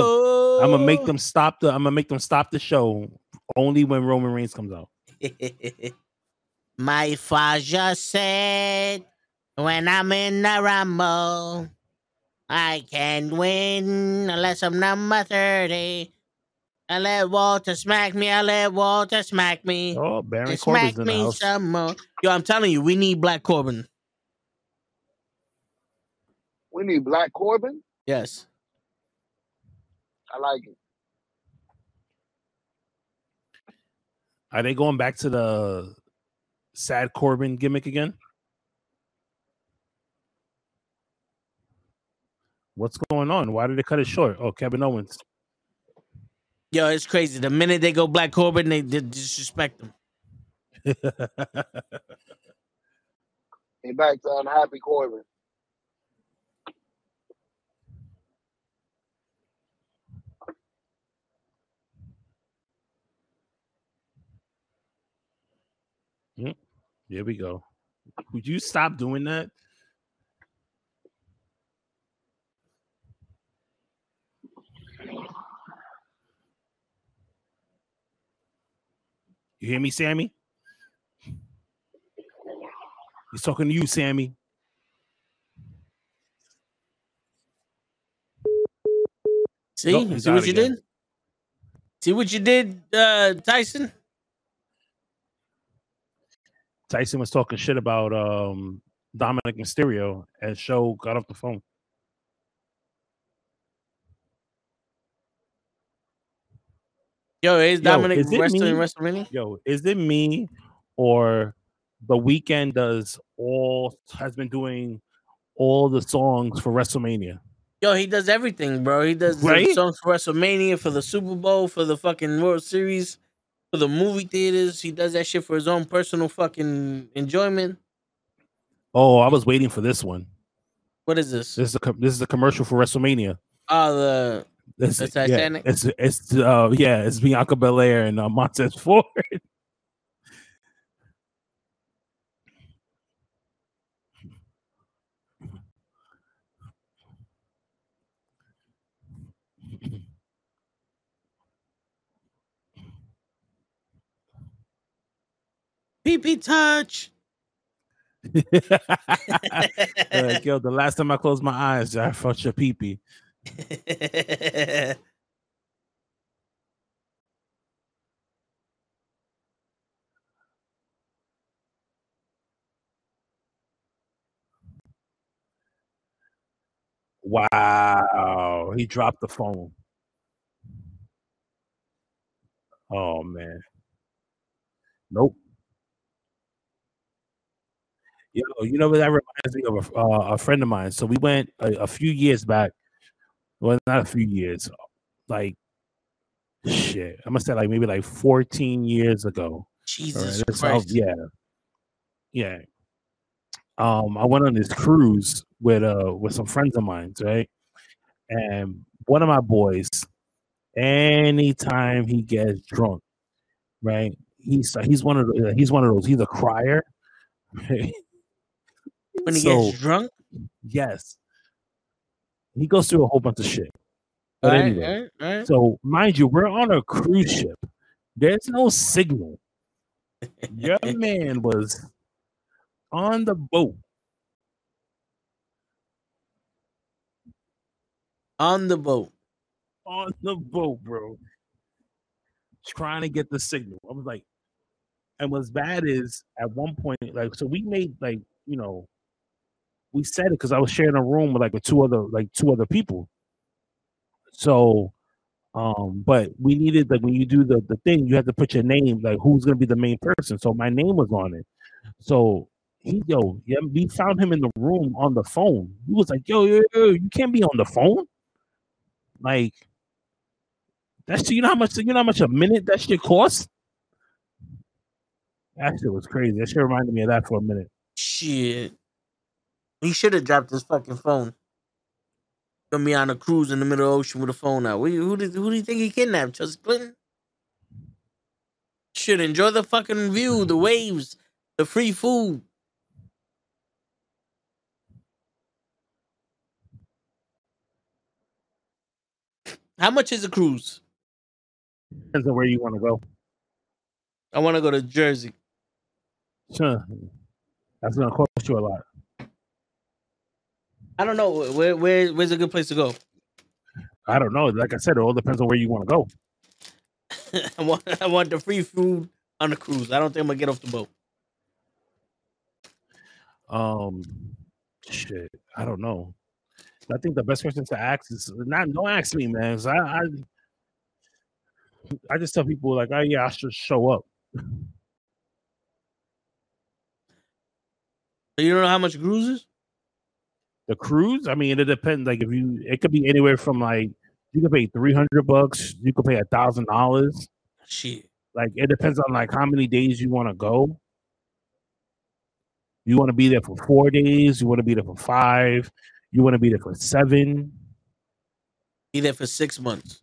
Speaker 1: I'm gonna make them stop the. I'm gonna make them stop the show only when Roman Reigns comes out. [LAUGHS]
Speaker 2: My father said, when I'm in the rumble, I can't win unless I'm number 30. I let Walter smack me. I let Walter smack me.
Speaker 1: Oh, Baron
Speaker 2: and
Speaker 1: Corbin's
Speaker 2: smack
Speaker 1: in the
Speaker 2: me
Speaker 1: house.
Speaker 2: some more. Yo, I'm telling you, we need Black Corbin.
Speaker 3: We need Black Corbin.
Speaker 2: Yes.
Speaker 3: I like it.
Speaker 1: Are they going back to the sad Corbin gimmick again? What's going on? Why did they cut it short? Oh, Kevin Owens.
Speaker 2: Yo, it's crazy. The minute they go Black Corbin, they, they disrespect him.
Speaker 3: He back to unhappy Corbin.
Speaker 1: Here we go. Would you stop doing that? You hear me, Sammy? He's talking to you, Sammy.
Speaker 2: See, see what you
Speaker 1: again.
Speaker 2: did. See what you did, uh, Tyson.
Speaker 1: Tyson was talking shit about um Dominik Mysterio and show got off the phone.
Speaker 2: Yo, is
Speaker 1: Yo,
Speaker 2: Dominik
Speaker 1: is
Speaker 2: wrestling? WrestleMania?
Speaker 1: Yo, is it me or the Weeknd does all has been doing all the songs for WrestleMania?
Speaker 2: Yo, he does everything, bro. He does
Speaker 1: Right?
Speaker 2: songs for WrestleMania, for the Super Bowl, for the fucking World Series, for the movie theaters. He does that shit for his own personal fucking enjoyment.
Speaker 1: Oh, I was waiting for this one.
Speaker 2: What is this?
Speaker 1: This is a this is a commercial for WrestleMania.
Speaker 2: Oh, the
Speaker 1: This
Speaker 2: The
Speaker 1: is- yeah,
Speaker 2: Titanic?
Speaker 1: it's it's uh yeah, it's Bianca Belair and uh, Montez [LAUGHS] Ford.
Speaker 2: PP touch. [LAUGHS]
Speaker 1: like, yo, the last time I closed my eyes, I felt your pee pee. [LAUGHS] Wow, he dropped the phone. Oh man. Nope. Yo, you know what that reminds me of a, uh, a friend of mine. So we went a, a few years back. Well, not a few years, like shit. I'm gonna say like maybe like 14 years ago. All right,
Speaker 2: Jesus
Speaker 1: that's how-
Speaker 2: Christ.
Speaker 1: yeah, yeah. Um, I went on this cruise with uh with some friends of mine, right? And one of my boys, anytime he gets drunk, right? He's he's one of the, he's one of those. He's a crier. [LAUGHS]
Speaker 2: When he
Speaker 1: So,
Speaker 2: gets drunk.
Speaker 1: yes, he goes through a whole bunch of shit. But
Speaker 2: right,
Speaker 1: anyway,
Speaker 2: all right, all right.
Speaker 1: So, mind you, we're on a cruise ship. There's no signal. Your [LAUGHS] man was on the boat.
Speaker 2: On the boat.
Speaker 1: On the boat, bro. Trying to get the signal. I was like, and what's bad is at one point, like, so we made like, you know, we said it because I was sharing a room with like with two other like two other people. So um, but we needed like when you do the the thing, you have to put your name, like who's gonna be the main person. So my name was on it. So he yo, yeah, we found him in the room on the phone. He was like, yo, yo, yo, you can't be on the phone. Like that's you know how much you know how much a minute that shit costs? That shit was crazy. That shit reminded me of that for a minute.
Speaker 2: Shit. He should have dropped his fucking phone. Gonna be on a cruise in the middle of the ocean with a phone out. Who, who, do, who do you think he kidnapped? Chelsea Clinton? Should enjoy the fucking view, the waves, the free food. How much is a cruise?
Speaker 1: Depends on where you want to go.
Speaker 2: I want to go to Jersey.
Speaker 1: Sure. That's gonna cost you a lot.
Speaker 2: I don't know where where where's a good place to go.
Speaker 1: I don't know. Like I said, it all depends on where you want to go. [LAUGHS]
Speaker 2: I want I want the free food on the cruise. I don't think I'm gonna get off the boat.
Speaker 1: Um, shit, I don't know. I think the best question to ask is not don't ask me, man. I, I I just tell people like, oh yeah, I should show up.
Speaker 2: You don't know how much a cruise is?
Speaker 1: The cruise, I mean, it depends. Like if you, it could be anywhere from like you could pay three hundred bucks, you could pay a thousand dollars.
Speaker 2: Shit.
Speaker 1: Like it depends on like how many days you want to go. You want to be there for four days. You want to be there for five. You want to be there for seven.
Speaker 2: Be there for six months.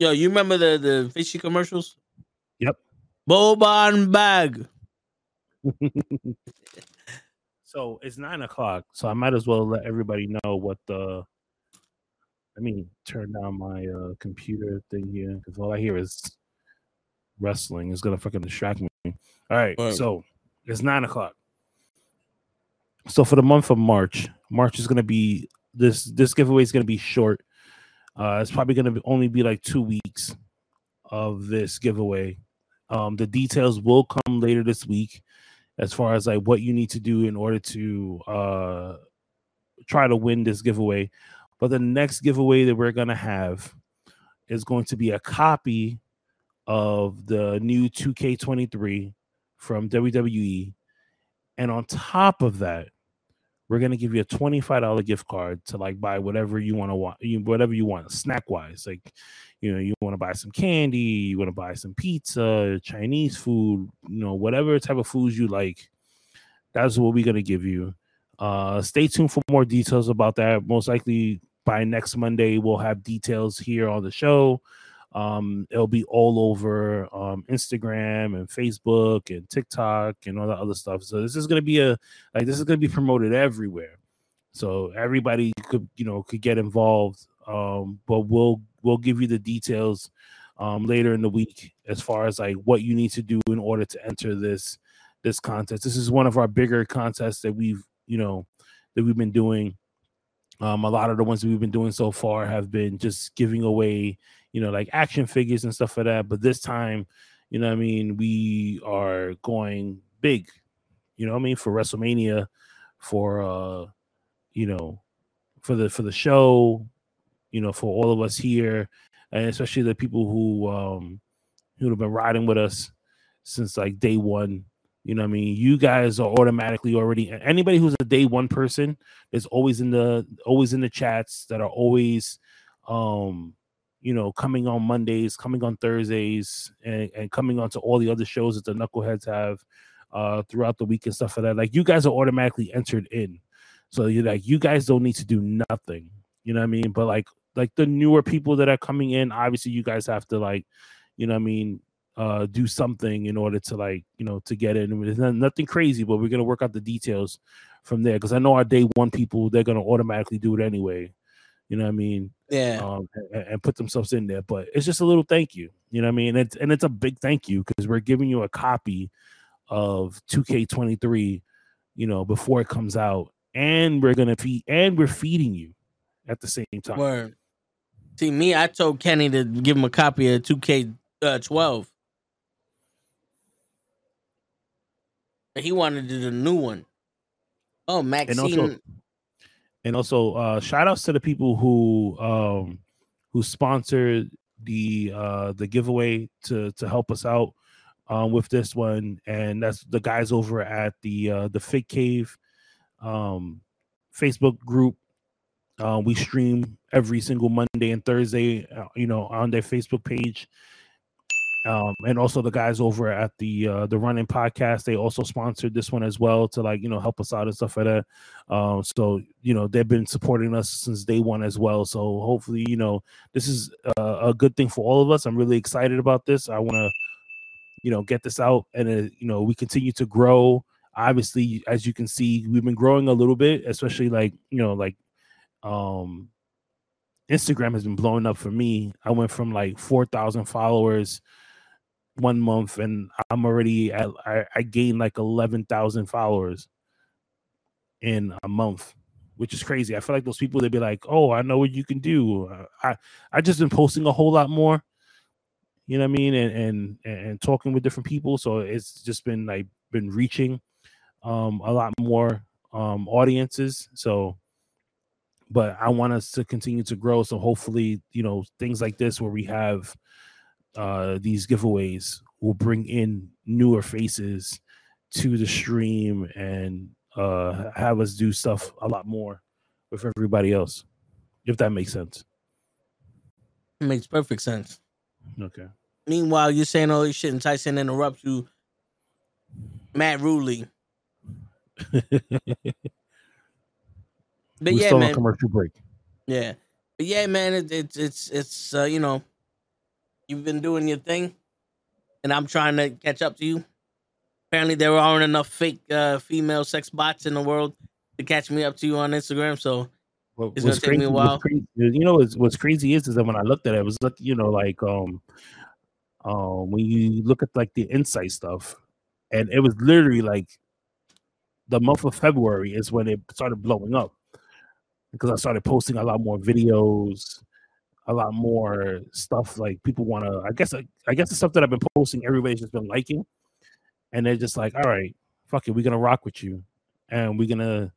Speaker 2: Yo, you remember the the fishy commercials?
Speaker 1: Yep.
Speaker 2: Boban bag.
Speaker 1: So it's nine o'clock. So I might as well let everybody know what the. Let me turn down my uh, computer thing here because all I hear is wrestling. It's gonna fucking distract me. All right,
Speaker 2: Right.
Speaker 1: so it's nine o'clock. So for the month of March, March is gonna be this. This giveaway is gonna be short. Uh, it's probably gonna be, only be like two weeks of this giveaway. Um, the details will come later this week as far as like what you need to do in order to uh try to win this giveaway. But the next giveaway that we're gonna have is going to be a copy of the new 2K23 from WWE. And on top of that, we're gonna give you a $25 gift card to like buy whatever you want to want you whatever you want snack wise. Like, you know, you want to buy some candy, you want to buy some pizza, Chinese food, you know, whatever type of foods you like. That's what we're gonna give you. Uh stay tuned for more details about that. Most likely by next Monday, we'll have details here on the show. Um, it'll be all over um, Instagram and Facebook and TikTok and all that other stuff. So this is gonna be a like this is gonna be promoted everywhere. So everybody could you know could get involved. Um, but we'll we'll give you the details um later in the week as far as like what you need to do in order to enter this this contest. This is one of our bigger contests that we've you know that we've been doing. Um, a lot of the ones we've been doing so far have been just giving away, you know, like action figures and stuff like that. But this time, you know, I mean, we are going big. You know, I mean, for WrestleMania, for uh, you know, for the for the show, you know, for all of us here, and especially the people who um who have been riding with us since like day one. You know, I mean, you guys are automatically already anybody who's a day one person is always in the always in the chats that are always um you know coming on Mondays, coming on Thursdays, and, and coming on to all the other shows that the knuckleheads have uh throughout the week and stuff like that. Like you guys are automatically entered in. So you're like you guys don't need to do nothing. You know what I mean? But like like the newer people that are coming in, obviously you guys have to like, you know what I mean, uh do something in order to like, you know, to get in. It's not, nothing crazy, but we're gonna work out the details from there because I know our day one people they're gonna automatically do it anyway. You know what I mean?
Speaker 2: Yeah.
Speaker 1: um, and, and put themselves in there. But it's just a little thank you. You know what I mean? It's and it's a big thank you because we're giving you a copy of 2K23, you know, before it comes out, and we're gonna feed and we're feeding you at the same time.
Speaker 2: Word. See me, I told Kenny to give him a copy of 2K uh, 12. But he wanted the new one. Oh,
Speaker 1: Maxxine. And also, uh, shout outs to the people who um who sponsored the uh the giveaway to to help us out um with this one. And that's the guys over at the uh the fig cave um facebook group. Uh, we stream every single monday and thursday uh, you know on their facebook page um and also the guys over at the uh the running podcast they also sponsored this one as well to like you know help us out and stuff like that. Um so you know they've been supporting us since day one as well. So hopefully you know this is uh, a good thing for all of us. I'm really excited about this. I want to you know get this out and uh, you know we continue to grow. Obviously as you can see we've been growing a little bit especially like you know like um instagram has been blowing up for me. I went from like 4000 followers one month and i'm already at i, I gained like 11000 followers in a month which is crazy. I feel like those people they'd be like oh i know what you can do. I i just been posting a whole lot more you know what i mean and and and talking with different people so it's just been like been reaching um a lot more um audiences so but i want us to continue to grow so hopefully you know things like this where we have uh these giveaways will bring in newer faces to the stream and uh have us do stuff a lot more with everybody else if that makes sense
Speaker 2: It makes perfect sense.
Speaker 1: okay
Speaker 2: Meanwhile, you're saying all this shit and Tyson interrupts you. Matt Ruley. [LAUGHS] But
Speaker 1: we're
Speaker 2: yeah,
Speaker 1: still on
Speaker 2: man.
Speaker 1: commercial break
Speaker 2: Yeah. But yeah, man, it, it's it's it's uh, you know, you've been doing your thing, and I'm trying to catch up to you. Apparently, there aren't enough fake uh, female sex bots in the world to catch me up to you on Instagram. So
Speaker 1: What-
Speaker 2: It's gonna take me a while.
Speaker 1: crazy- you know what's, what's crazy is is that when I looked at it, it was look you know like um um when you look at like the insight stuff, and it was literally like the month of February is when it started blowing up because I started posting a lot more videos, a lot more stuff like people want to. I guess I guess the stuff that I've been posting, everybody's just been liking, and they're just like, all right, fuck it, we're gonna rock with you, and we're gonna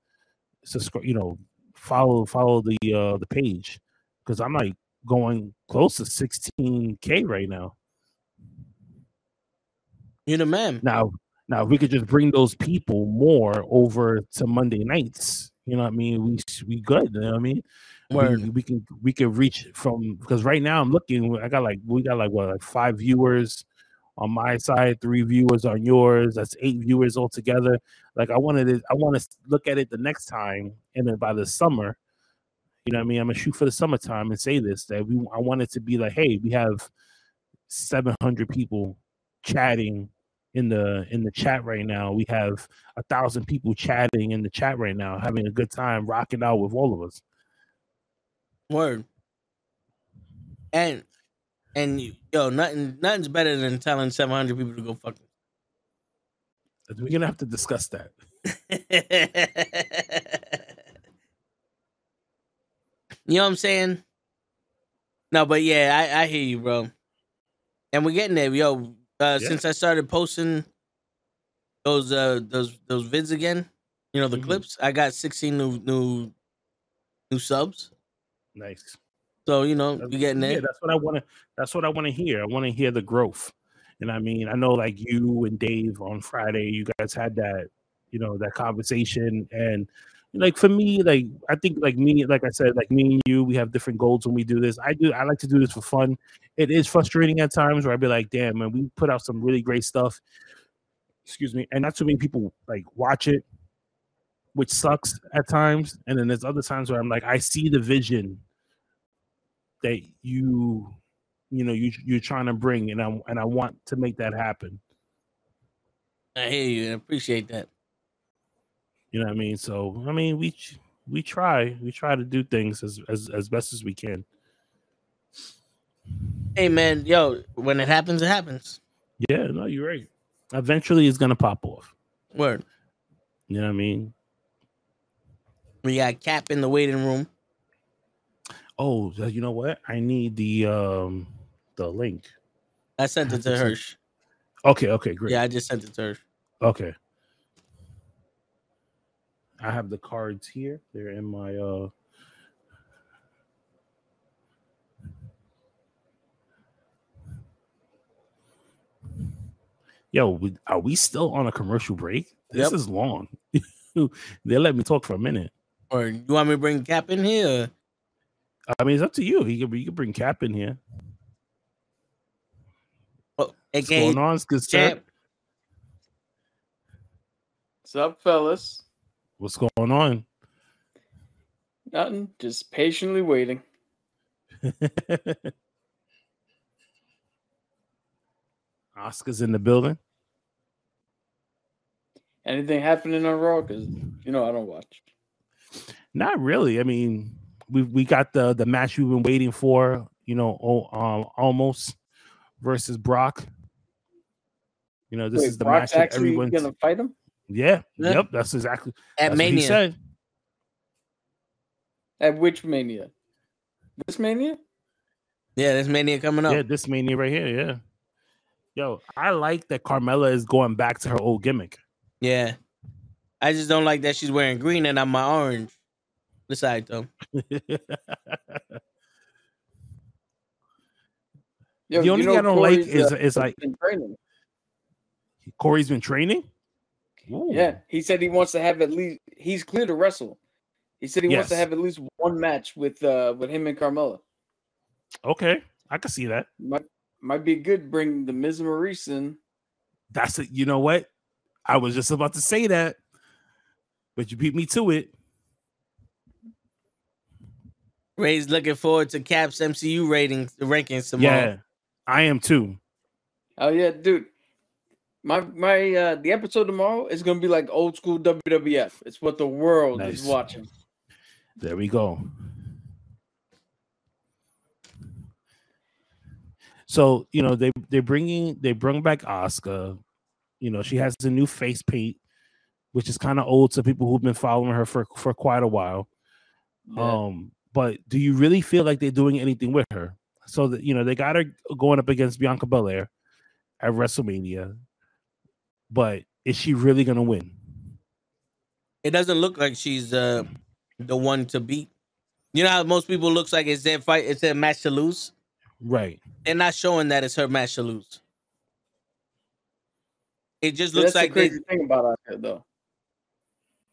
Speaker 1: subscribe, you know, follow follow the uh the page because I'm like going close to 16k right now.
Speaker 2: you're the man.
Speaker 1: Now, now if we could just bring those people more over to Monday nights, you know what I mean? We we good, you know what I mean?
Speaker 2: Word.
Speaker 1: We, we can we can reach from because right now I'm looking. I got like we got like what like five viewers on my side, three viewers on yours. That's eight viewers altogether. Like I wanted it. I want to look at it the next time, and then by the summer, you know what I mean. I'm gonna shoot for the summertime and say this that we. I want it to be like, hey, we have 700 people chatting in the in the chat right now. We have a thousand people chatting in the chat right now, having a good time, rocking out with all of us.
Speaker 2: Word. And and yo, nothing nothing's better than telling 700 people to go fuck.
Speaker 1: We're gonna have to discuss that. [LAUGHS]
Speaker 2: you know what I'm saying? No, but yeah, I, I hear you, bro. And we're getting there, yo. Uh,
Speaker 1: Yeah.
Speaker 2: Since I started posting those uh those those vids again, you know the
Speaker 1: Mhm.
Speaker 2: clips, I got 16 new new new subs.
Speaker 1: Nice.
Speaker 2: So you know you getting
Speaker 1: Yeah, that's what I want to. That's what I want to hear. I want to hear the growth. And I mean, I know like you and Dave on Friday, you guys had that, you know, that conversation. And like for me, like I think like me, like I said, like me and you, we have different goals when we do this. I do. I like to do this for fun. It is frustrating at times where I'd be like, damn, man, we put out some really great stuff. Excuse me, and not too many people like watch it, which sucks at times. And then there's other times where I'm like, I see the vision that you you know you you're trying to bring and I and I want to make that happen.
Speaker 2: I hear you and appreciate that.
Speaker 1: You know what I mean? So I mean we we try we try to do things as as, as best as we can.
Speaker 2: Hey man, yo, when it happens, it happens.
Speaker 1: Yeah, no, you're right. Eventually it's gonna pop off.
Speaker 2: Word.
Speaker 1: You know what I mean?
Speaker 2: We got Cap in the waiting room
Speaker 1: oh, you know what? I need the um the link.
Speaker 2: I sent it [LAUGHS] to Hirsch.
Speaker 1: Okay, okay, great.
Speaker 2: Yeah, I just sent it to Hirsch.
Speaker 1: Okay. I have the cards here. They're in my uh Yo, are we still on a commercial break? This
Speaker 2: yep.
Speaker 1: is long. [LAUGHS] they let me talk for a minute.
Speaker 2: Or you want me to bring Cap in here?
Speaker 1: I mean, it's up to you. You can, you can bring Cap in here.
Speaker 2: Oh,
Speaker 1: What's
Speaker 2: AKA
Speaker 1: going on? Good.
Speaker 2: Champ.
Speaker 5: What's up, fellas?
Speaker 1: What's going on?
Speaker 5: Nothing. Just patiently waiting. [LAUGHS]
Speaker 1: Asuka's in the building.
Speaker 5: Anything happening on Raw? Because you know I don't watch.
Speaker 1: Not really. I mean, we we got the the match we've been waiting for. You know, o- um, Omos versus Brock. You know, this
Speaker 5: Wait,
Speaker 1: is the
Speaker 5: Brock's
Speaker 1: match that
Speaker 5: actually
Speaker 1: everyone's.
Speaker 5: gonna fight him
Speaker 1: Yeah,
Speaker 2: Yeah.
Speaker 1: yep. That's exactly
Speaker 2: At
Speaker 1: that's what he
Speaker 2: Mania.
Speaker 1: said.
Speaker 5: at which Mania? This Mania?
Speaker 2: Yeah, this Mania coming up.
Speaker 1: Yeah, this mania right here. Yeah. Yo, I like that Carmella is going back to her old gimmick.
Speaker 2: Yeah. I just don't like that she's wearing green and I'm my orange. Besides though. [LAUGHS]
Speaker 5: Yo,
Speaker 1: The only
Speaker 5: you know
Speaker 1: thing I don't like
Speaker 5: Corey's,
Speaker 1: is-
Speaker 5: uh,
Speaker 1: is like-
Speaker 5: been training.
Speaker 1: Corey's been training. Ooh.
Speaker 5: Yeah, he said he wants to have at least. He's clear to wrestle. He said he wants to have at least one match with uh with him and Carmella.
Speaker 1: Okay, I can see that.
Speaker 5: Might might be good. Bring the Miz and Maryse in.
Speaker 1: That's it. You know what? I was just about to say that, but you beat me to it.
Speaker 2: Ray's looking forward to Cap's MCU ratings rankings tomorrow.
Speaker 1: Yeah, I am too.
Speaker 5: Oh yeah, dude. My my uh the episode tomorrow is gonna be like old school WWF. It's what the world is watching.
Speaker 1: There we go. So you know they they're bringing they bring back Asuka. You know she has the new face paint, which is kind of old to people who've been following her for for quite a while.
Speaker 5: Yeah.
Speaker 1: Um, but do you really feel like they're doing anything with her? So that you know they got her going up against Bianca Belair at WrestleMania, but is she really gonna win?
Speaker 2: It doesn't look like she's uh, the one to beat. You know how most people looks like it's their fight, it's their match to lose.
Speaker 1: Right.
Speaker 2: They're not showing that it's her match to lose. It just
Speaker 5: Yeah,
Speaker 2: looks
Speaker 5: That's
Speaker 2: like
Speaker 5: the
Speaker 2: they,
Speaker 5: crazy thing about out there, though.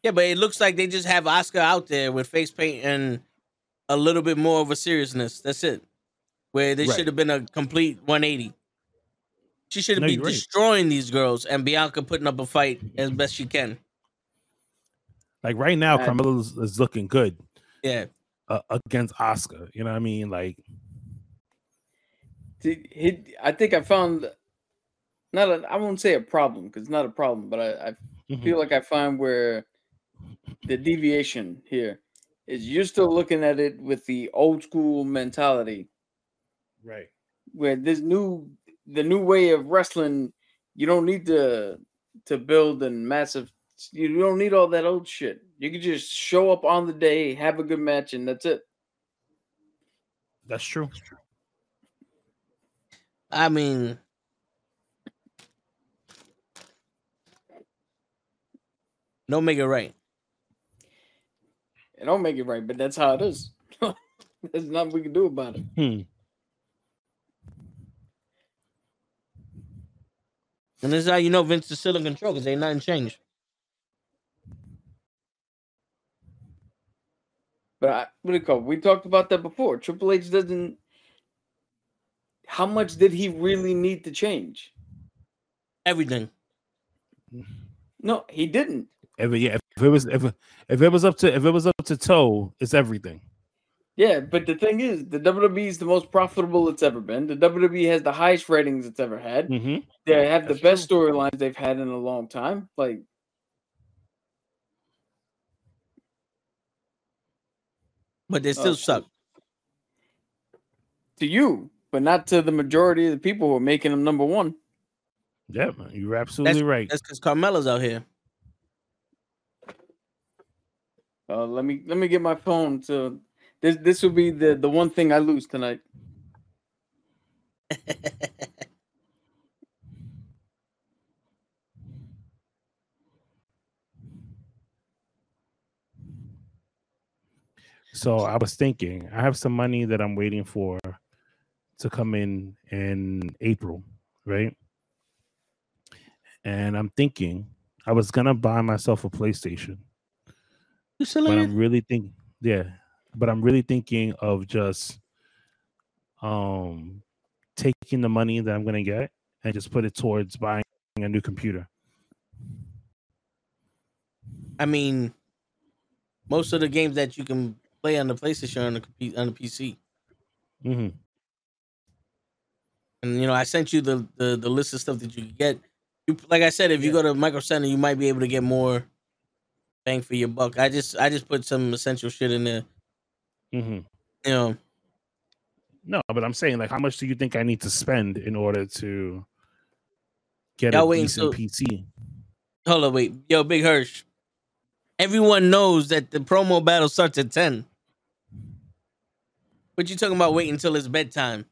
Speaker 2: yeah, but it looks like they just have Asuka out there with face paint and a little bit more of a seriousness. That's it. Where they
Speaker 1: Right.
Speaker 2: should have been a complete 180. She should
Speaker 1: No,
Speaker 2: be
Speaker 1: you're right.
Speaker 2: destroying these girls and Bianca putting up a fight as best she can.
Speaker 1: Like right now,
Speaker 5: Right.
Speaker 1: Carmella is, is looking good
Speaker 2: Yeah.
Speaker 1: uh, against Asuka. You know what I mean? Like
Speaker 5: See, he, I think I found not a, I won't say a problem because it's not a problem, but I, I
Speaker 1: mhm.
Speaker 5: feel like I find where the deviation here is you're still looking at it with the old school mentality
Speaker 1: right.
Speaker 5: where this new the new way of wrestling you don't need to to build and massive you don't need all that old shit you can just show up on the day have a good match and that's it
Speaker 1: That's true.
Speaker 2: I mean, don't make it right.
Speaker 5: It don't make it right but that's how it is [LAUGHS] there's nothing we can do about it
Speaker 1: Hmm.
Speaker 2: And this is how you know Vince is still in control because ain't nothing changed.
Speaker 5: But I, what do you call? it? We talked about that before. Triple H doesn't. How much did he really need to change?
Speaker 2: Everything.
Speaker 5: No, he didn't.
Speaker 1: If it, yeah, if it was if if it was up to if it was up to toe, it's everything.
Speaker 5: Yeah, but the thing is, the WWE is the most profitable it's ever been. The WWE has the highest ratings it's ever had.
Speaker 1: hmm
Speaker 5: They have the best storylines they've had in a long time. Like,
Speaker 2: But they still
Speaker 5: Oh,
Speaker 2: suck.
Speaker 5: to you, but not to the majority of the people who are making them number one.
Speaker 1: Yeah, man, you're absolutely right.
Speaker 2: That's because Carmella's out here.
Speaker 5: Uh, let me let me get my phone So this. This will be the the one thing I lose tonight. [LAUGHS]
Speaker 1: So I was thinking, I have some money that I'm waiting for to come in in April, right? and I'm thinking I was gonna buy myself a PlayStation,
Speaker 2: You still
Speaker 1: but I'm
Speaker 2: it?
Speaker 1: really thinking, yeah, but I'm really thinking of just um taking the money that I'm gonna get and just put it towards buying a new computer.
Speaker 2: I mean, most of the games that you can play on the PlayStation are on the compu- on the PC.
Speaker 1: hmm
Speaker 2: And you know, I sent you the the, the list of stuff that you can get. You like I said, if you go to Micro Center, you might be able to get more bang for your buck. I just I just put some essential shit in there.
Speaker 1: Mm-hmm.
Speaker 2: You know,
Speaker 1: No, but I'm saying like, how much do you think I need to spend in order to get
Speaker 2: Y'all
Speaker 1: a
Speaker 2: waiting
Speaker 1: decent
Speaker 2: till-
Speaker 1: PC?
Speaker 2: hold on, wait, yo, Big Hirsch. Everyone knows that the promo battle starts at ten. What you talking about? Waiting until it's bedtime.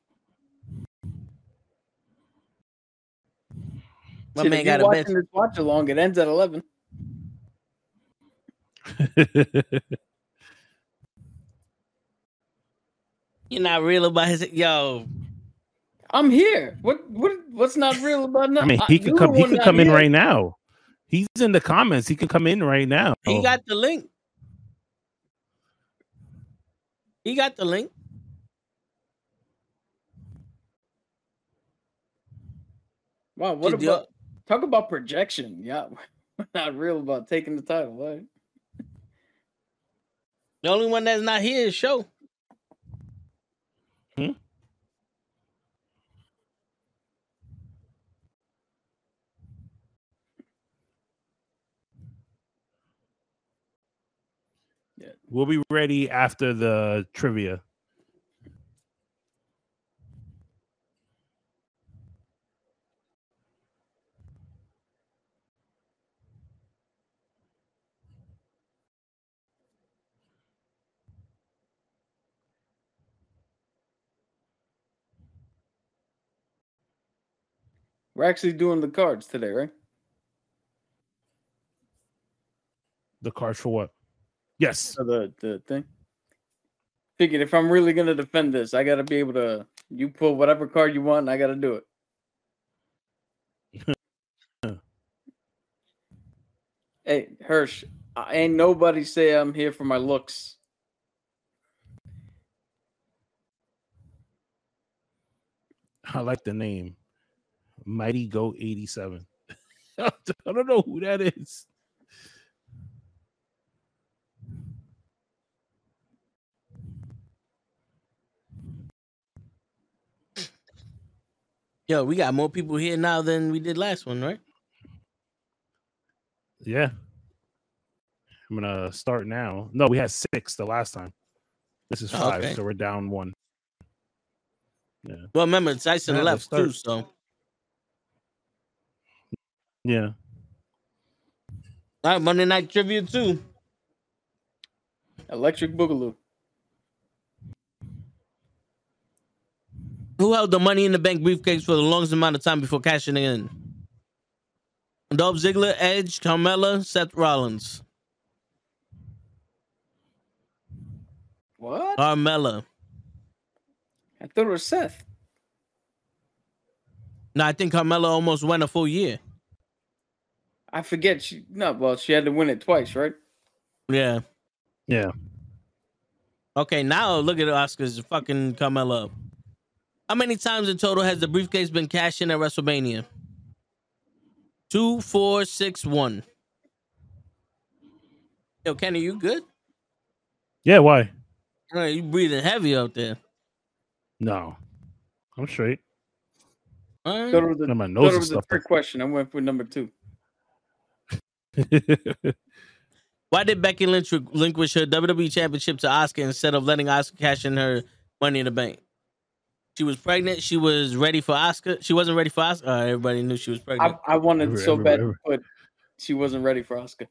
Speaker 2: My
Speaker 5: Shit,
Speaker 2: man
Speaker 5: if
Speaker 2: got
Speaker 5: you're
Speaker 2: a bed.
Speaker 5: watching this watch along. It ends at eleven. [LAUGHS]
Speaker 2: You're not real about his yo.
Speaker 5: I'm here. What what what's not real about nothing? [LAUGHS]
Speaker 1: I mean, he could come. He could come in
Speaker 5: here.
Speaker 1: right now. He's in the comments. He can come in right now.
Speaker 2: He got the link. He got the link.
Speaker 5: Wow, what
Speaker 2: Did
Speaker 5: about talk about projection? Yeah, we're [LAUGHS] not real about taking the title. Right?
Speaker 2: The only one that's not here is show.
Speaker 1: Hmm? We'll be ready after the trivia.
Speaker 5: We're actually doing the cards today, right?
Speaker 1: The cards for what? Yes.
Speaker 5: For the the thing. Figured if I'm really gonna defend this, I gotta be able to. You pull whatever card you want, and I gotta do it. [LAUGHS] hey Hirsch, I ain't nobody say I'm here for my looks.
Speaker 1: I like the name. Mighty Go 87. [LAUGHS] I don't know who that is.
Speaker 2: Yo, we got more people here now than we did last one, right?
Speaker 1: Yeah. I'm gonna start now. No, we had six the last time. This is
Speaker 2: Oh,
Speaker 1: five,
Speaker 2: okay.
Speaker 1: so we're down one. Yeah.
Speaker 2: Well, remember, Tyson
Speaker 1: Yeah, let's
Speaker 2: left too, so.
Speaker 1: Yeah.
Speaker 2: All right, Monday Night Trivia too.
Speaker 5: Electric Boogaloo.
Speaker 2: Who held the Money in the Bank briefcase for the longest amount of time before cashing in? Dolph Ziggler, Edge, Carmella, Seth Rollins.
Speaker 5: What?
Speaker 2: Carmella.
Speaker 5: I thought it was Seth.
Speaker 2: No, I think Carmella almost went a full year.
Speaker 5: I forget. She no. Well, she had to win it twice, right?
Speaker 2: Yeah.
Speaker 1: Yeah.
Speaker 2: Okay, now look at the Oscars. Fucking Carmella. How many times in total has the briefcase been cashed in at WrestleMania? Two, four, six, one. Yo, Kenny, you good?
Speaker 1: Yeah, why?
Speaker 2: Uh, You breathing heavy out there.
Speaker 1: No. I'm straight.
Speaker 2: All right.
Speaker 5: Thought it was a,
Speaker 1: my nose
Speaker 5: it
Speaker 1: is
Speaker 5: was a
Speaker 1: stuffed
Speaker 5: trick question. I went for number two.
Speaker 1: Up. [LAUGHS]
Speaker 2: Why did Becky Lynch relinquish her WWE Championship to Asuka instead of letting Asuka cash in her Money in the Bank? She was pregnant. She was ready for Asuka. She wasn't ready for Asuka. Uh, everybody knew she was pregnant.
Speaker 5: I wanted
Speaker 1: Every-
Speaker 5: so
Speaker 1: every-
Speaker 5: bad
Speaker 1: every-
Speaker 5: to she wasn't ready for Asuka.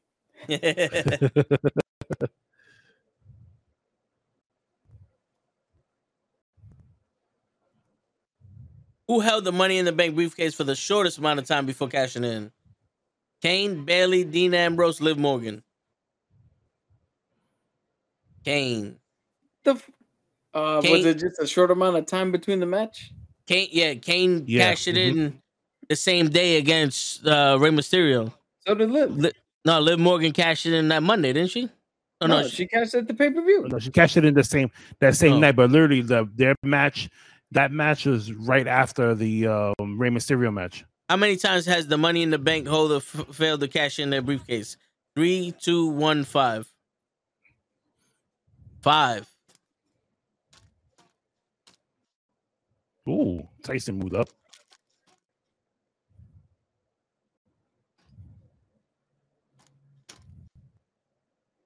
Speaker 5: [LAUGHS]
Speaker 2: Who held the Money in the Bank briefcase for the shortest amount of time before cashing in? Kane, Bayley, Dean Ambrose, Liv Morgan. Kane.
Speaker 5: The f- uh, was it just a short amount of time between the match?
Speaker 2: Kane, yeah, Kane
Speaker 1: Yeah,
Speaker 2: cashed it in the same day against uh, Rey Mysterio.
Speaker 5: So did Liv.
Speaker 2: Li- No, Liv Morgan cashed it in that Monday, didn't she? Oh
Speaker 5: no,
Speaker 2: no,
Speaker 5: she cashed it at the pay per view.
Speaker 1: No, she cashed it in the same that same
Speaker 2: Oh.
Speaker 1: night, but literally the their match, that match was right after the um, Rey Mysterio match.
Speaker 2: How many times has the Money in the Bank holder f- failed to cash in their briefcase? Three, two, one, five. Five.
Speaker 1: Ooh, Tyson moved up.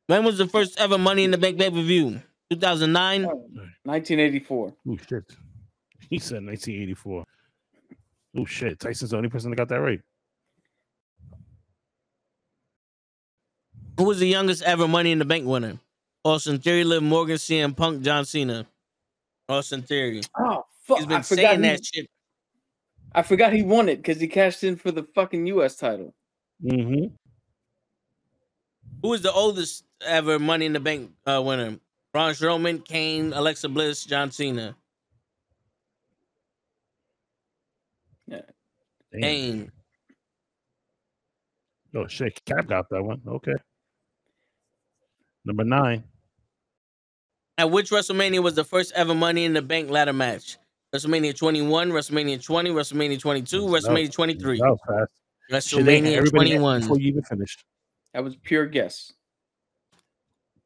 Speaker 2: When was the first ever Money in the Bank pay per view? 2009.
Speaker 5: 1984.
Speaker 1: Oh shit. He said 1984. Oh shit. Tyson's the only person that got that right.
Speaker 2: Who was the youngest ever Money in the Bank winner? Austin Theory, Liv Morgan, CM Punk, John Cena. Austin Theory.
Speaker 5: Oh fuck!
Speaker 2: He's
Speaker 5: I
Speaker 2: been
Speaker 5: forgot.
Speaker 2: saying
Speaker 5: He,
Speaker 2: that shit.
Speaker 5: I forgot he won it because he cashed in for the fucking U.S. title.
Speaker 1: Mm-hmm.
Speaker 2: Who is the oldest ever Money in the Bank uh, winner? Braun Strowman, Kane, Alexa Bliss, John Cena. Kane.
Speaker 1: Oh shit. Cap got that one. Okay. Number nine.
Speaker 2: At which WrestleMania was the first ever Money in the Bank ladder match? WrestleMania 21, WrestleMania 20, WrestleMania 22, WrestleMania 23,
Speaker 1: That was fast. They had
Speaker 2: WrestleMania
Speaker 1: everybody
Speaker 2: 21.
Speaker 1: Before you even finished.
Speaker 5: That was pure guess.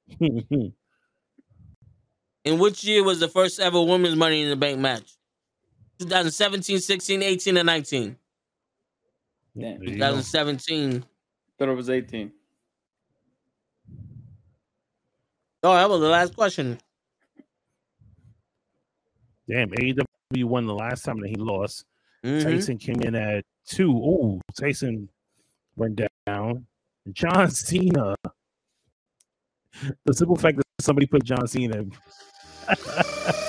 Speaker 5: [LAUGHS]
Speaker 2: In which year was the first ever women's Money in the Bank match? 2017, 16, 18, and 19.
Speaker 5: Yeah.
Speaker 1: There you
Speaker 2: 2017.
Speaker 5: Thought it was 18.
Speaker 2: Oh, that was the last question.
Speaker 1: Damn, AEW won the last time that he lost.
Speaker 2: Mhm.
Speaker 1: Tyson came in at two. Oh, Tyson went down. John Cena. The simple fact that somebody put John Cena. [LAUGHS]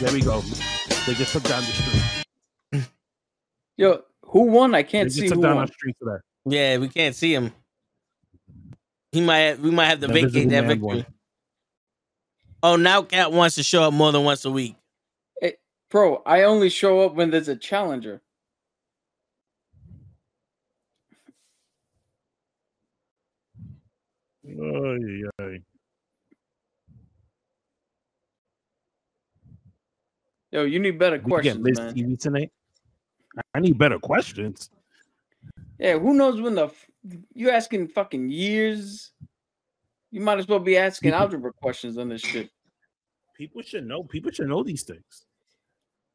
Speaker 1: there we go. They just took down the street.
Speaker 5: Yo, who won? I can't
Speaker 1: just
Speaker 5: see
Speaker 1: took
Speaker 5: who
Speaker 1: down
Speaker 5: won.
Speaker 1: our street for that.
Speaker 2: Yeah, we can't see him. He might have, we might have to
Speaker 1: The
Speaker 2: vacate that victory.
Speaker 1: won.
Speaker 2: Oh, now Cat wants to show up more than once a week.
Speaker 5: Bro, I only show up when there's a challenger.
Speaker 1: Ay, ay.
Speaker 5: Yo, you need better
Speaker 1: We get
Speaker 5: questions,
Speaker 1: Liz
Speaker 5: man.
Speaker 1: TV tonight. I need better questions.
Speaker 5: Yeah, who knows when the f- you asking fucking years? You might as well be asking
Speaker 1: People-
Speaker 5: algebra questions on this shit.
Speaker 1: People should know. People should know these things.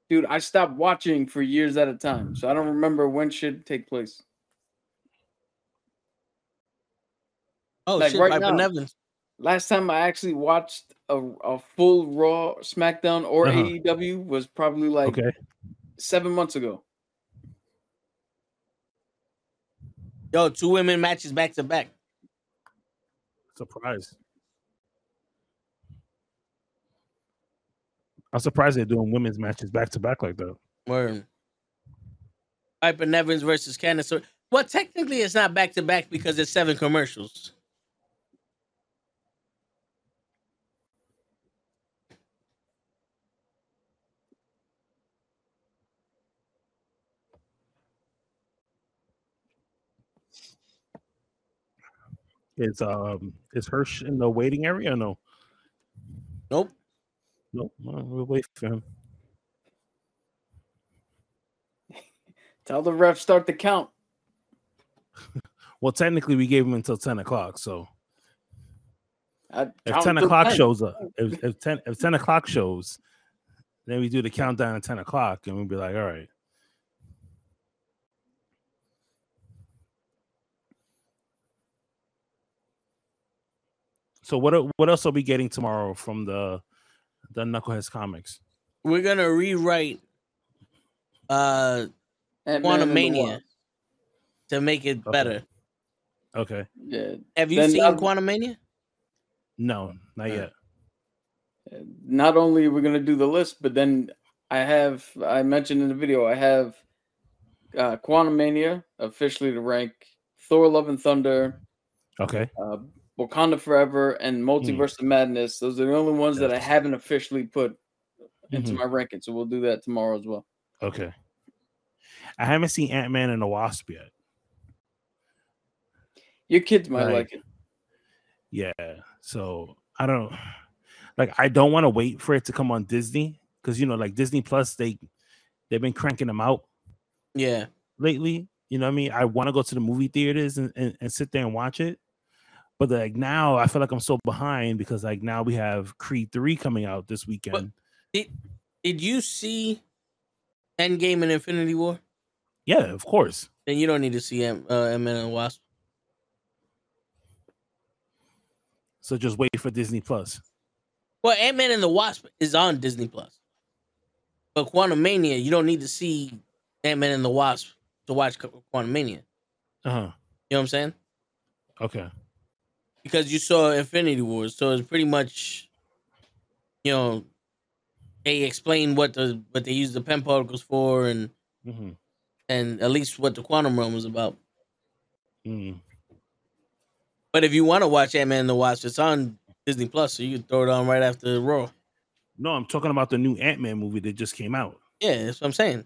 Speaker 5: Dude, I stopped watching for years at a time, so I don't remember when shit should take place.
Speaker 2: Oh
Speaker 5: Like
Speaker 2: shit,
Speaker 5: right
Speaker 2: Piper
Speaker 5: now.
Speaker 2: Nevins.
Speaker 5: Last time I actually watched a, a full Raw, SmackDown, or
Speaker 1: Uh-huh.
Speaker 5: AEW was probably like
Speaker 1: Okay.
Speaker 5: seven months ago.
Speaker 2: Yo, two women matches back to back.
Speaker 1: Surprise. I'm surprised they're doing women's matches back to back like that.
Speaker 2: Word. Piper Nevins versus Candice. Ur- Well, technically, it's not back to back because it's seven commercials.
Speaker 1: Is um is Hirsch in the waiting area or no?
Speaker 2: Nope.
Speaker 1: Nope. Well, we'll wait for him. [LAUGHS]
Speaker 5: Tell the ref start the count. [LAUGHS]
Speaker 1: Well, technically, we gave him until ten o'clock. So
Speaker 5: I
Speaker 1: if ten o'clock
Speaker 5: 10.
Speaker 1: shows up, if, if ten if ten o'clock shows, then we do the countdown at ten o'clock, and we'll be like, all right. So what what else are we getting tomorrow from the the Knuckleheads comics?
Speaker 2: We're gonna rewrite uh
Speaker 5: Ant-Man
Speaker 2: Quantumania to make it
Speaker 1: Okay.
Speaker 2: better.
Speaker 1: Okay,
Speaker 5: Yeah.
Speaker 2: Have you
Speaker 5: Then
Speaker 2: seen
Speaker 5: I'm-
Speaker 2: Quantumania?
Speaker 1: no, not
Speaker 2: Uh,
Speaker 1: yet.
Speaker 5: Not only we're gonna do the list, but then I have I mentioned in the video I have uh Quantumania officially to rank Thor Love and Thunder,
Speaker 1: Okay,
Speaker 5: uh Wakanda Forever, and Multiverse of Madness. Those are the only ones that I haven't officially put into
Speaker 1: Mhm.
Speaker 5: my ranking. So we'll do that tomorrow as well.
Speaker 1: Okay. I haven't seen Ant Man and the Wasp yet.
Speaker 5: Your kids might
Speaker 1: Like-
Speaker 5: like it.
Speaker 1: Yeah. So I don't like I don't want to wait for it to come on Disney because you know, like Disney Plus, they they've been cranking them out
Speaker 2: Yeah.
Speaker 1: lately. You know what I mean? I want to go to the movie theaters and, and, and sit there and watch it. But like now I feel like I'm so behind because like now we have Creed 3 coming out this weekend.
Speaker 2: But Did Did you see Endgame and Infinity War?
Speaker 1: yeah, of course.
Speaker 2: Then you don't need to see M- uh, Ant-Man and the Wasp.
Speaker 1: So just wait for Disney Plus.
Speaker 2: Well, Ant Man and the Wasp is on Disney Plus, but Quantumania, you don't need to see Ant Man and the Wasp to watch Quantumania.
Speaker 1: Uh-huh.
Speaker 2: You know what I'm saying?
Speaker 1: Okay.
Speaker 2: Because you saw Infinity Wars, so it's pretty much, you know, they explain what the what they use the Pym particles for, and
Speaker 1: hmm
Speaker 2: and at least what the quantum realm is about.
Speaker 1: Mm.
Speaker 2: But if you want to watch Ant Man and the Wasp, it's on Disney Plus, so you can throw it on right after the Raw.
Speaker 1: No, I'm talking about the new Ant-Man movie that just came out.
Speaker 2: Yeah, that's what I'm saying.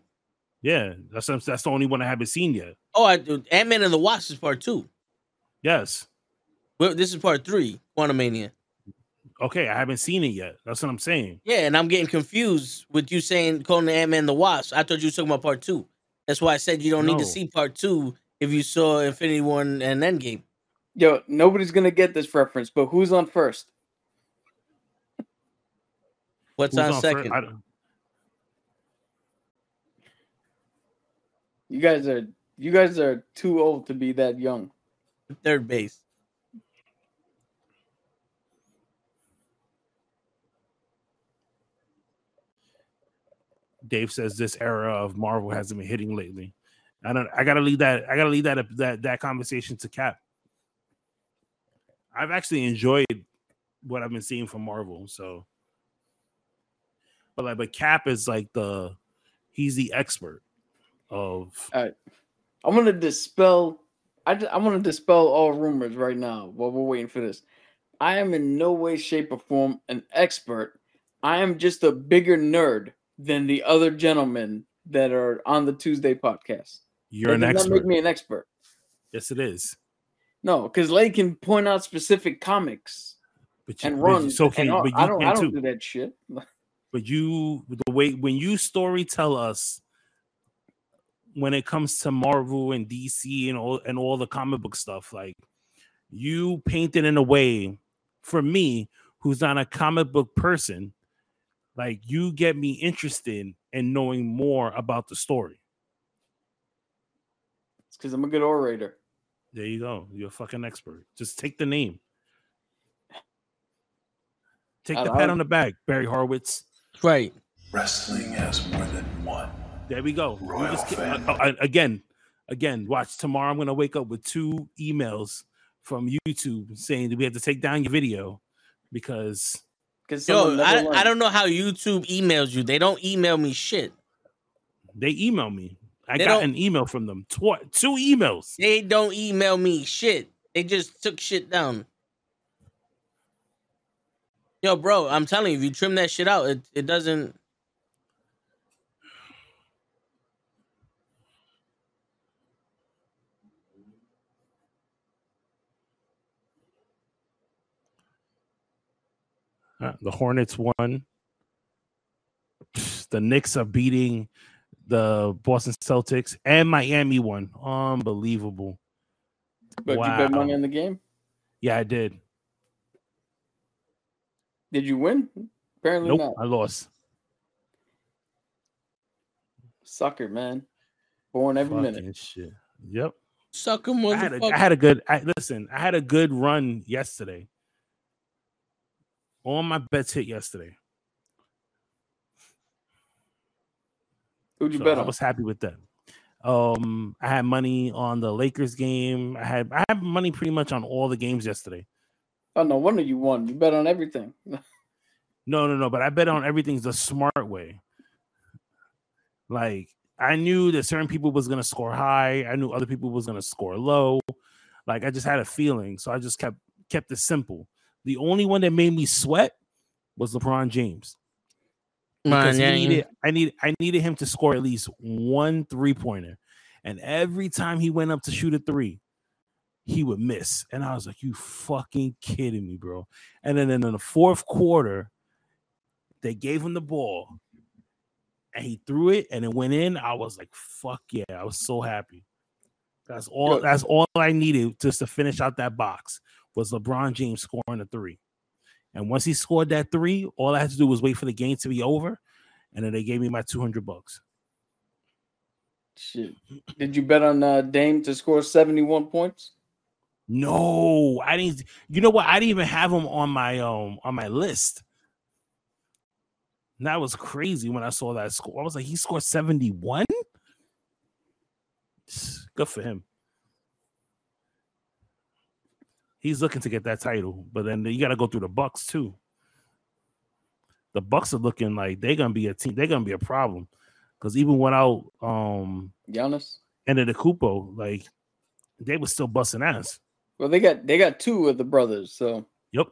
Speaker 1: Yeah, that's that's the only one I haven't seen yet.
Speaker 2: Oh, I Ant Man and the Wasp is part two.
Speaker 1: Yes.
Speaker 2: Well, this is part three, Quantumania.
Speaker 1: Okay, I haven't seen it yet. That's what I'm saying.
Speaker 2: Yeah, and I'm getting confused with you saying calling the Ant Man the Wasp. I thought you were talking about part two. That's why I said you don't need to see part two if you saw Infinity War and Endgame.
Speaker 5: Yo, nobody's gonna get this reference, but who's on first?
Speaker 2: What's
Speaker 1: Who's
Speaker 2: on,
Speaker 1: fir-
Speaker 2: second?
Speaker 5: You guys are you guys are too old to be that young.
Speaker 2: Third base.
Speaker 1: Dave says this era of Marvel hasn't been hitting lately. I don't. I gotta leave that. I gotta leave that that that conversation to Cap. I've actually enjoyed what I've been seeing from Marvel. So, but like, but Cap is like the he's the expert of.
Speaker 5: I'm gonna dispel. I just, I'm gonna dispel all rumors right now while we're waiting for this. I am in no way, shape, or form an expert. I am just a bigger nerd than the other gentlemen that are on the Tuesday podcast.
Speaker 1: You're
Speaker 5: that
Speaker 1: an expert.
Speaker 5: make me an expert.
Speaker 1: yes, it is.
Speaker 5: No, because Lay can point out specific comics
Speaker 1: But you,
Speaker 5: and run.
Speaker 1: So can
Speaker 5: and all-
Speaker 1: but you
Speaker 5: I don't. I don't
Speaker 1: too.
Speaker 5: do that shit.
Speaker 1: but you the way when you story tell us when it comes to Marvel and DC and all and all the comic book stuff, like you paint it in a way for me who's not a comic book person, like you get me interested in knowing more about the story.
Speaker 5: It's because I'm a good orator.
Speaker 1: There you go. You're a fucking expert. Just take the name. Take
Speaker 5: I-
Speaker 1: the
Speaker 5: I
Speaker 1: pat
Speaker 5: would-
Speaker 1: on the back, Barry Horowitz.
Speaker 2: Right.
Speaker 4: Wrestling has more than one.
Speaker 1: There we go. We
Speaker 4: Royal
Speaker 1: just get- uh, uh, again, again. Watch tomorrow. I'm gonna wake up with two emails from YouTube saying that we have to take down your video because
Speaker 5: Because
Speaker 2: Yo, I, I don't know how YouTube emails you. They don't email me shit.
Speaker 1: they email me. I
Speaker 2: They
Speaker 1: got an email from them. Tw- two emails.
Speaker 2: They don't email me shit. They just took shit down. Yo, bro, I'm telling you, if you trim that shit out, it, it doesn't.
Speaker 1: Uh, the Hornets won. The Knicks are beating the Boston Celtics and Miami won. Unbelievable.
Speaker 5: But you bet money
Speaker 1: Wow.
Speaker 5: on the game.
Speaker 1: Yeah, I did.
Speaker 5: Did you win? Apparently
Speaker 1: Nope,
Speaker 5: not.
Speaker 1: I lost.
Speaker 5: Sucker, man. Born every minute.
Speaker 1: Fucking shit. Yep.
Speaker 2: Sucker
Speaker 1: I had, a,
Speaker 2: motherfucker.
Speaker 1: I had a good I, listen. I had a good run yesterday. All my bets hit yesterday.
Speaker 5: Who'd you
Speaker 1: So
Speaker 5: bet
Speaker 1: I was happy with that. Um, I had money on the Lakers game. I had I had money pretty much on all the games yesterday.
Speaker 5: Oh no wonder you won. You bet on everything. [LAUGHS]
Speaker 1: No, no, no. But I bet on everything's the smart way. Like I knew that certain people was gonna score high. I knew other people was gonna score low. Like I just had a feeling, so I just kept kept it simple. The only one that made me sweat was LeBron James. because
Speaker 2: Man, yeah,
Speaker 1: needed, I need I needed him to score at least one three pointer, and every time he went up to shoot a three, he would miss, and I was like, "You fucking kidding me, bro?" And then in the fourth quarter, they gave him the ball, and he threw it, and it went in. I was like, "Fuck yeah!" I was so happy. That's all. That's all I needed just to finish out that box was LeBron James scoring a three. And once he scored that three, all I had to do was wait for the game to be over, and then they gave me my two hundred bucks.
Speaker 5: Shit. Did you bet on uh, Dame to score 71 points?
Speaker 1: No, I didn't. You know what? I didn't even have him on my um on my list. And That was crazy when I saw that score. I was like, he scored seventy one. Good for him. He's looking to get that title, but then you got to go through the Bucks too. The Bucks are looking like they're gonna be a team. They're gonna be a problem because even without um
Speaker 5: Giannis?
Speaker 1: Antetokounmpo, like they were still busting ass.
Speaker 5: Well, they got they got two of the brothers, so
Speaker 1: Yep.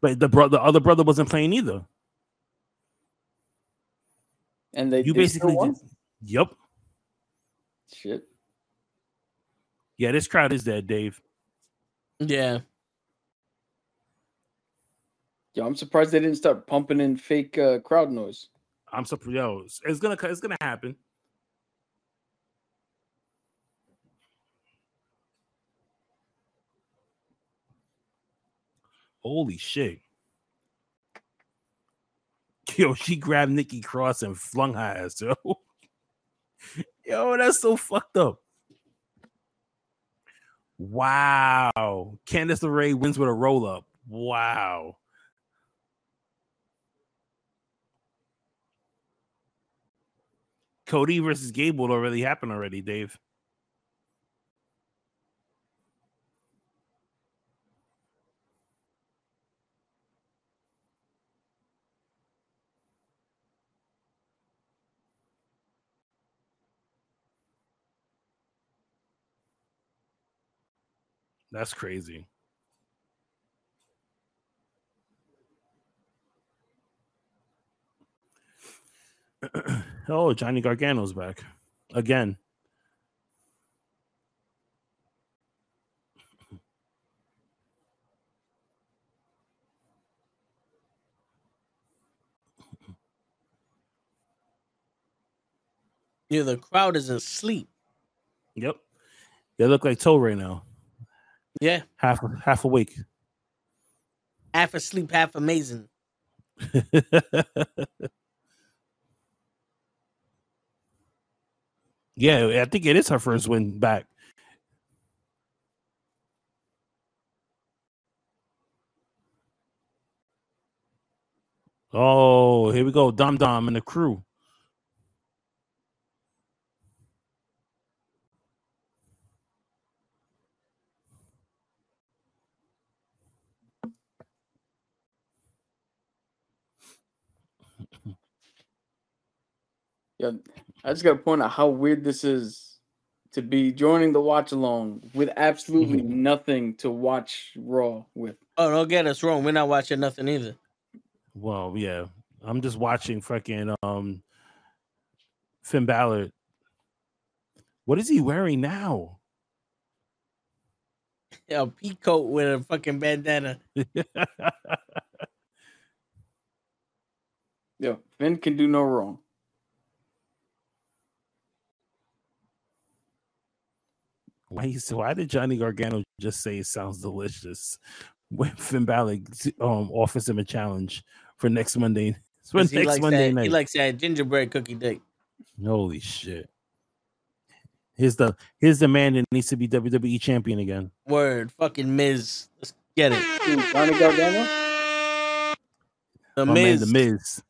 Speaker 1: But the bro- the other brother wasn't playing either.
Speaker 5: and they
Speaker 1: You
Speaker 5: they still
Speaker 1: basically
Speaker 5: won?
Speaker 1: just, Yep.
Speaker 5: shit.
Speaker 1: Yeah, this crowd is dead, Dave.
Speaker 2: yeah.
Speaker 5: Yo, I'm surprised they didn't start pumping in fake uh, crowd noise.
Speaker 1: I'm surprised. Yo, it's- gonna it's gonna happen. Holy shit. [LAUGHS] Yo, she grabbed Nikki Cross and flung her ass, yo. [LAUGHS] Yo, that's so fucked up. Wow. Candice LeRae wins with a roll up. Wow. Cody versus Gable already happened already, Dave. That's crazy. [CLEARS THROAT] oh, Johnny Gargano's back again.
Speaker 2: Yeah, the crowd is asleep.
Speaker 1: Yep. They look like Toe right now.
Speaker 2: Yeah.
Speaker 1: Half half awake.
Speaker 2: Half asleep, half amazing. [LAUGHS]
Speaker 1: yeah, I think it is her first win back. Oh, here we go. Dom Dom and the crew.
Speaker 5: Yeah, I just got to point out how weird this is to be joining the watch along with absolutely nothing to watch Raw with.
Speaker 2: Oh, don't get us wrong. We're not watching nothing either.
Speaker 1: Well, yeah. I'm just watching fucking um Finn Balor. What is he wearing now?
Speaker 2: Yeah, a pea coat with a fucking bandana. [LAUGHS]
Speaker 5: Yo, Finn can do no wrong.
Speaker 1: Why, he- so why did Johnny Gargano just say it sounds delicious [LAUGHS] when Finn Balor um, offers him a challenge for next Monday? [LAUGHS] For
Speaker 2: 'Cause He
Speaker 1: next
Speaker 2: likes,
Speaker 1: Monday
Speaker 2: that,
Speaker 1: night.
Speaker 2: he likes that gingerbread cookie dick.
Speaker 1: Holy shit! Here's the here's the man that needs to be WWE champion again.
Speaker 2: Word. Fucking Miz. Let's get it.
Speaker 5: Who, Johnny Gargano?
Speaker 2: The
Speaker 1: My man,
Speaker 2: Miz.
Speaker 1: the Miz.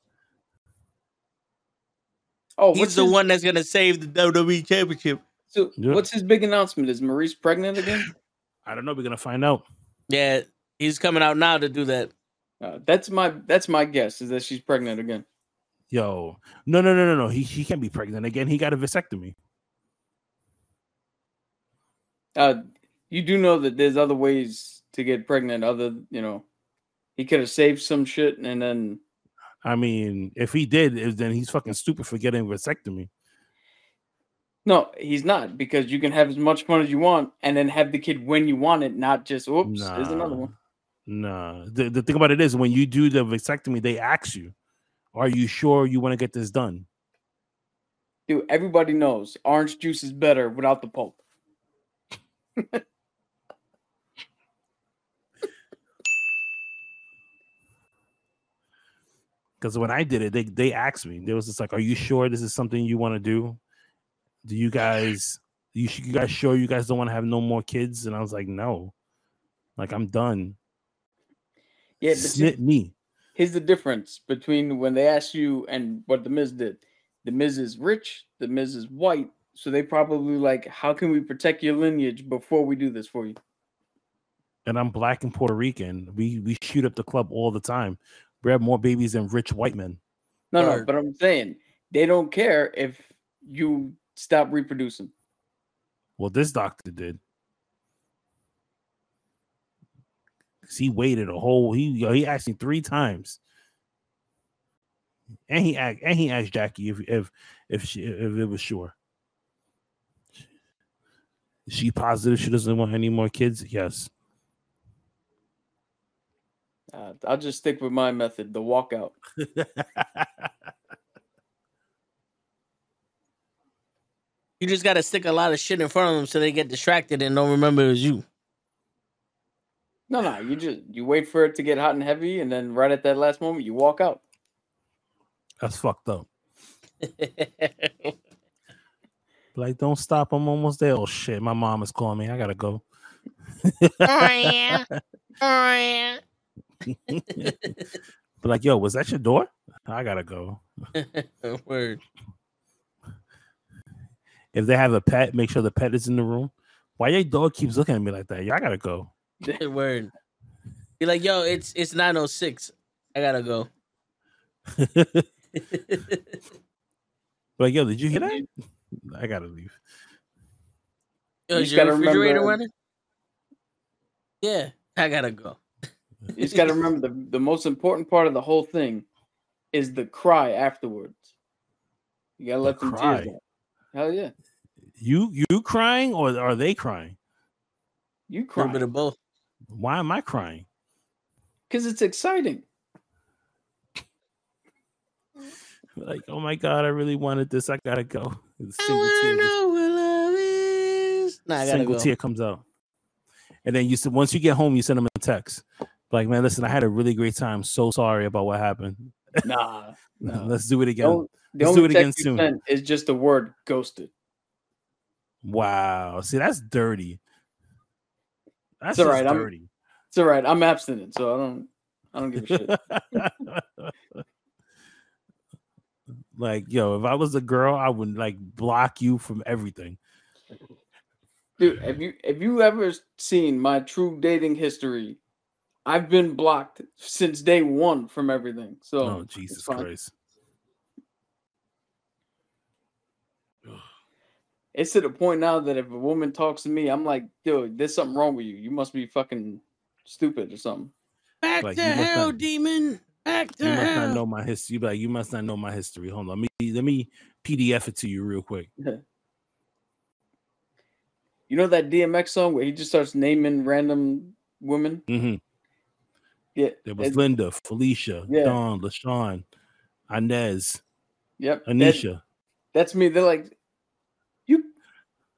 Speaker 5: Oh,
Speaker 2: He's the
Speaker 5: his,
Speaker 2: one that's gonna save the WWE championship.
Speaker 5: So,
Speaker 1: Yeah.
Speaker 5: what's his big announcement? Is Maryse pregnant again? [SIGHS]
Speaker 1: I don't know. We're gonna find out.
Speaker 2: Yeah, he's coming out now to do that.
Speaker 5: Uh, that's my that's my guess is that she's pregnant again.
Speaker 1: Yo, no, no, no, no, no. He he can't be pregnant again. He got a vasectomy.
Speaker 5: Uh, you do know that there's other ways to get pregnant. Other, you know, he could have saved some shit and then
Speaker 1: I mean, if he did, then he's fucking stupid for getting vasectomy.
Speaker 5: No, he's not because you can have as much fun as you want and then have the kid when you want it, not just oops, there's another
Speaker 1: Nah.
Speaker 5: one.
Speaker 1: Nah. The, the thing about it is when you do the vasectomy, they ask you, Are you sure you want to get this done?
Speaker 5: Dude, everybody knows orange juice is better without the pulp. [LAUGHS]
Speaker 1: Because when I did it, they they asked me. They was just like, "Are you sure this is something you want to do? Do you guys you sh- you guys sure you guys don't want to have no more kids?" And I was like, "No, like I'm done.
Speaker 5: Yeah, but see,
Speaker 1: Snit me."
Speaker 5: here's the difference between when they asked you and what the Miz did. The Miz is rich, the Miz is white, so they probably like, how can we protect your lineage before we do this for you?
Speaker 1: And I'm black and Puerto Rican. We we shoot up the club all the time. We have more babies than rich white men.
Speaker 5: No, no, but I'm saying they don't care if you stop reproducing.
Speaker 1: Well, this doctor did. 'Cause he waited a whole he yo, he asked me three times. And he asked and he asked Jackie if if if she if it was sure. Is she positive she doesn't want any more kids? Yes.
Speaker 5: Uh, I'll just stick with my method, the walkout. [LAUGHS]
Speaker 2: You just got to stick a lot of shit in front of them so they get distracted and don't remember it was you.
Speaker 5: No, no, you just you wait for it to get hot and heavy, and then right at that last moment, you walk out.
Speaker 1: That's fucked up. [LAUGHS] Like, don't stop. I'm almost there. Oh shit, my mom is calling me. I gotta go. But [LAUGHS] like, yo, was that your door? I gotta go. [LAUGHS]
Speaker 2: Word.
Speaker 1: If they have a pet, make sure the pet is in the room. Why your dog keeps looking at me like that? Yeah, I gotta go. [LAUGHS]
Speaker 2: Word. You're like, yo, it's it's 906. I gotta go. [LAUGHS]
Speaker 1: Like, yo, did you hear that? I gotta leave.
Speaker 2: Yo,
Speaker 5: You
Speaker 2: is
Speaker 5: just
Speaker 2: your
Speaker 5: gotta
Speaker 2: refrigerator
Speaker 5: remember-
Speaker 2: running? Yeah, I gotta go.
Speaker 5: You just got to [LAUGHS] remember the, the most important part of the whole thing is the cry afterwards. You got to
Speaker 1: The
Speaker 5: let them
Speaker 1: cry?
Speaker 5: tears out. Hell yeah.
Speaker 1: You you crying or are they crying?
Speaker 5: You
Speaker 2: A little
Speaker 5: cry
Speaker 2: bit of both.
Speaker 1: Why am I crying?
Speaker 5: because it's exciting. [LAUGHS]
Speaker 1: Like, oh my god, I really wanted this. I gotta go. The
Speaker 2: I
Speaker 1: single tear,
Speaker 2: wanna know what love is. Nah,
Speaker 1: single
Speaker 2: go.
Speaker 1: tear comes out. And then you said once you get home, you send them a text. Like, man, listen, I had a really great time. So sorry about what happened.
Speaker 5: Nah. [LAUGHS] no.
Speaker 1: Let's do it
Speaker 5: The
Speaker 1: again.
Speaker 5: only- The
Speaker 1: Let's do
Speaker 5: only
Speaker 1: it again
Speaker 5: text you
Speaker 1: soon.
Speaker 5: sent is just the word ghosted.
Speaker 1: Wow. See, that's dirty. That's
Speaker 5: It's all
Speaker 1: just
Speaker 5: right, I'm-
Speaker 1: dirty.
Speaker 5: It's all right. I'm abstinent, so I don't. I don't give a shit. [LAUGHS]
Speaker 1: like, yo, if I was a girl, I would like block you from everything.
Speaker 5: Dude, have you have you ever seen my true dating history? I've been blocked since day one from everything. So
Speaker 1: Oh, Jesus. Christ.
Speaker 5: It's to the point now that if a woman talks to me, I'm like, dude, there's something wrong with you. You must be fucking stupid or something.
Speaker 2: Back
Speaker 1: Like,
Speaker 2: to hell,
Speaker 1: not-
Speaker 2: demon. Back to
Speaker 1: You must not
Speaker 2: hell.
Speaker 1: know my history. You like, you must not know my history. Hold on. Let me let me PDF it to you real quick. [LAUGHS]
Speaker 5: You know that DMX song where he just starts naming random women?
Speaker 1: hmm
Speaker 5: Yeah.
Speaker 1: There was Linda, Felicia,
Speaker 5: Yeah.
Speaker 1: Dawn, LaShawn, Inez,
Speaker 5: yep. that-
Speaker 1: Anisha.
Speaker 5: that's me. They're like, you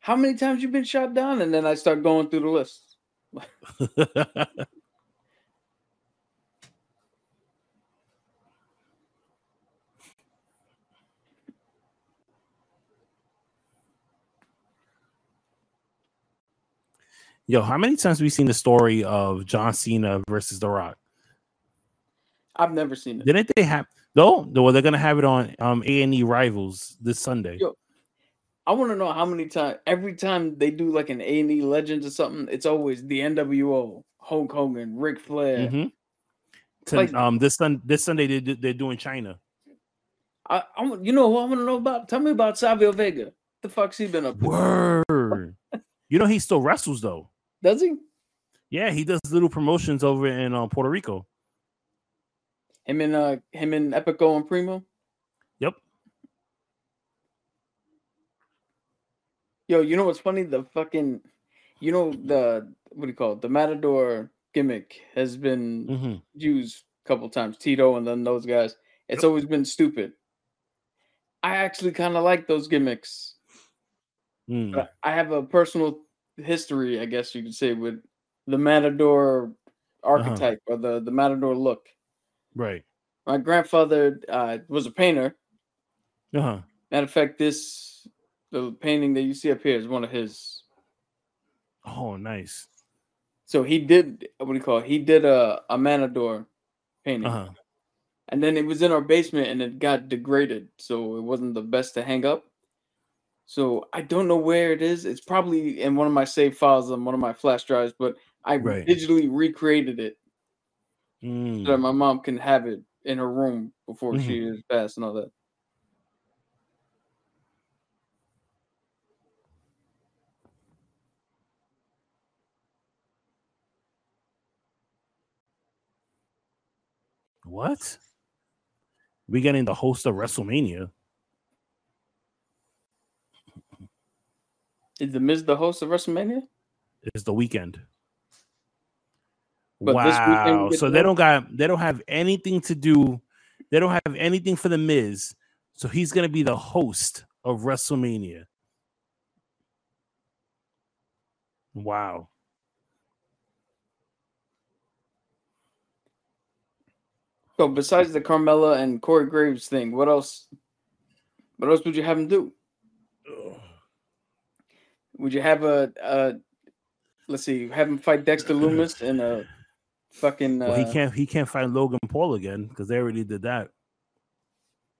Speaker 5: how many times you been shot down? And then I start going through the list. [LAUGHS]
Speaker 1: Yo, how many times have we seen the story of John Cena versus The Rock?
Speaker 5: I've never seen it.
Speaker 1: Didn't they have no? Well, they're gonna have it on um A and E Rivals this Sunday.
Speaker 5: Yo, I want to know how many times every time they do like an A and E Legends or something, it's always the NWO, Hulk Hogan, Ric Flair.
Speaker 1: Mhm. To-
Speaker 5: Like-
Speaker 1: um, this sun this Sunday they do- they're doing Chyna.
Speaker 5: I, I you know who I want to know about? Tell me about Savio Vega. The fuck's he been up to?
Speaker 1: Word. [LAUGHS] you know he still wrestles though.
Speaker 5: Does he?
Speaker 1: Yeah, he does little promotions over in uh, Puerto Rico.
Speaker 5: Him and uh him and Epico and Primo.
Speaker 1: Yep.
Speaker 5: Yo, you know what's funny? The fucking, you know the what do you call it? The Matador gimmick has been
Speaker 1: hmm
Speaker 5: used a couple times. Tito and then those guys. It's always been stupid. I actually kind of like those gimmicks.
Speaker 1: Mm.
Speaker 5: I have a personal history, I guess you could say, with the Matador archetype or the the Matador look.
Speaker 1: Right.
Speaker 5: My grandfather uh, was a painter.
Speaker 1: Uh huh.
Speaker 5: Matter of fact, this the painting that you see up here is one of his.
Speaker 1: Oh, nice.
Speaker 5: So he did what do you call it? He did a a Matador painting,
Speaker 1: Uh huh.
Speaker 5: and then it was in our basement, and it got degraded, so it wasn't the best to hang up. So I don't know where it is. It's probably in one of my save files on one of my flash drives, but I
Speaker 1: Right.
Speaker 5: digitally recreated it
Speaker 1: Mm.
Speaker 5: so that my mom can have it in her room before
Speaker 1: Mhm.
Speaker 5: she is passed and all that.
Speaker 1: What? We getting the host of WrestleMania.
Speaker 5: Is the Miz the host of WrestleMania?
Speaker 1: Is the weekend.
Speaker 5: But
Speaker 1: wow. So they don't got they don't have anything to do. They don't have anything for the Miz. So he's gonna be the host of WrestleMania. Wow.
Speaker 5: So besides the Carmella and Corey Graves thing, what else? What else would you have him do? Would you have a, a let's see, have him fight Dexter Lumis in a fucking? Uh,
Speaker 1: Well, he can't he can't find Logan Paul again because they already did that.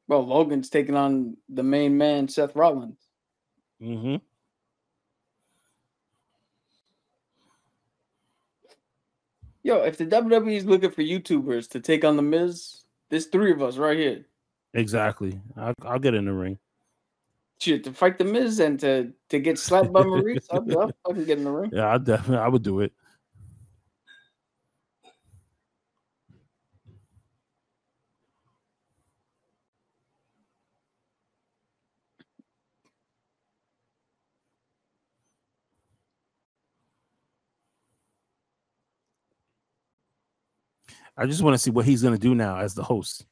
Speaker 5: Well, Logan's taking on the main man, Seth Rollins.
Speaker 1: Mm-hmm.
Speaker 5: Yo, if the WWE is looking for YouTubers to take on the Miz, there's three of us right here.
Speaker 1: Exactly. I'll, I'll get in the ring.
Speaker 5: Shit, to fight the Miz and to to get slapped by Maryse, I'll, I'll fucking get in the ring. [LAUGHS]
Speaker 1: Yeah, I definitely I would do it. I just want to see what he's gonna do now as the host.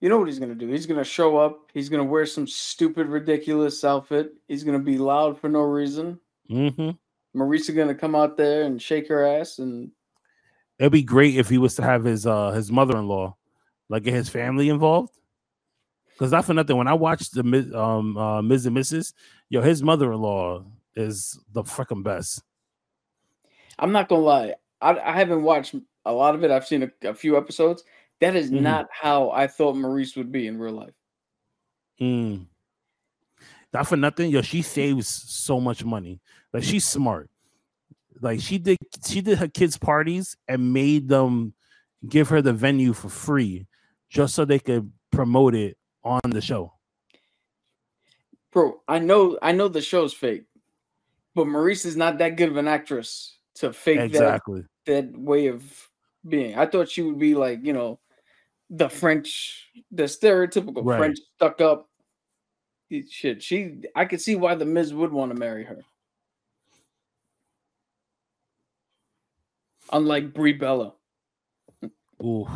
Speaker 5: You know what he's gonna do? He's gonna show up. He's gonna wear some stupid, ridiculous outfit. He's gonna be loud for no reason.
Speaker 1: Mm-hmm.
Speaker 5: Maryse gonna come out there and shake her ass, and
Speaker 1: It'd be great if he was to have his uh his mother-in-law, like get his family involved. Because not for nothing, when I watched the um uh, Miz and Mrs., yo, his mother-in-law is the freaking best.
Speaker 5: I'm not gonna lie. I, I haven't watched a lot of it. I've seen a, a few episodes. That is
Speaker 1: Mhm.
Speaker 5: not how I thought Maryse would be in real life.
Speaker 1: Mm. Not for nothing, yo, she saves so much money. Like she's smart. Like she did, she did her kids' parties and made them give her the venue for free, just so they could promote it on the show.
Speaker 5: Bro, I know I know the show's fake, but Maryse is not that good of an actress to fake
Speaker 1: Exactly.
Speaker 5: that that way of being. I thought she would be like, you know, the French, the stereotypical
Speaker 1: Right.
Speaker 5: French stuck up shit. She I could see why the Miz would want to marry her. Unlike Brie Bella.
Speaker 1: Ooh.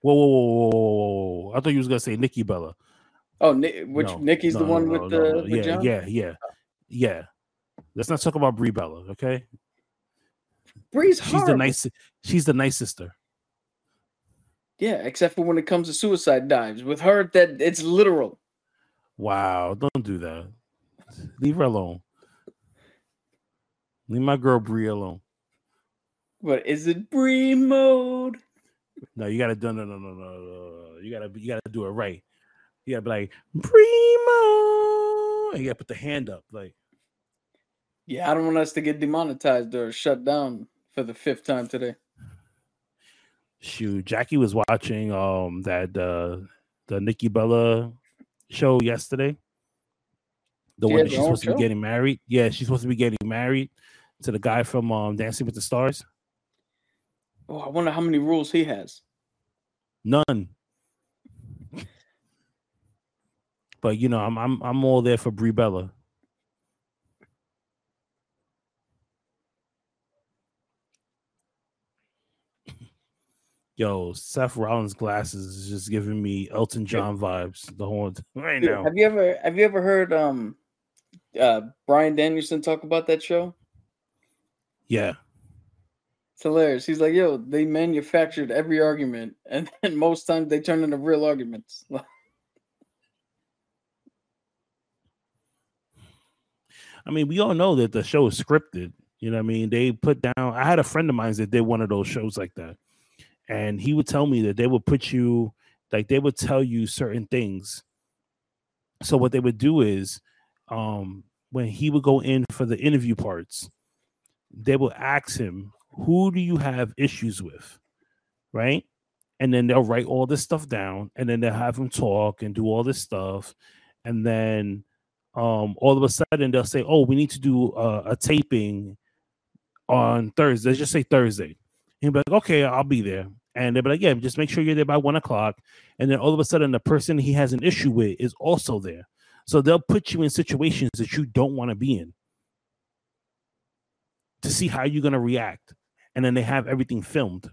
Speaker 1: Whoa, whoa, whoa, whoa, whoa. I thought you was gonna say Nikki Bella.
Speaker 5: Oh, which
Speaker 1: No,
Speaker 5: Nikki's the
Speaker 1: no, no,
Speaker 5: one
Speaker 1: no,
Speaker 5: with the with
Speaker 1: yeah,
Speaker 5: John?
Speaker 1: yeah, yeah, yeah. Let's not talk about Brie Bella, okay?
Speaker 5: Brie's
Speaker 1: She's the
Speaker 5: horrible.
Speaker 1: nice. She's the nice sister.
Speaker 5: Yeah, except for when it comes to suicide dives. With her, that it's literal.
Speaker 1: Wow, don't do that. Leave her alone. Leave my girl Brie alone.
Speaker 5: But is it Brie mode?
Speaker 1: No, you gotta do no no no no no. You gotta you gotta do it right. You gotta be like primo. And you gotta put the hand up like
Speaker 5: Yeah, I don't want us to get demonetized or shut down for the fifth time today.
Speaker 1: shoot. Jackie was watching um that uh the Nikki Bella show yesterday. The
Speaker 5: She
Speaker 1: one that she's supposed to be getting married. Yeah, she's supposed to be getting married to the guy from um Dancing with the Stars.
Speaker 5: Oh, I wonder how many rules he has.
Speaker 1: None. But you know, I'm I'm I'm all there for Brie Bella. Yo, Seth Rollins' glasses is just giving me Elton John vibes the whole [LAUGHS] right now.
Speaker 5: Have you ever have you ever heard um uh Bryan Danielson talk about that show?
Speaker 1: Yeah.
Speaker 5: It's hilarious. He's like, yo, they manufactured every argument, [LAUGHS] and then most times they turn into real arguments. [LAUGHS]
Speaker 1: I mean, we all know that the show is scripted. You know what I mean? They put down I had a friend of mine that did one of those shows like that. And he would tell me that they would put you like they would tell you certain things. So what they would do is um when he would go in for the interview parts, they will ask him, who do you have issues with? Right? And then they'll write all this stuff down and then they'll have him talk and do all this stuff. And then um, all of a sudden they'll say, "Oh, we need to do a, a taping on Thursday." Let's just say Thursday. He'll be like, "Okay, I'll be there," and they'll be like, "Yeah, just make sure you're there by one o'clock." And then all of a sudden, the person he has an issue with is also there, so they'll put you in situations that you don't want to be in. To see how you're gonna react, and then they have everything filmed.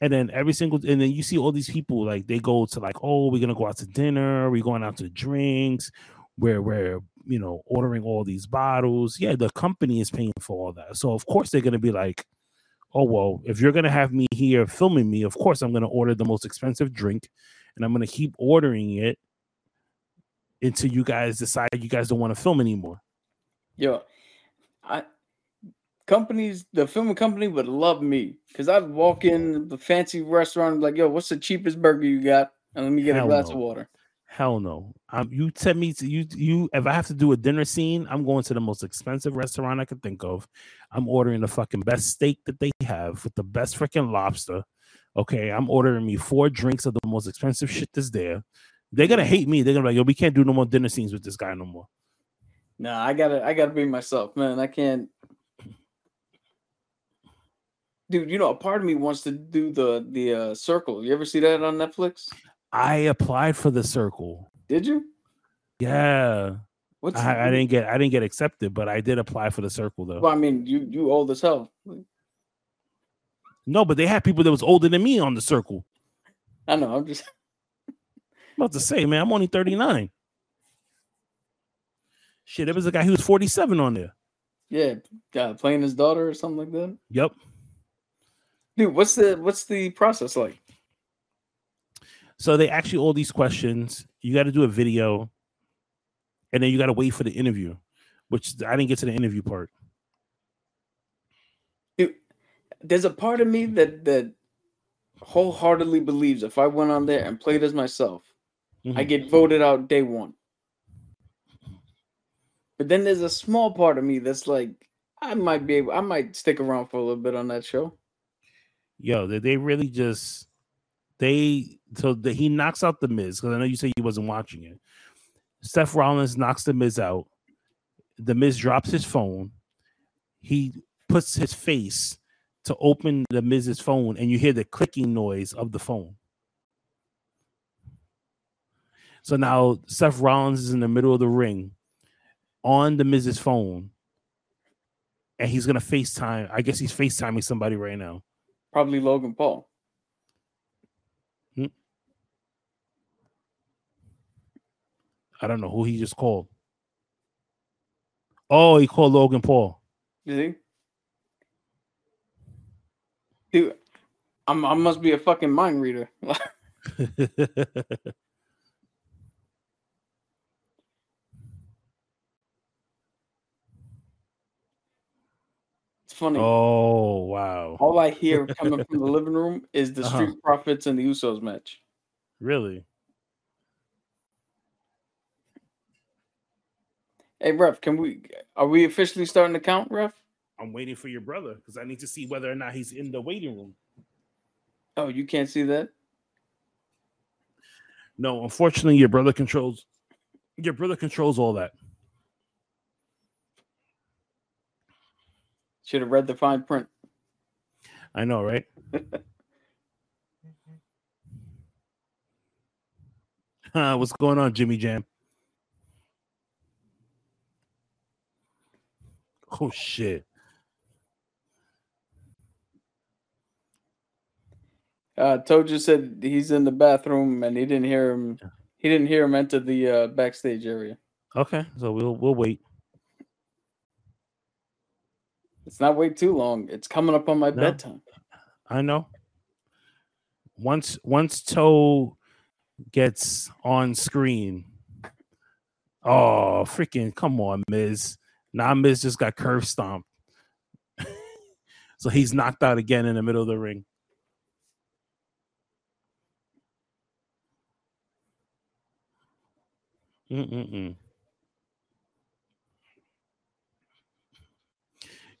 Speaker 1: And then every single, and then you see all these people like they go to like, oh, we're gonna go out to dinner, we're going out to drinks, where we're you know ordering all these bottles. Yeah, the company is paying for all that, so of course they're gonna be like, oh well, if you're gonna have me here filming me, of course I'm gonna order the most expensive drink, and I'm gonna keep ordering it until you guys decide you guys don't want to film anymore.
Speaker 5: Yo, I companies, the filming company would love me because I'd walk in the fancy restaurant and be like, yo, what's the cheapest burger you got? And let me get
Speaker 1: Hell
Speaker 5: a glass
Speaker 1: no.
Speaker 5: of water.
Speaker 1: Hell no. Um, you tell me to you you if I have to do a dinner scene, I'm going to the most expensive restaurant I could think of. I'm ordering the fucking best steak that they have with the best freaking lobster. Okay, I'm ordering me four drinks of the most expensive shit that's there. They're gonna hate me. They're gonna be like, yo, we can't do no more dinner scenes with this guy no more.
Speaker 5: Nah, I gotta I gotta be myself, man. I can't Dude, you know, a part of me wants to do the the uh, circle. You ever see that on Netflix?
Speaker 1: I applied for the circle.
Speaker 5: Did you?
Speaker 1: Yeah.
Speaker 5: What's
Speaker 1: I, I didn't get I didn't get accepted, but I did apply for the circle though.
Speaker 5: Well, I mean, you you old as hell.
Speaker 1: No, but they had people that was older than me on the circle.
Speaker 5: I know. I'm just
Speaker 1: I'm about to say, man, I'm only 39. Shit, there was a guy who was 47 on there.
Speaker 5: yeah, uh, playing his daughter or something like that.
Speaker 1: Yep.
Speaker 5: Dude, what's the what's the process like?
Speaker 1: So they ask you all these questions. You got to do a video, and then you got to wait for the interview, which I didn't get to the interview part.
Speaker 5: Dude, there's a part of me that that wholeheartedly believes if I went on there and played as myself, I
Speaker 1: Mhm.
Speaker 5: get voted out day one. But then there's a small part of me that's like, I might be able, I might stick around for a little bit on that show.
Speaker 1: Yo, they really just they so the, he knocks out the Miz because I know you said you wasn't watching it. Seth Rollins knocks the Miz out. The Miz drops his phone. He puts his face to open the Miz's phone, and you hear the clicking noise of the phone. So now Seth Rollins is in the middle of the ring on the Miz's phone, and he's gonna FaceTime. I guess he's FaceTiming somebody right now.
Speaker 5: Probably Logan Paul.
Speaker 1: I don't know who he just called. Oh, he called Logan Paul.
Speaker 5: You see? Dude, I'm, I must be a fucking mind reader. [LAUGHS] it's funny.
Speaker 1: oh wow.
Speaker 5: All I hear [LAUGHS] coming from the living room is the
Speaker 1: Uh-huh.
Speaker 5: Street Profits and the Usos match.
Speaker 1: Really?
Speaker 5: Hey, Ref, can we are we officially starting to count, Ref?
Speaker 1: I'm waiting for your brother because I need to see whether or not he's in the waiting room.
Speaker 5: Oh, you can't see that?
Speaker 1: No, unfortunately, your brother controls your brother controls all that.
Speaker 5: Should have read the fine print.
Speaker 1: I know, right? Uh, [LAUGHS] [LAUGHS] what's going on, Jimmy Jam? Oh shit!
Speaker 5: Uh, Toja said he's in the bathroom and he didn't hear him. He didn't hear him enter the uh, backstage area.
Speaker 1: Okay, so we'll we'll wait.
Speaker 5: It's not wait too long. It's coming up on my
Speaker 1: No.
Speaker 5: bedtime.
Speaker 1: I know. Once once Toe gets on screen, oh freaking come on, Miz. Now Miz just got curb stomped. [LAUGHS] so he's knocked out again in the middle of the ring. Mm-mm-mm.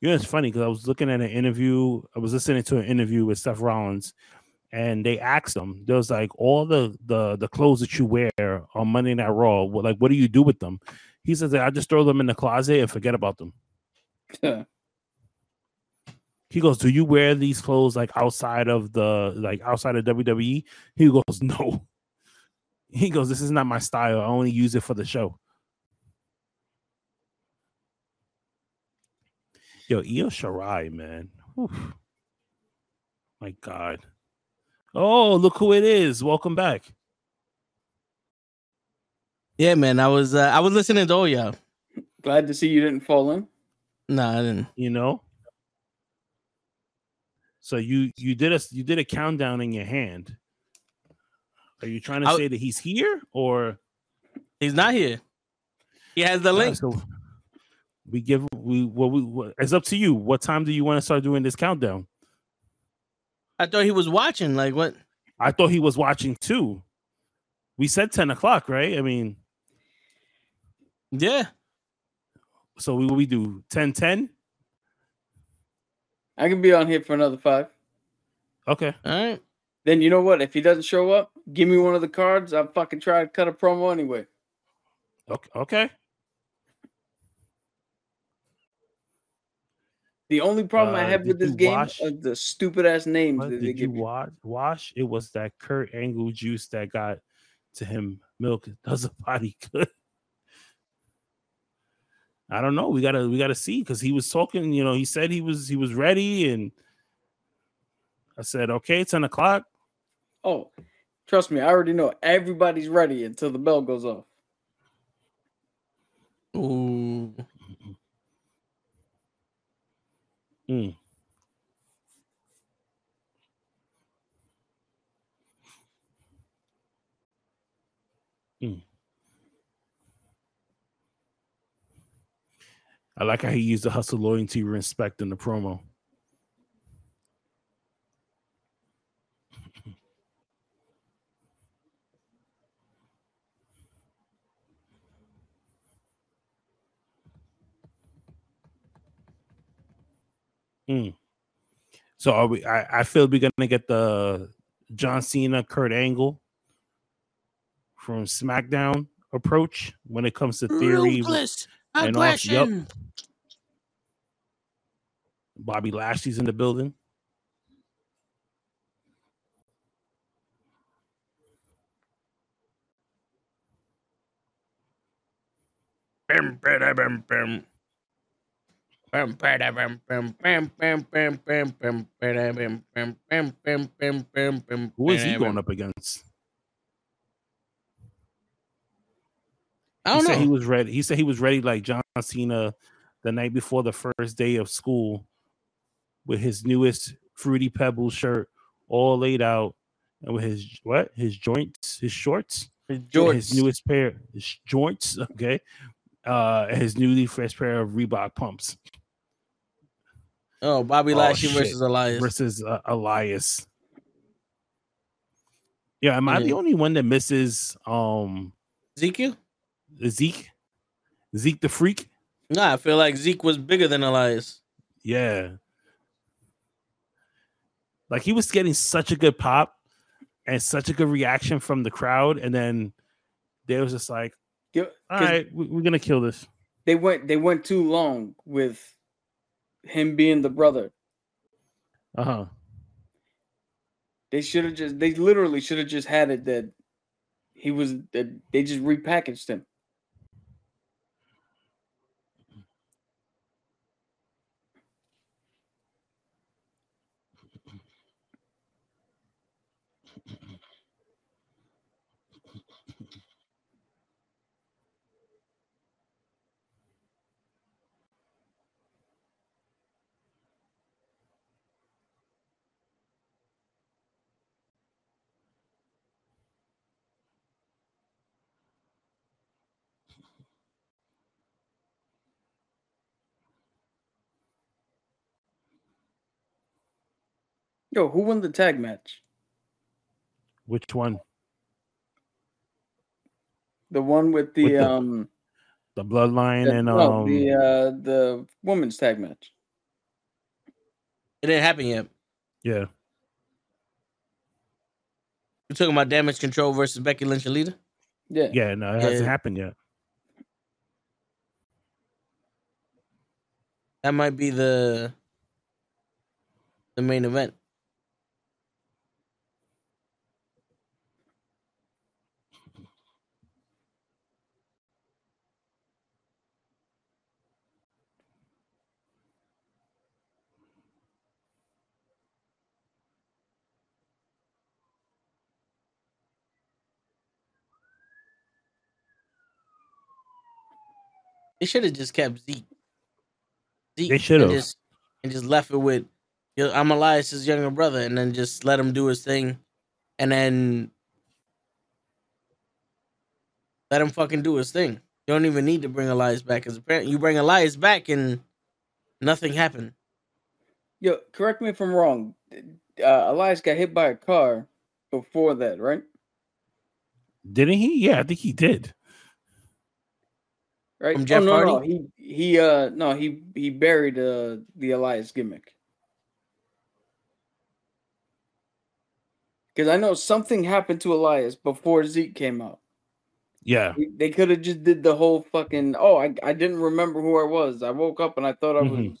Speaker 1: You know, it's funny because I was looking at an interview. I was listening to an interview with Seth Rollins, and they asked him. There was like all the the the clothes that you wear on Monday Night Raw. Like, what do you do with them? He says, I just throw them in the closet and forget about them. He goes, Do you wear these clothes like outside of the like outside of WWE? He goes, No. [LAUGHS] He goes, This is not my style. I only use it for the show. Yo, Io Shirai, man. Whew. My God. Oh, look who it is. Welcome back.
Speaker 2: Yeah, man. I was uh, I was listening to all y'all.
Speaker 5: Glad to see you didn't fall in.
Speaker 2: No, I didn't.
Speaker 1: You know? So you you did a you did a countdown in your hand. Are you trying to
Speaker 2: I-
Speaker 1: say that he's here or
Speaker 2: He's not here. He has the link.
Speaker 1: So we give we what we what, it's up to you. What time do you want to start doing this countdown?
Speaker 2: I thought he was watching. Like what?
Speaker 1: I thought he was watching too. We said 10 o'clock, right? I mean,
Speaker 2: Yeah.
Speaker 1: so we we do 10 10.
Speaker 5: I can be on here for another five.
Speaker 1: Okay.
Speaker 2: All right.
Speaker 5: Then you know what? If he doesn't show up, give me one of the cards. I'll fucking try to cut a promo anyway.
Speaker 1: Okay. Okay.
Speaker 5: The only problem I
Speaker 1: Uh,
Speaker 5: have with this game
Speaker 1: watch-
Speaker 5: are the stupid ass names
Speaker 1: What
Speaker 5: that
Speaker 1: did you
Speaker 5: give you.
Speaker 1: wash? Wash? It was that Kurt Angle juice that got to him. Milk does a body good. I don't know. We gotta we gotta see because he was talking. You know, he said he was he was ready, and I said, okay, ten o'clock.
Speaker 5: Oh, trust me, I already know everybody's ready until the bell goes off.
Speaker 2: Ooh.
Speaker 1: Mm. Mm. I like how he used the hustle, loyalty, respect in the promo. Mm. So are we? I, I feel we're gonna get the John Cena, Kurt Angle from SmackDown approach when it comes to Theory.
Speaker 2: Ruthless
Speaker 1: and off, yup.
Speaker 2: aggression.
Speaker 1: Bobby Lashley's in the building.
Speaker 2: Bam, bada, bam, bam. Bam, bada, bam, bam, bam, bam, bam, bam, bam, bada, bam, bam, bam, bam, bam, bam, bam,
Speaker 1: Who is he going up against?
Speaker 2: I
Speaker 1: He
Speaker 2: don't
Speaker 1: said he was ready. He said he was ready like John Cena the night before the first day of school with his newest Fruity Pebbles shirt all laid out and with his what? His joints, his shorts,
Speaker 2: His jorts.
Speaker 1: his newest pair, his joints, okay. Uh his newly fresh pair of Reebok pumps
Speaker 2: Oh, Bobby
Speaker 1: Oh,
Speaker 2: Lashley
Speaker 1: shit.
Speaker 2: versus Elias.
Speaker 1: versus uh, Elias. Yeah, am I the only one that misses um
Speaker 2: Ezekiel?
Speaker 1: Zeke? Zeke the freak?
Speaker 2: Nah, I feel like Zeke was bigger than Elias.
Speaker 1: Yeah. Like he was getting such a good pop and such a good reaction from the crowd, and then they was just like,
Speaker 5: Give-
Speaker 1: "All
Speaker 5: 'cause
Speaker 1: right, we- we're gonna kill this."
Speaker 5: They went they went too long with him being the brother.
Speaker 1: Uh huh.
Speaker 5: They should have just. They literally should have just had it that he was. That they just repackaged him. Yo, who won the tag match?
Speaker 1: Which one?
Speaker 5: The one with the,
Speaker 1: With the-
Speaker 5: um
Speaker 1: The bloodline
Speaker 5: the,
Speaker 1: and
Speaker 5: no,
Speaker 1: um
Speaker 5: the uh the women's tag match.
Speaker 2: It didn't happen yet.
Speaker 1: yeah.
Speaker 2: You're talking about damage control versus Becky Lynch and Lita.
Speaker 5: Yeah.
Speaker 1: Yeah, no, it hasn't
Speaker 2: Yeah.
Speaker 1: happened yet.
Speaker 2: That might be the the main event. They should have just kept Zeke. Zeke
Speaker 1: They should've.
Speaker 2: just and just left it with I'm Elias's younger brother, and then just let him do his thing, and then let him fucking do his thing. You don't even need to bring Elias back, because apparently you bring Elias back and nothing happened.
Speaker 5: Yo, correct me if I'm wrong. Uh, Elias got hit by a car before that, right?
Speaker 1: Didn't he? Yeah, I think he did.
Speaker 5: Right?
Speaker 2: From Jeff
Speaker 5: oh, no, no, he he uh no he he buried uh the Elias gimmick. Because I know something happened to Elias before Zeke came out.
Speaker 1: Yeah.
Speaker 5: They- They could have just did the whole fucking. Oh, I I didn't remember who I was. I woke up and I thought I was.
Speaker 1: Mhm.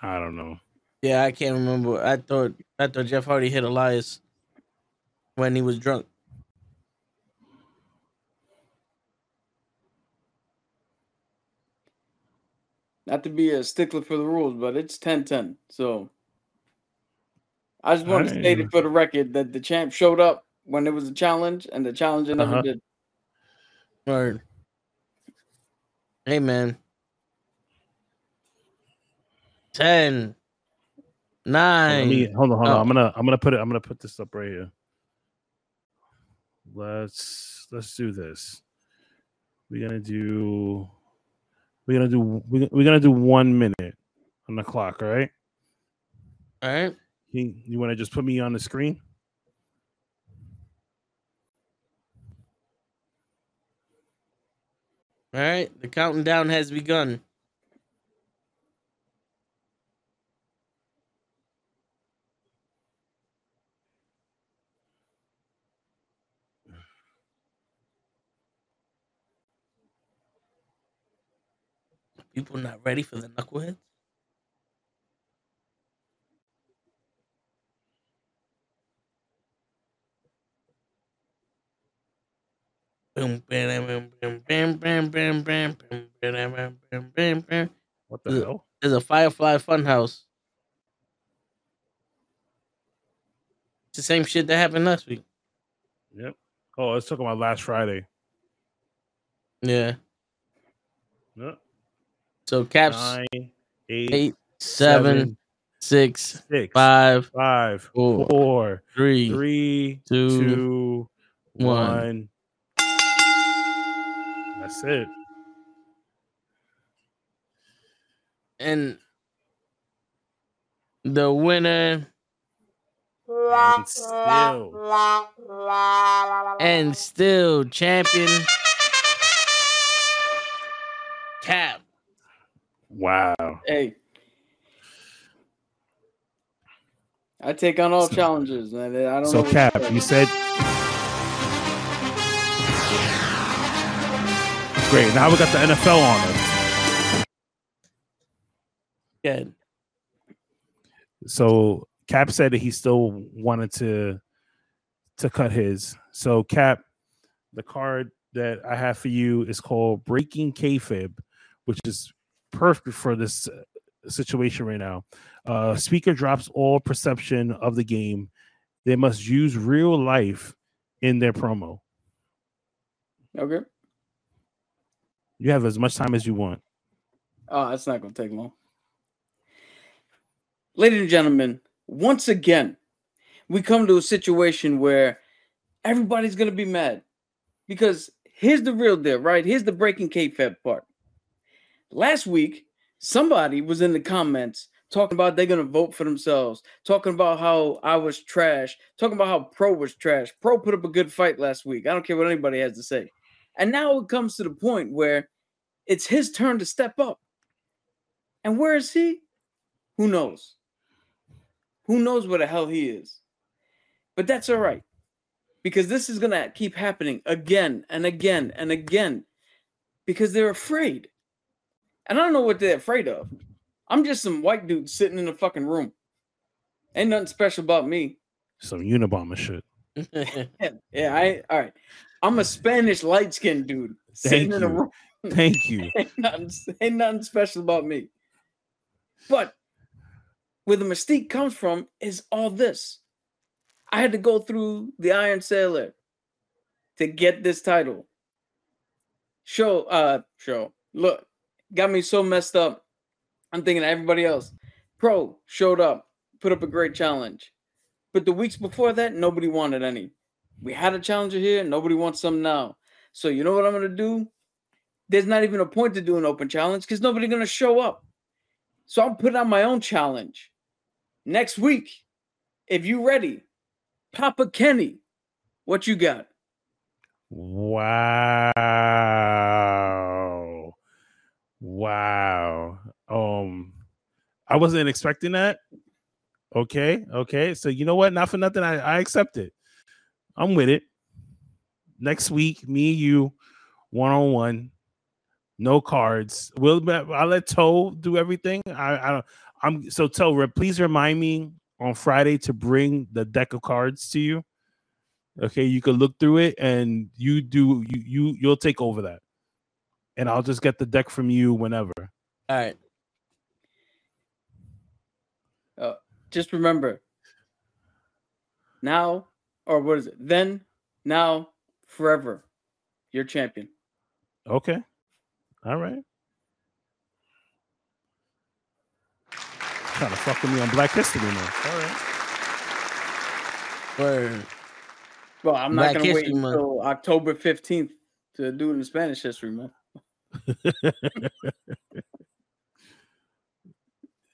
Speaker 1: I don't know.
Speaker 2: Yeah, I can't remember. I thought I thought Jeff Hardy hit Elias when he was drunk.
Speaker 5: Not to be a stickler for the rules, but it's 10-10. So I just want to state it for the record that the champ showed up when there was a challenge, and the challenger never
Speaker 1: Uh-huh.
Speaker 5: did.
Speaker 2: Or hey man. 10
Speaker 1: Hold on,
Speaker 2: 9
Speaker 1: me hold on, hold on.
Speaker 2: Oh.
Speaker 1: I'm gonna I'm gonna put it I'm gonna put this up right here. Let's let's do this. We're gonna do we're gonna do we're we're gonna do one minute on the clock, all right?
Speaker 2: All right.
Speaker 1: You, you want to just put me on the screen?
Speaker 2: All right. The counting down has begun. people not ready for the knuckleheads?
Speaker 1: What the
Speaker 2: there's,
Speaker 1: hell?
Speaker 2: There's a Firefly Funhouse. It's the same shit that happened last week.
Speaker 1: Yep. Oh, I was talking about last Friday.
Speaker 2: Yeah.
Speaker 1: Yep.
Speaker 2: So caps
Speaker 1: Nine, eight,
Speaker 2: eight, seven, six,
Speaker 1: six,
Speaker 2: five,
Speaker 1: five,
Speaker 2: four,
Speaker 1: four,
Speaker 2: three,
Speaker 1: three,
Speaker 2: two,
Speaker 1: two,
Speaker 2: one.
Speaker 1: one. That's it.
Speaker 2: and the winner
Speaker 1: And still,
Speaker 2: and still champion Cap.
Speaker 1: Wow.
Speaker 5: Hey. I take on all challenges, man. I don't know.
Speaker 1: So, Cap, you said. Great. Now we got the NFL on it.
Speaker 2: Good.
Speaker 1: So Cap said that he still wanted to to cut his. So Cap, the card that I have for you is called Breaking Kayfabe, which is perfect for this uh, situation right now. Uh, speaker drops all perception of the game. They must use real life in their promo.
Speaker 5: Okay.
Speaker 1: You have as much time as you want.
Speaker 5: Oh, that's not going to take long. Ladies and gentlemen, once again, we come to a situation where everybody's going to be mad because here's the real deal, right? Here's the breaking kayfabe part. Last week, somebody was in the comments talking about they're to vote for themselves, talking about how I was trash, talking about how Pro was trash. Pro put up a good fight last week. I don't care what anybody has to say. And now it comes to the point where it's his turn to step up. And where is he? Who knows? Who knows where the hell he is? But that's all right. Because this is going to keep happening again and again and again because they're afraid. And I don't know what they're afraid of. I'm just some white dude sitting in a fucking room. Ain't nothing special about me.
Speaker 1: Some Unabomber shit. [LAUGHS]
Speaker 5: yeah, I all right. I'm a Spanish light skinned dude sitting
Speaker 1: Thank
Speaker 5: in a
Speaker 1: you.
Speaker 5: room.
Speaker 1: Thank [LAUGHS] you.
Speaker 5: ain't, nothing, ain't nothing special about me. But where the mystique comes from is all this. I had to go through the Iron Sailor to get this title. Show, uh, show. Look, got me so messed up. I'm thinking everybody else. Pro showed up, put up a great challenge. But the weeks before that, nobody wanted any. We had a challenger here, nobody wants some now. So you know what I'm gonna do? There's not even a point to do an open challenge because nobody's gonna show up. So I'm putting on my own challenge next week. If you ready, Papa Kenny, what you got?
Speaker 1: Wow. Wow. Um I wasn't expecting that. Okay, okay. So you know what? Not for nothing. I, I accept it. I'm with it. Next week, me you, one on one, no cards. We'll I'll let Toe do everything. I, I I'm so Toe, please remind me on Friday to bring the deck of cards to you. Okay, you can look through it and you do you you you'll take over that. And I'll just get the deck from you whenever.
Speaker 2: All right.
Speaker 5: Uh, just remember now, or what is it? Then, now, forever, you're champion.
Speaker 1: Okay. All right. Trying to fuck with me on Black History Month. All right.
Speaker 2: Word.
Speaker 5: Well, I'm not going to wait
Speaker 2: Month.
Speaker 5: until October 15th to do it in Spanish history month.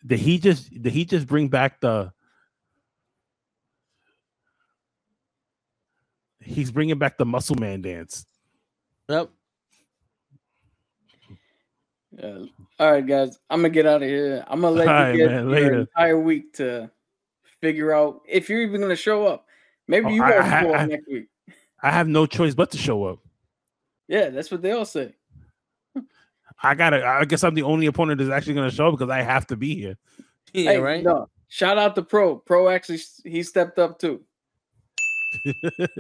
Speaker 1: Did he just did he just bring back the He's bringing back the muscle man dance.
Speaker 2: Yep.
Speaker 5: All right, guys, I'm gonna get out of here. I'm gonna let you
Speaker 1: All right,
Speaker 5: get
Speaker 1: man,
Speaker 5: your entire week to figure out if you're even gonna show up. Maybe
Speaker 1: Oh,
Speaker 5: you guys
Speaker 1: I-
Speaker 5: show up
Speaker 1: I-
Speaker 5: next week.
Speaker 1: I have no choice but to show up.
Speaker 5: Yeah, that's what they all say.
Speaker 1: I gotta I guess I'm the only opponent that's actually gonna show up because I have to be here.
Speaker 2: Yeah,
Speaker 5: hey,
Speaker 2: right.
Speaker 5: No, shout out to Pro. Pro actually he stepped up too. All right,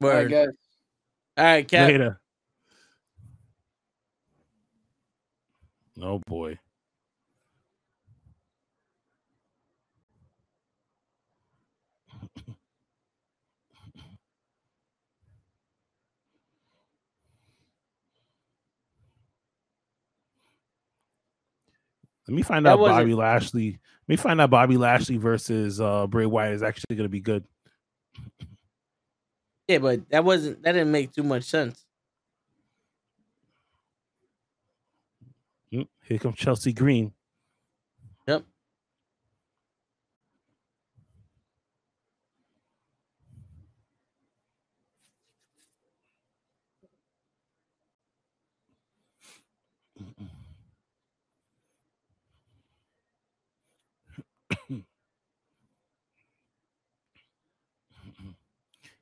Speaker 5: [LAUGHS]
Speaker 2: Word.
Speaker 5: guys.
Speaker 2: All right, Cap.
Speaker 1: Later. Oh boy. Let me find
Speaker 5: That
Speaker 1: out Bobby Lashley. Let me find out Bobby Lashley versus uh Bray Wyatt is actually going to be good.
Speaker 2: Yeah, but that wasn't that didn't make too much sense.
Speaker 1: Here comes Chelsea Green.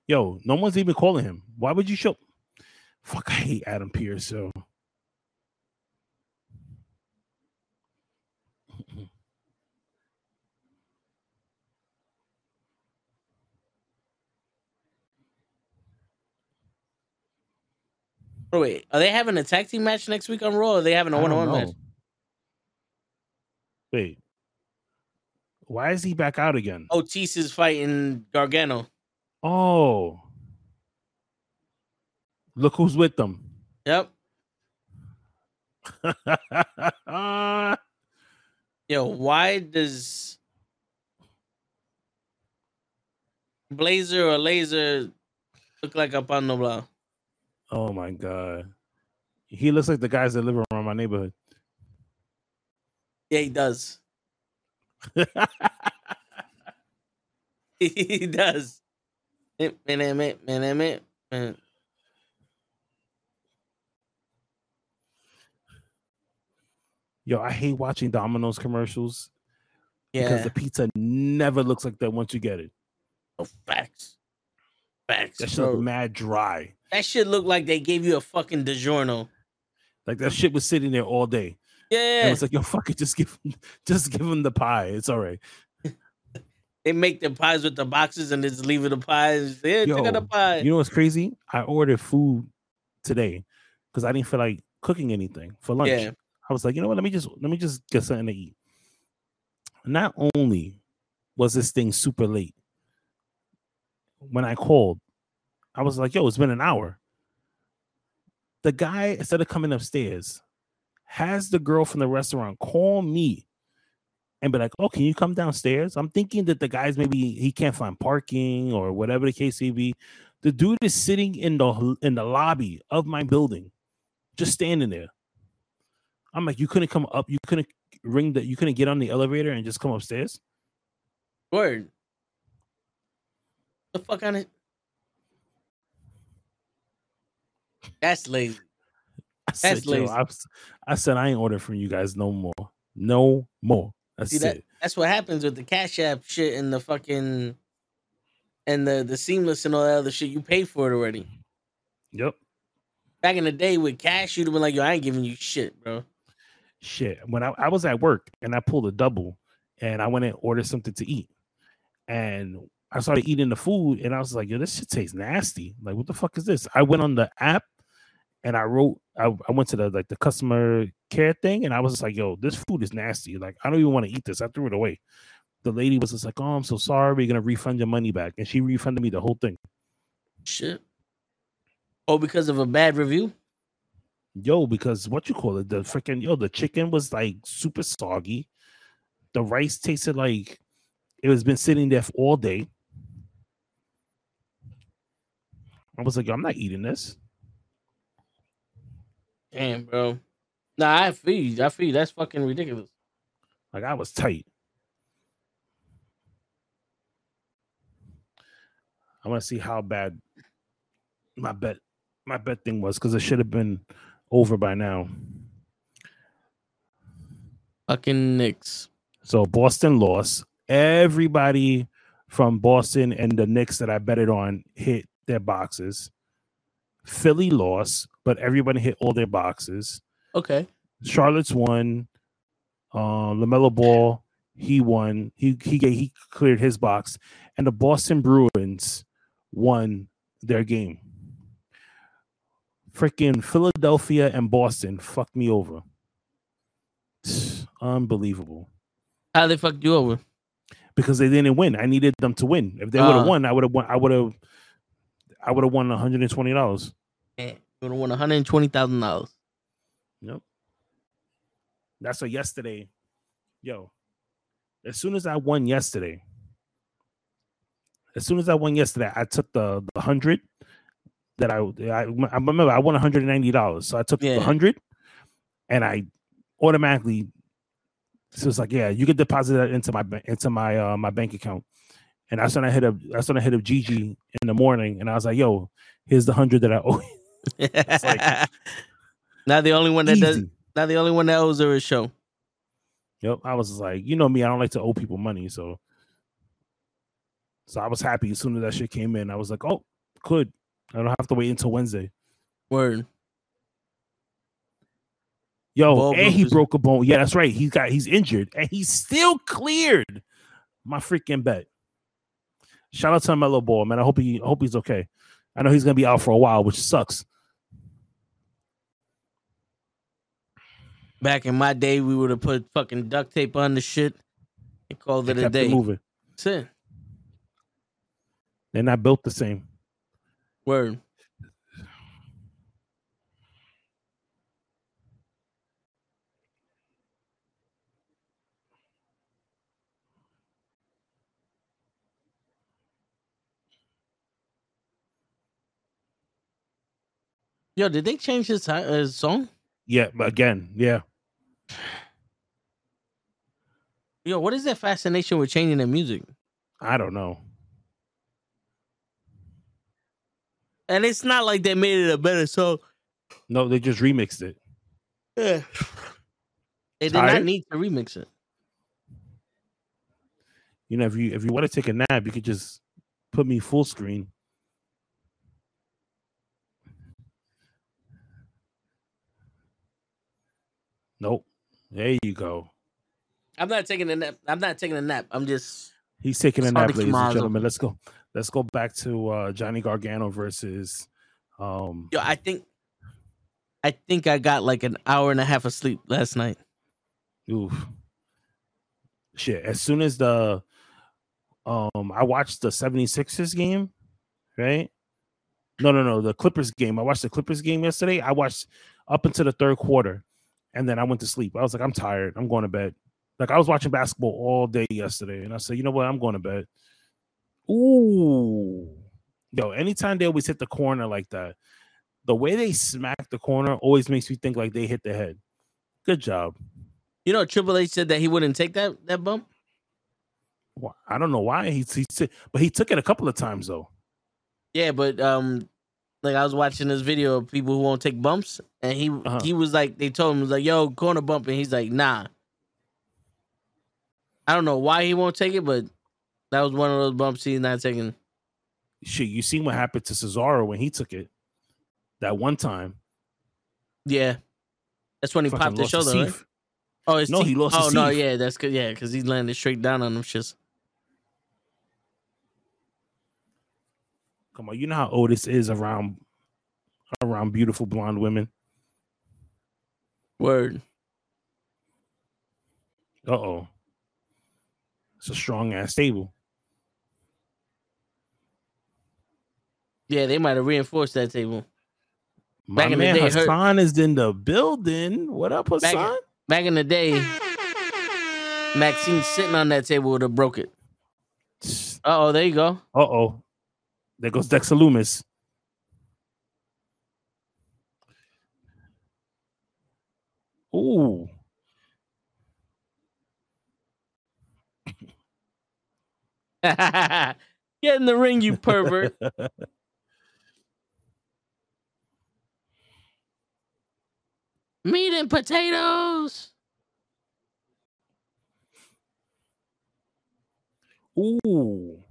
Speaker 1: Yo, no one's even calling him. Why would you show? Fuck, I hate Adam Pearce. So.
Speaker 2: Oh, wait, are they having a tag team match next week on Raw? Or are they having a one on one match?
Speaker 1: Wait, why is he back out again?
Speaker 2: Otis is fighting Gargano.
Speaker 1: Oh. Look who's with them.
Speaker 2: Yep. [LAUGHS] Yo, why does Blazer or Laser look like a Pando Blanc?
Speaker 1: oh my god. He looks like the guys that live around my neighborhood.
Speaker 2: Yeah, he does. [LAUGHS] [LAUGHS] he does. [LAUGHS]
Speaker 1: Yo, I hate watching Domino's commercials
Speaker 2: Yeah.
Speaker 1: because the pizza never looks like that once you get it.
Speaker 2: Oh, facts. Facts.
Speaker 1: That shit look mad dry.
Speaker 2: That shit look like they gave you a fucking DiGiorno.
Speaker 1: Like that shit was sitting there all day. And
Speaker 2: Yeah.
Speaker 1: it's like, yo, fuck it, just give him, [LAUGHS] just give him the pie. It's all right.
Speaker 2: They make the pies with the boxes and just leave it the pies. Yeah, the
Speaker 1: Yo,
Speaker 2: pie.
Speaker 1: You know what's crazy? I ordered food today because I didn't feel like cooking anything for lunch.
Speaker 2: Yeah.
Speaker 1: I was like, you know what? Let me just let me just get something to eat. Not only was this thing super late, when I called, I was like, yo, it's been an hour. The guy, instead of coming upstairs, has the girl from the restaurant call me and be like, oh, can you come downstairs? I'm thinking that the guy's maybe he can't find parking or whatever the case may be. The dude is sitting in the in the lobby of my building, just standing there. I'm like, you couldn't come up, you couldn't ring the, you couldn't get on the elevator and just come upstairs.
Speaker 2: Word. The fuck on it? That's lazy.
Speaker 1: I said,
Speaker 2: That's
Speaker 1: yo,
Speaker 2: lazy.
Speaker 1: I, I said I ain't ordering from you guys no more, no more. That's
Speaker 2: See that? That's what happens with the Cash App shit and the fucking and the the seamless and all that other shit. You pay for it already.
Speaker 1: Yep.
Speaker 2: Back in the day with cash, you'd have been like, "Yo, I ain't giving you shit, bro."
Speaker 1: Shit. When I, I was at work and I pulled a double and I went and ordered something to eat. And I started eating the food and I was like, yo, this shit tastes nasty. Like, what the fuck is this? I went on the app and I wrote, I, I went to the like the customer care thing and I was just like, yo, this food is nasty. Like, I don't even want to eat this. I threw it away. The lady was just like, oh, I'm so sorry. We're gonna refund your money back. And she refunded me the whole thing.
Speaker 2: Shit. Oh, because of a bad review.
Speaker 1: yo, because what you call it, the freaking yo, the chicken was like super soggy. The rice tasted like it was been sitting there for all day. I was like, yo, I'm not eating this.
Speaker 2: Damn, bro. Nah, I feel you. I feel you. That's fucking ridiculous.
Speaker 1: Like I was tight. I want to see how bad my bet my bet thing was because it should have been over by now.
Speaker 2: Fucking Knicks.
Speaker 1: So Boston lost. Everybody from Boston and the Knicks that I betted on hit their boxes. Philly lost, but everybody hit all their boxes.
Speaker 2: Okay.
Speaker 1: Charlotte's won. Um, LaMelo Ball, he won. He he he cleared his box, and the Boston Bruins won their game. Freaking Philadelphia and Boston fucked me over. [SIGHS] Unbelievable
Speaker 2: How they fucked you over?
Speaker 1: because they didn't win. I needed them to win. If they would have won, I would have won. I would have. I would have won one hundred and twenty dollars.
Speaker 2: Man, you would have won one hundred and twenty thousand dollars.
Speaker 1: Yep. That's what yesterday. Yo, as soon as I won yesterday, as soon as I won yesterday, I took the the hundred that I I, I remember I won one hundred and ninety dollars. So I took
Speaker 2: Yeah.
Speaker 1: the hundred, and I automatically. So it's like, yeah, you can deposit that into my into my uh my bank account. And that's when I hit up that's when I hit up Gigi in the morning, and I was like, "Yo, here's the hundred that I owe." you." [LAUGHS] like-
Speaker 2: now the only one that does. not the only one that owes her a show.
Speaker 1: Yep. I was like, you know me, I don't like to owe people money. So so I was happy as soon as that shit came in. I was like, oh, good. I don't have to wait until Wednesday.
Speaker 2: Word.
Speaker 1: Yo,
Speaker 2: Ball
Speaker 1: and he
Speaker 2: broke
Speaker 1: broke a bone. Yeah, that's right. He's got he's injured and he's still cleared my freaking bet. Shout out to Melo Ball, man. I hope he hope he's okay. I know he's gonna be out for a while, which sucks.
Speaker 2: Back in my day, we would have put fucking duct tape on the shit and called it a day.
Speaker 1: Moving.
Speaker 2: That's it.
Speaker 1: They're not built the same.
Speaker 2: Word. Yo, did they change his, uh, his song?
Speaker 1: Yeah, but again, yeah.
Speaker 2: Yo, what is that fascination with changing the music?
Speaker 1: I don't know.
Speaker 2: And it's not like they made it a better song.
Speaker 1: No, they just remixed it.
Speaker 2: Yeah. They did not need to remix it.
Speaker 1: You know, if you if you want to take a nap, you could just put me full screen. Nope. There you go.
Speaker 2: I'm not taking a nap. I'm not taking a nap. I'm just
Speaker 1: He's taking a nap, ladies and gentlemen. Let's go. Let's go back to uh Johnny Gargano versus um
Speaker 2: yo. I think, I think I got like an hour and a half of sleep last night.
Speaker 1: oof. Shit. As soon as the um I watched the 76ers game, right? No, no, no, the Clippers game. I watched the Clippers game yesterday. I watched up until the third quarter and then I went to sleep. I was like, I'm tired. I'm going to bed. Like I was watching basketball all day yesterday, and I said, you know what? I'm going to bed. Ooh, yo! Anytime they always hit the corner like that, the way they smack the corner always makes me think like they hit the head. Good job.
Speaker 2: You know, Triple H said that he wouldn't take that that bump.
Speaker 1: Wh- I don't know why he he took- but he took it a couple of times though.
Speaker 2: Yeah, but um, like I was watching this video of people who won't take bumps, and he
Speaker 1: Uh-huh.
Speaker 2: he was like, they told him was like, "Yo, corner bump," and he's like, "Nah." I don't know why he won't take it, but that was one of those bumps he's not taking.
Speaker 1: Shit, you seen what happened to Cesaro when he took it that one time?
Speaker 2: Yeah, that's when he
Speaker 1: Fucking
Speaker 2: popped his shoulder. Right? Oh, his
Speaker 1: No,
Speaker 2: teeth-
Speaker 1: he lost
Speaker 2: Oh no,
Speaker 1: teeth.
Speaker 2: yeah, that's good. Yeah, because he landed straight down on them shits.
Speaker 1: Come on, you know how Otis is around around beautiful blonde women.
Speaker 2: Word.
Speaker 1: Uh oh, it's a strong ass stable.
Speaker 2: Yeah, they might have reinforced that table.
Speaker 1: My
Speaker 2: Back in the day,
Speaker 1: Hassan is in the building. What up,
Speaker 2: Back-
Speaker 1: Hassan?
Speaker 2: Back in the day, Maxxine sitting on that table would have broke it. Uh oh, there you go.
Speaker 1: Uh oh, there goes Dexter Lumis. Ooh, [LAUGHS]
Speaker 2: Get in the ring, you pervert. [LAUGHS] Meat and potatoes.
Speaker 1: ooh.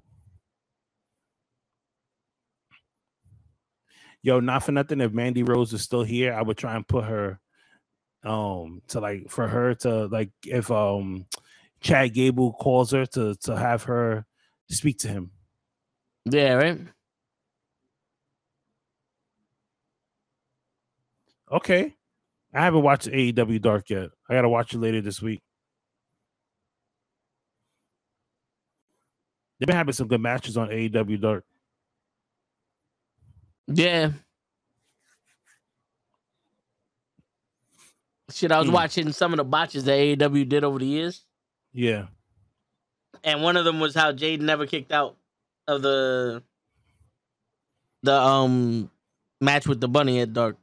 Speaker 1: Yo, not for nothing. If Mandy Rose is still here, I would try and put her, um, to like for her to like if um, Chad Gable calls her to to have her speak to him.
Speaker 2: Yeah, right.
Speaker 1: Okay. I haven't watched AEW Dark yet. I gotta watch it later this week. They've been having some good matches on AEW Dark.
Speaker 2: Yeah. Shit, I was
Speaker 1: Hmm.
Speaker 2: watching some of the botches that AEW did over the years,
Speaker 1: Yeah.
Speaker 2: and one of them was how Jade never kicked out of the the um match with the bunny at Dark.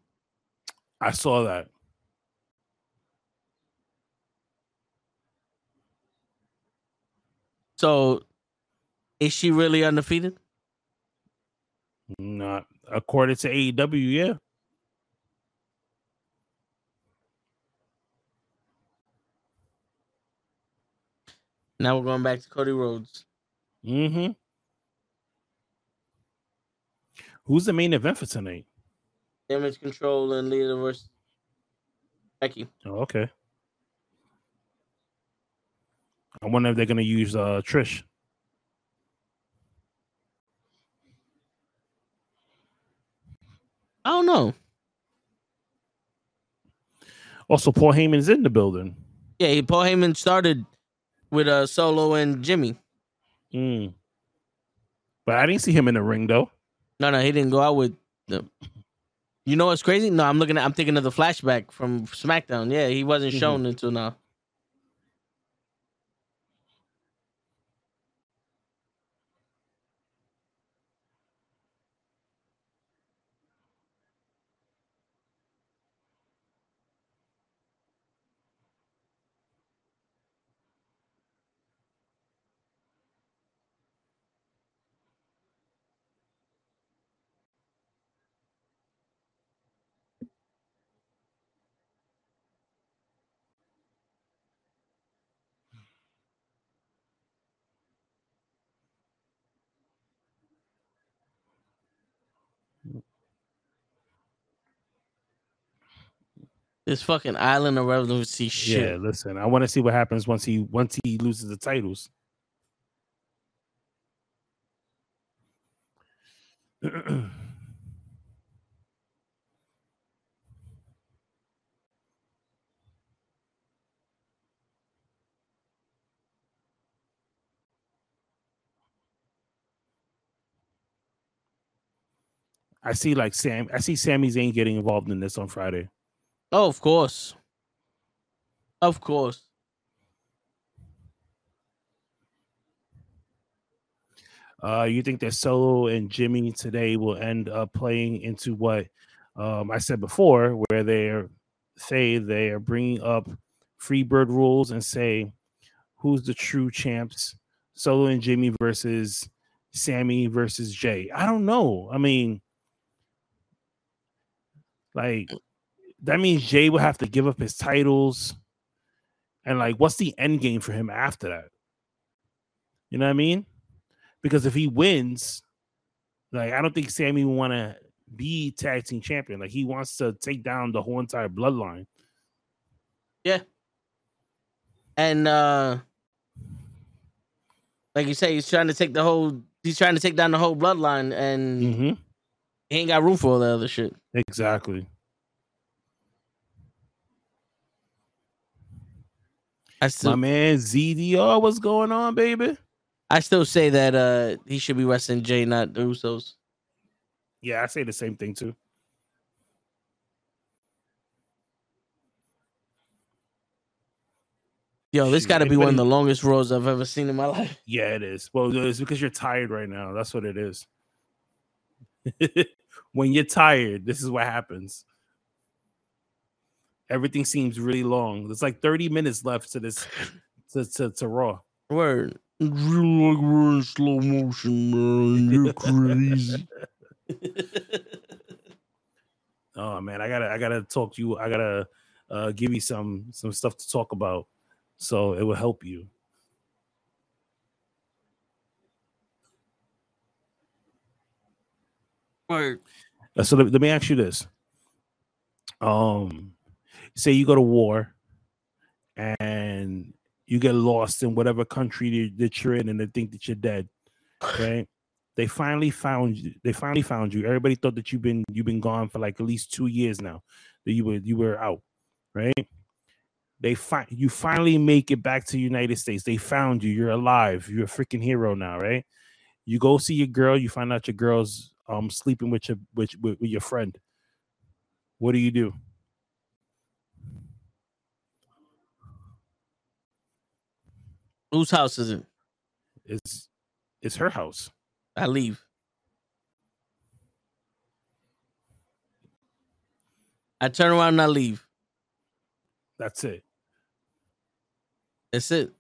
Speaker 1: I saw that.
Speaker 2: So, is she really undefeated?
Speaker 1: Not according to AEW, yeah.
Speaker 2: Now we're going back to Cody Rhodes.
Speaker 1: Mm-hmm. Who's the main event for tonight?
Speaker 2: Damage control and Lita versus Becky.
Speaker 1: Oh, okay. I wonder if they're gonna use uh Trish.
Speaker 2: I don't know.
Speaker 1: Also, Paul Heyman's in the building.
Speaker 2: Yeah, Paul Heyman started with uh Solo and Jimmy.
Speaker 1: Mm. But I didn't see him in the ring though.
Speaker 2: No, no, he didn't go out with them. You know what's crazy? No, I'm looking at I'm thinking of the flashback from SmackDown. Yeah, he wasn't
Speaker 1: Mhm.
Speaker 2: shown until now. This fucking Island of Relevancy shit.
Speaker 1: Yeah, listen, I want to see what happens once he once he loses the titles. [CLEARS THROAT] I see like Sam I see Sami Zayn getting involved in this on Friday.
Speaker 2: Oh, of course. Of course.
Speaker 1: Uh, you think that Solo and Jimmy today will end up playing into what um, I said before, where they say they are bringing up Freebird rules and say who's the true champs, Solo and Jimmy versus Sami versus Jay. I don't know. I mean, like that means Jay will have to give up his titles, and like, what's the end game for him after that? You know what I mean? because if he wins, like I don't think Sami will want to be tag team champion. Like he wants to take down the whole entire bloodline. Yeah.
Speaker 2: And uh like you say, he's trying to take the whole he's trying to take down the whole bloodline and
Speaker 1: Mm-hmm.
Speaker 2: he ain't got room for all that other shit.
Speaker 1: Exactly.
Speaker 2: I
Speaker 1: My
Speaker 2: still
Speaker 1: man ZDR, what's going on, baby?
Speaker 2: I still say that uh he should be wrestling Jay, not the Usos.
Speaker 1: Yeah, I say the same thing too.
Speaker 2: Yo, this got to be one of the longest Raws I've ever seen in my [LAUGHS] life.
Speaker 1: Yeah, it is. Well, it's because you're tired right now. That's what it is. [LAUGHS] when you're tired, this is what happens. Everything seems really long. There's like 30 minutes left to this to, to, to Raw.
Speaker 2: Word. It's real like we're in slow motion, man. You're crazy. [LAUGHS]
Speaker 1: Oh man, I gotta I gotta talk to you. I gotta uh give you some some stuff to talk about. So it will help you.
Speaker 2: Word.
Speaker 1: Uh, So let, let me ask you this. Um say you go to war and you get lost in whatever country that- you're in and they think that you're dead, right? They finally found you. They finally found you. Everybody thought that you've been you've been gone for like at least two years now. That you were you were out, right? They find you finally make it back to the United States. They found you. You're alive. You're a freaking hero now, right? You go see your girl. You find out your girl's um sleeping with your with, with, with your friend. What do you do?
Speaker 2: Whose house is it?
Speaker 1: It's it's her house.
Speaker 2: I leave. I turn around and I leave.
Speaker 1: That's it.
Speaker 2: That's it.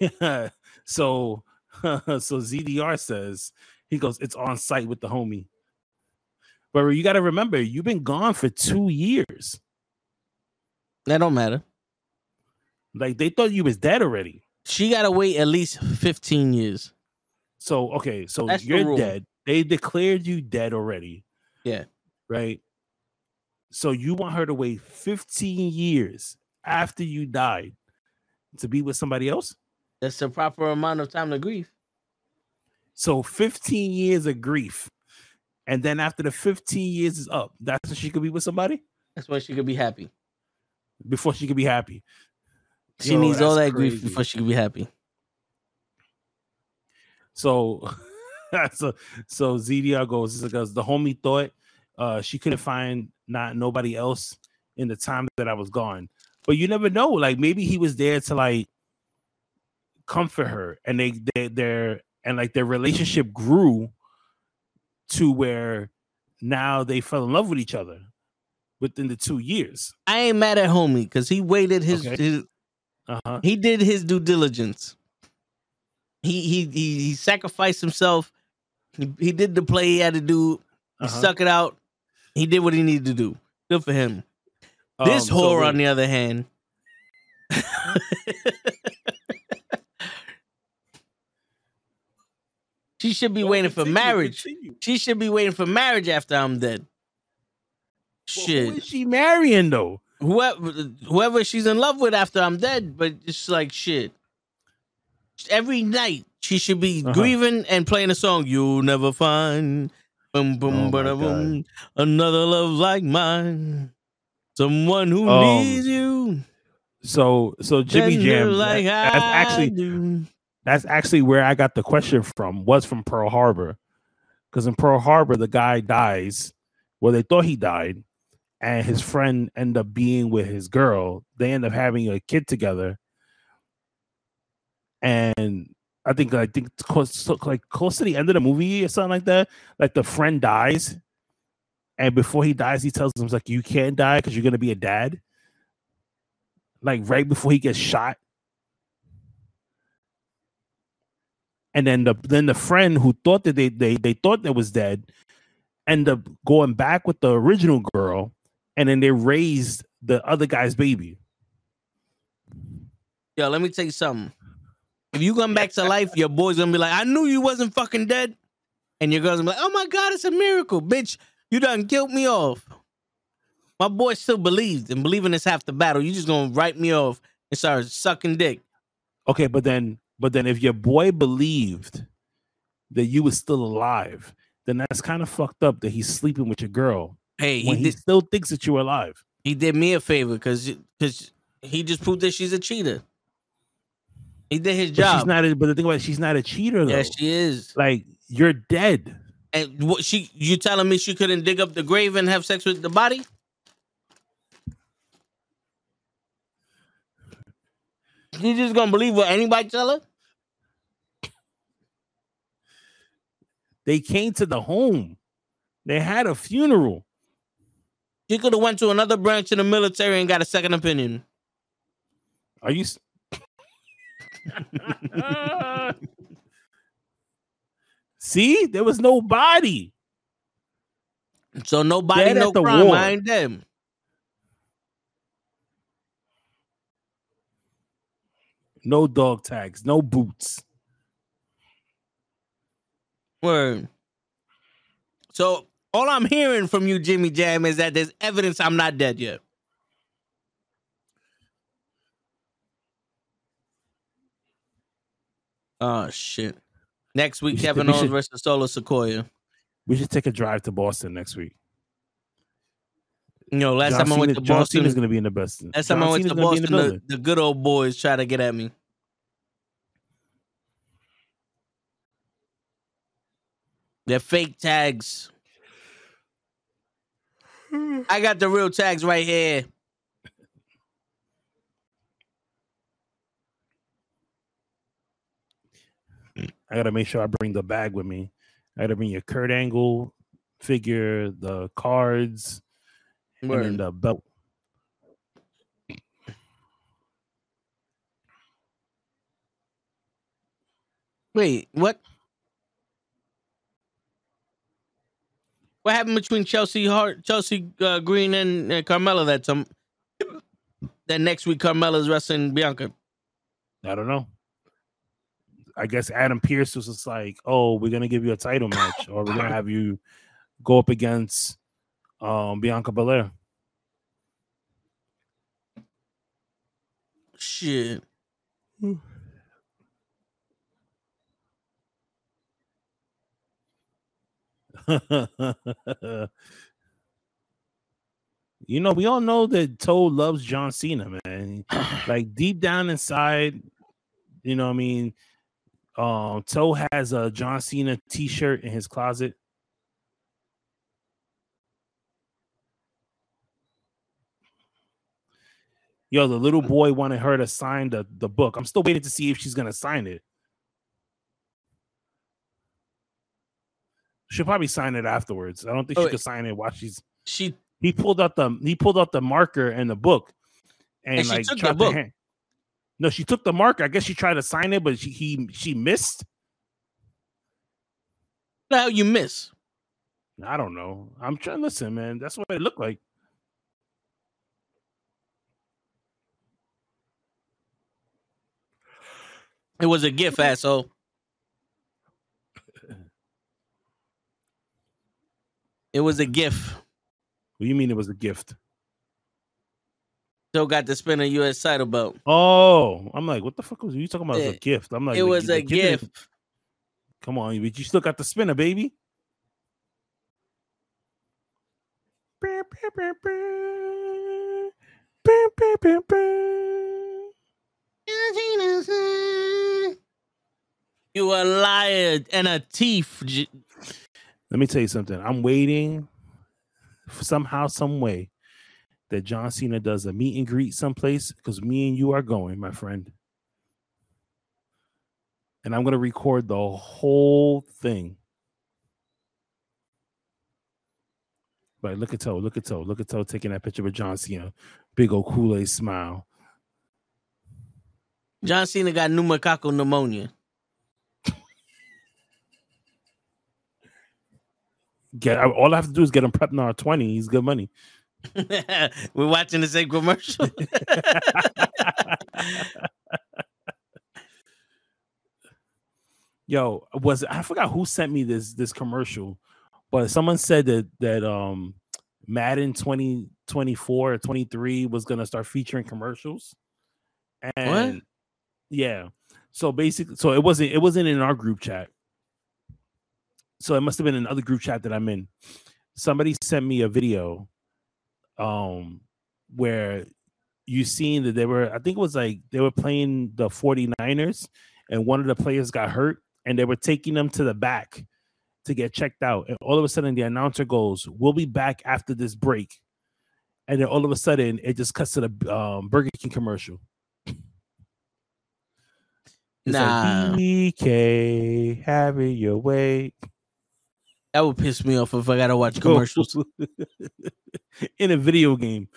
Speaker 2: [LAUGHS]
Speaker 1: so [LAUGHS] so ZDR says he goes, it's on sight with the homie. But you got to remember, you've been gone for two years.
Speaker 2: That don't matter.
Speaker 1: Like they thought you was dead already.
Speaker 2: She gotta wait at least 15 years.
Speaker 1: So okay, so
Speaker 2: That's
Speaker 1: you're
Speaker 2: rule.
Speaker 1: dead. They declared you dead already.
Speaker 2: Yeah.
Speaker 1: Right. So you want her to wait 15 years after you died to be with somebody else?
Speaker 2: That's the proper amount of time to grieve.
Speaker 1: So 15 years of grief. And then after the 15 years is up, that's when she could be with somebody?
Speaker 2: That's when she could be happy.
Speaker 1: before she could be happy.
Speaker 2: She
Speaker 1: Yo,
Speaker 2: needs all that grief before she can be happy.
Speaker 1: So, [LAUGHS] so, so ZDR goes because the homie thought uh, she couldn't find not nobody else in the time that I was gone. But you never know. Like maybe he was there to like comfort her, and they they their and like their relationship grew to where now they fell in love with each other within the two years.
Speaker 2: I ain't mad at homie because he waited his,
Speaker 1: Okay.
Speaker 2: his
Speaker 1: Uh huh.
Speaker 2: he did his due diligence. He he he, he sacrificed himself. He, he did the play he had to do. He
Speaker 1: Uh-huh.
Speaker 2: stuck it out. He did what he needed to do. Good for him. this
Speaker 1: Um, so
Speaker 2: whore,
Speaker 1: wait.
Speaker 2: on the other hand, [LAUGHS] she should be
Speaker 1: Don't
Speaker 2: waiting for marriage.
Speaker 1: continue.
Speaker 2: She should be waiting for marriage after I'm dead.
Speaker 1: Well, Who
Speaker 2: Shit.
Speaker 1: is she marrying though?
Speaker 2: Whoever whoever she's in love with after I'm dead, but it's like shit. Every night she should be
Speaker 1: Uh-huh.
Speaker 2: grieving and playing a song. You'll never find boom
Speaker 1: Oh
Speaker 2: boom bada boom another love like mine. Someone who
Speaker 1: Um,
Speaker 2: needs you.
Speaker 1: So so Jimmy Jam.
Speaker 2: like
Speaker 1: that- that's actually
Speaker 2: do.
Speaker 1: that's actually where I got the question from. Was from Pearl Harbor, because in Pearl Harbor the guy dies. Well, they thought he died, and his mm-hmm. friend end up being with his girl. They end up having a kid together, and I think I think close, like close to the end of the movie or something like that. Like the friend dies, and before he dies, he tells him like, "You can't die because you're gonna be a dad." Like right before he gets shot. and then the then the friend who thought that they they they thought that was dead end up going back with the original girl and then they raised the other guy's baby
Speaker 2: Yo, let me tell you something. If you come back to life, your boy's gonna be like, I knew you wasn't fucking dead. And your girl's gonna be like, oh my God, it's a miracle. Bitch, you done killed me off. My boy still believed, and believing is half the battle. You just gonna write me off and start sucking dick.
Speaker 1: okay but then but then if your boy believed that you was still alive then that's kind of fucked up that he's sleeping with your girl
Speaker 2: Hey, he
Speaker 1: he still thinks that you're alive
Speaker 2: he did me a favor because because he just proved that she's a cheater. He did his
Speaker 1: but
Speaker 2: job.
Speaker 1: she's not a, but the thing about it, she's not a cheater though
Speaker 2: yeah, she is.
Speaker 1: like you're dead
Speaker 2: And what she you telling me she couldn't dig up the grave and have sex with the body? You just gonna believe what anybody tell her?
Speaker 1: they came to the home they had a funeral
Speaker 2: She could have went to another branch in the military and got a second opinion.
Speaker 1: Are you? s- [LAUGHS] See, there was no body.
Speaker 2: So nobody,
Speaker 1: Dead
Speaker 2: no
Speaker 1: at the
Speaker 2: crime.
Speaker 1: war.
Speaker 2: I ain't them.
Speaker 1: No dog tags, no boots.
Speaker 2: Word. So all I'm hearing from you, Jimmy Jam, is that there's evidence I'm not dead yet. Oh shit. Next week,
Speaker 1: We should-
Speaker 2: Kevin
Speaker 1: we
Speaker 2: Owens
Speaker 1: should-
Speaker 2: versus Solo Sikoa.
Speaker 1: We should take a drive to Boston next week.
Speaker 2: You know, last
Speaker 1: John
Speaker 2: time I went
Speaker 1: Cena-
Speaker 2: to
Speaker 1: John
Speaker 2: Boston,
Speaker 1: Cena's going to be in the best.
Speaker 2: last time I went to Boston, the, the good old boys try to get at me. They're fake tags. I got the real tags right here.
Speaker 1: I got to make sure I bring the bag with me. I got to bring your Kurt Angle figure, the cards, and the belt.
Speaker 2: Wait, what? What happened between Chelsea Hart, Chelsea uh, Green, and uh, Carmella? That some that next week Carmella's wrestling Bianca.
Speaker 1: I don't know. I guess Adam Pearce was just like, "Oh, we're gonna give you a title match, or we're gonna have you go up against um, Bianca Belair."
Speaker 2: Shit.
Speaker 1: You know, we all know that Toe loves John Cena, man. [SIGHS] like deep down inside, you know, what I mean, um, Toe has a John Cena T-shirt in his closet. Yo, the little boy wanted her to sign the, the book. I'm still waiting to see if she's gonna sign it. She'll probably sign it afterwards. I don't think
Speaker 2: Oh,
Speaker 1: she could sign it while she's
Speaker 2: She
Speaker 1: he pulled out the he pulled out the marker and the book and,
Speaker 2: And she
Speaker 1: like
Speaker 2: took the
Speaker 1: tried to
Speaker 2: book.
Speaker 1: hand- no she took the marker i guess she tried to sign it but she he she missed
Speaker 2: hell you miss?
Speaker 1: i don't know i'm trying to listen man that's what it looked like
Speaker 2: It was a gift, asshole. It was a gift.
Speaker 1: what do you mean it was a gift
Speaker 2: Still got to spin a U.S. title belt.
Speaker 1: oh i'm like what the fuck was you talking about it was a gift i'm like
Speaker 2: it was
Speaker 1: the
Speaker 2: a gift.
Speaker 1: come on but you still got the spinner baby
Speaker 2: You a liar and a thief.
Speaker 1: Let me tell you something. I'm waiting somehow, some way that John Cena does a meet and greet someplace because me and you are going, my friend. And I'm gonna record the whole thing. But look at Toe, look at Toe, look at Toe taking that picture with John Cena. Big old Kool-Aid smile.
Speaker 2: John Cena got pneumococcal pneumonia.
Speaker 1: Get all I have to do is get him Prevnar 20. He's good money. [LAUGHS]
Speaker 2: We're watching the same commercial. [LAUGHS]
Speaker 1: Yo, was I forgot who sent me this this commercial, but someone said that that um Madden 2024 or 23 was gonna start featuring commercials. And yeah. So basically, so it wasn't it wasn't in our group chat. So it must have been another group chat that I'm in. Somebody sent me a video um where you seen that they were I think it was like they were playing the 49ers and one of the players got hurt and they were taking them to the back to get checked out. And all of a sudden, the announcer goes, We'll be back after this break. And then all of a sudden, it just cuts to the um, Burger King commercial. It's
Speaker 2: Nah.
Speaker 1: like, BK, have it your way.
Speaker 2: That would piss me off if I gotta watch commercials. [LAUGHS]
Speaker 1: in a video game.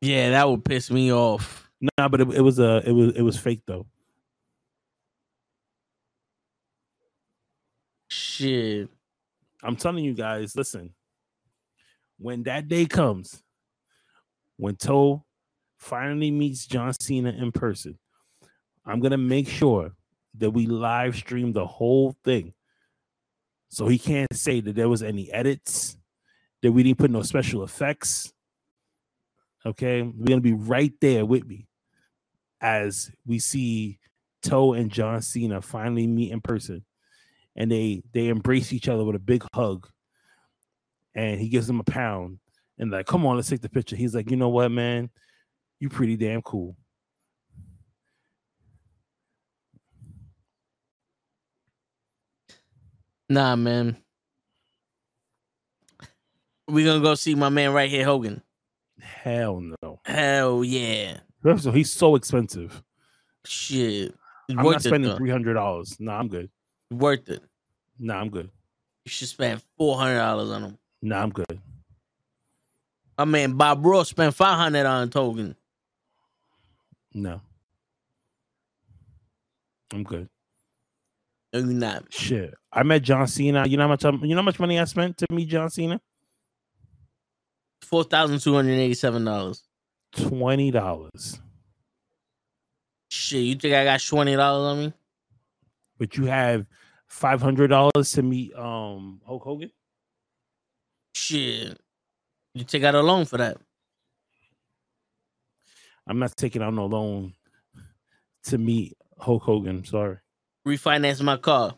Speaker 2: Yeah, that would piss me off.
Speaker 1: Nah, but it, it was a it was it was fake though.
Speaker 2: Shit.
Speaker 1: I'm telling you guys, listen. When that day comes, when Toe finally meets John Cena in person, I'm gonna make sure that we live stream the whole thing. So he can't say that there was any edits, that we didn't put no special effects. Okay, we're gonna be right there with me as we see Toe and John Cena finally meet in person and they they embrace each other with a big hug. And he gives him a pound and like come on let's take the picture. He's like you know what man? You pretty damn cool
Speaker 2: Nah, man. We gonna go see my man right here, Hogan.
Speaker 1: hell no
Speaker 2: Hell yeah.
Speaker 1: All, he's so expensive
Speaker 2: Shit. It's
Speaker 1: i'm not
Speaker 2: worth it.
Speaker 1: spending $300 nah i'm good
Speaker 2: Worth it.
Speaker 1: nah i'm good
Speaker 2: You should spend four hundred dollars on him.
Speaker 1: nah i'm good
Speaker 2: My man Bob Ross spent five hundred on Hogan.
Speaker 1: no i'm good
Speaker 2: No, you're not.
Speaker 1: shit i met john cena you know how much I'm, you know how much money i spent to meet john cena
Speaker 2: Four thousand two hundred eighty-seven dollars.
Speaker 1: $20
Speaker 2: Shit, you think I got twenty dollars on me?
Speaker 1: but you have $500 to meet um hulk hogan
Speaker 2: Shit. You take out a loan for that.
Speaker 1: I'm not taking out no loan to meet Hulk Hogan. Sorry.
Speaker 2: Refinance my car.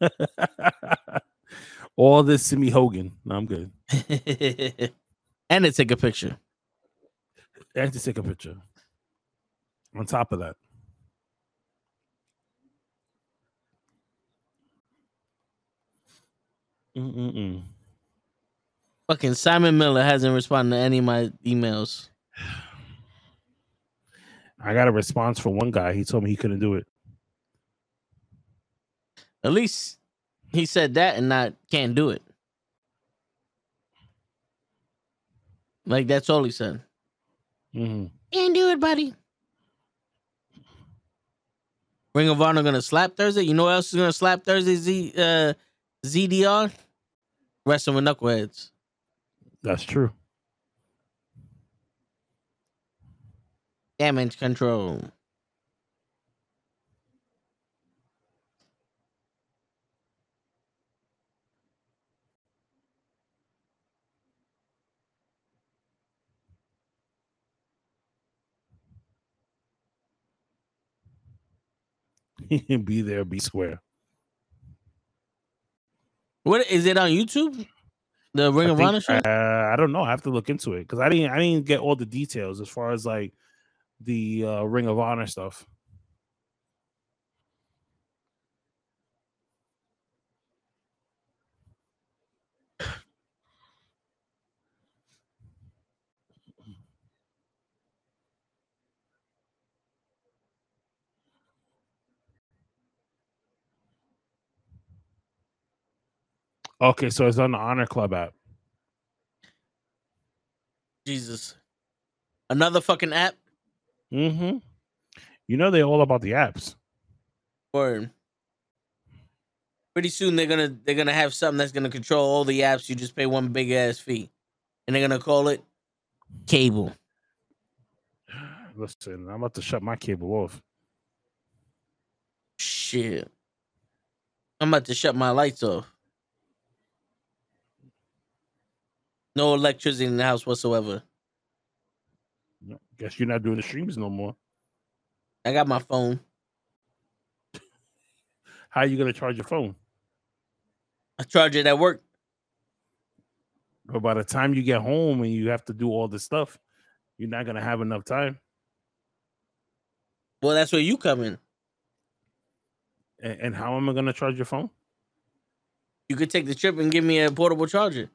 Speaker 2: [LAUGHS]
Speaker 1: All this to meet Hogan. No, I'm good. [LAUGHS]
Speaker 2: and to take a picture.
Speaker 1: And to take a picture. On top of that. Mm-mm-mm.
Speaker 2: Fucking Simon Miller hasn't responded to any of my emails. [SIGHS]
Speaker 1: I got a response from one guy. He told me he couldn't do it.
Speaker 2: At least he said that and not can't do it. Like that's all he said.
Speaker 1: hmm
Speaker 2: Can't do it, buddy. Ring of Honor gonna slap Thursday. You know what else is gonna slap Thursday? Z uh, ZDR wrestling with knuckleheads.
Speaker 1: That's true.
Speaker 2: Damage control. [LAUGHS]
Speaker 1: be there, be square.
Speaker 2: What is it on YouTube? The Ring
Speaker 1: I
Speaker 2: of Honor show.
Speaker 1: Uh, I don't know. I have to look into it because I didn't. I didn't get all the details as far as like the uh, Ring of Honor stuff. Okay, so it's on the Honor Club app.
Speaker 2: Jesus. Another fucking app.
Speaker 1: Mm-hmm. You know they're all about the apps.
Speaker 2: Word. Pretty soon they're gonna they're gonna have something that's gonna control all the apps. You just pay one big ass fee, and they're gonna call it cable. [SIGHS]
Speaker 1: Listen, I'm about to shut my cable off.
Speaker 2: Shit. I'm about to shut my lights off. No electricity in the house whatsoever.
Speaker 1: Guess you're not doing the streams no more.
Speaker 2: I got my phone. [LAUGHS]
Speaker 1: How are you gonna charge your phone?
Speaker 2: I charge it at work.
Speaker 1: But by the time you get home and you have to do all this stuff, you're not gonna have enough time.
Speaker 2: Well, that's where you come in.
Speaker 1: And, and how am I gonna charge your phone?
Speaker 2: You could take the trip and give me a portable charger.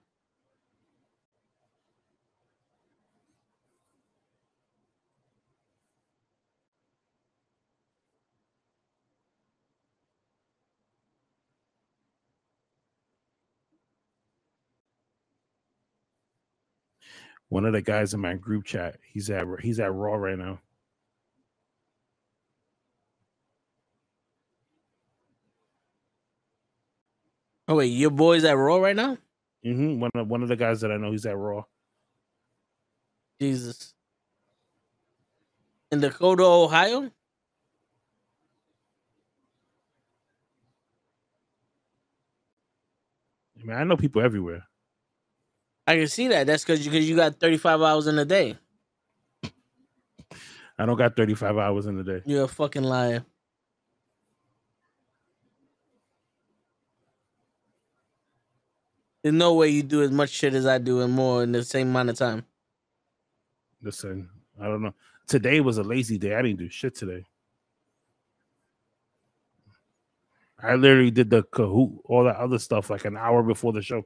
Speaker 1: One of the guys in my group chat, he's at he's at Raw right now.
Speaker 2: Oh wait, your boy's at Raw right now?
Speaker 1: Mm-hmm. One of one of the guys that I know, he's at Raw.
Speaker 2: Jesus. In Dakota, Ohio?
Speaker 1: I mean, I know people everywhere.
Speaker 2: I can see that. That's because you, cause you got 35 hours in a day.
Speaker 1: I don't got 35 hours in the day.
Speaker 2: You're a fucking liar. There's no way you do as much shit as I do and more in the same amount of time.
Speaker 1: Listen, I don't know. Today was a lazy day. I didn't do shit today. I literally did the Kahoot, all that other stuff like an hour before the show.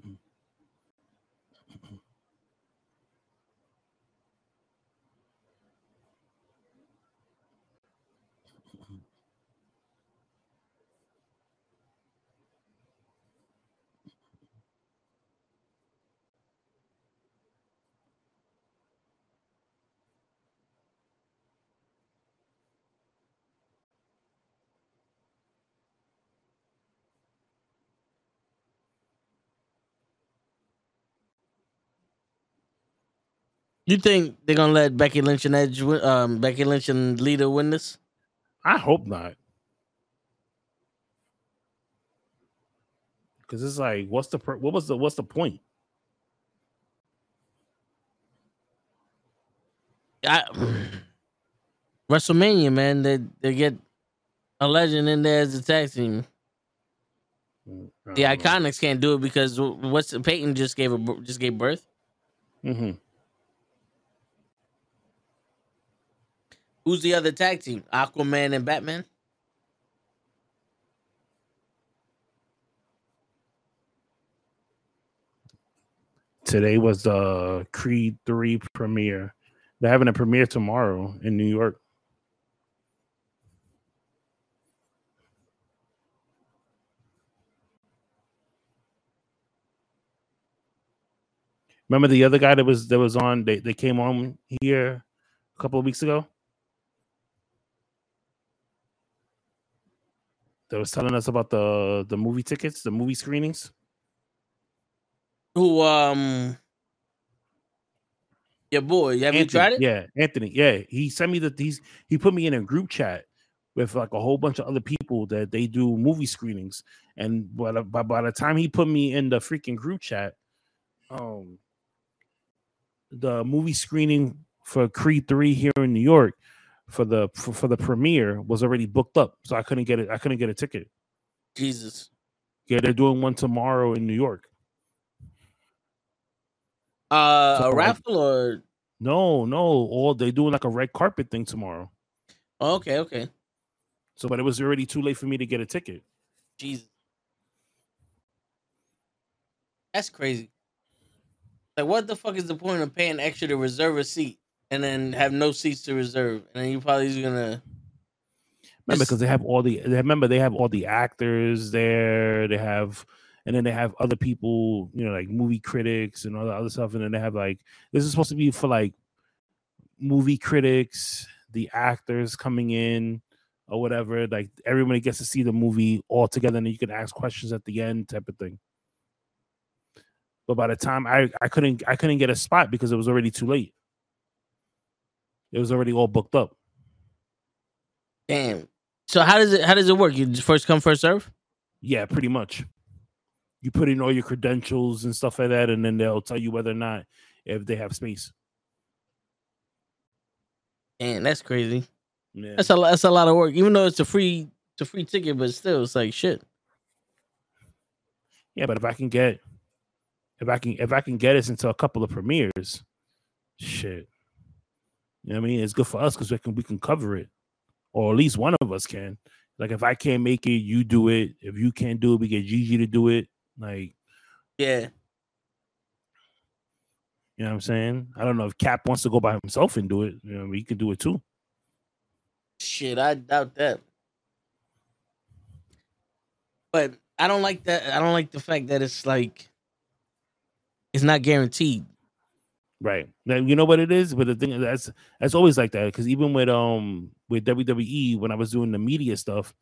Speaker 2: You think they're gonna let Becky Lynch and Edge, win, um, Becky Lynch and Lita win this?
Speaker 1: I hope not. Because it's like, what's the what was the what's the point?
Speaker 2: I, WrestleMania, man, they they get a legend in there as a tag team. The Iconics can't do it because what's Peyton just gave a just gave birth.
Speaker 1: Mm-hmm.
Speaker 2: Who's the other tag team? Aquaman and Batman.
Speaker 1: Today was the Creed three premiere. They're having a premiere tomorrow in New York. Remember the other guy that was that was on they, they came on here a couple of weeks ago? That was telling us about the the movie tickets, the movie screenings.
Speaker 2: Who um your boy, have
Speaker 1: Anthony,
Speaker 2: you tried it?
Speaker 1: Yeah, Anthony. Yeah, he sent me the he's he put me in a group chat with like a whole bunch of other people that they do movie screenings. And by the, by, by the time he put me in the freaking group chat, um, the movie screening for Creed three here in New York for the for, for the premiere was already booked up, so I couldn't get it. I couldn't get a ticket.
Speaker 2: Jesus.
Speaker 1: Yeah, they're doing one tomorrow in New York.
Speaker 2: Uh
Speaker 1: So,
Speaker 2: a
Speaker 1: like-
Speaker 2: raffle or
Speaker 1: No, no, all they doing like a red carpet thing tomorrow.
Speaker 2: oh, okay, okay.
Speaker 1: So, but it was already too late for me to get a ticket.
Speaker 2: Jesus. That's crazy. Like what the fuck is the point of paying extra to reserve a seat and then have no seats to reserve? And then you probably just gonna
Speaker 1: Remember, because they have all the they- remember they have all the actors there. They have, and then they have other people, you know, like movie critics and all the other stuff. And then they have like this is supposed to be for like movie critics, the actors coming in or whatever. Like everybody gets to see the movie all together, and then you can ask questions at the end, type of thing. But by the time I I couldn't I couldn't get a spot because it was already too late. It was already all booked up.
Speaker 2: damn. So how does it how does it work? You first come, first serve?
Speaker 1: Yeah, pretty much. You put in all your credentials and stuff like that, and then they'll tell you whether or not if they have space.
Speaker 2: Damn, that's crazy.
Speaker 1: Yeah.
Speaker 2: That's a that's a lot of work. Even though it's a free it's a free ticket, but still it's like shit.
Speaker 1: Yeah, but if I can get if I can if I can get us into a couple of premieres, shit. You know what I mean? It's good for us because we can we can cover it. Or at least one of us can. Like if I can't make it, you do it. If you can't do it, we get Gigi to do it. Like,
Speaker 2: Yeah.
Speaker 1: you know what I'm saying? I don't know if Cap wants to go by himself and do it. You know, he can do it too.
Speaker 2: Shit, I doubt that. But I don't like that. I don't like the fact that it's like it's not guaranteed.
Speaker 1: Right. Now you know what it is, but the thing is that's that's always like that. Because even with um with WWE, when I was doing the media stuff,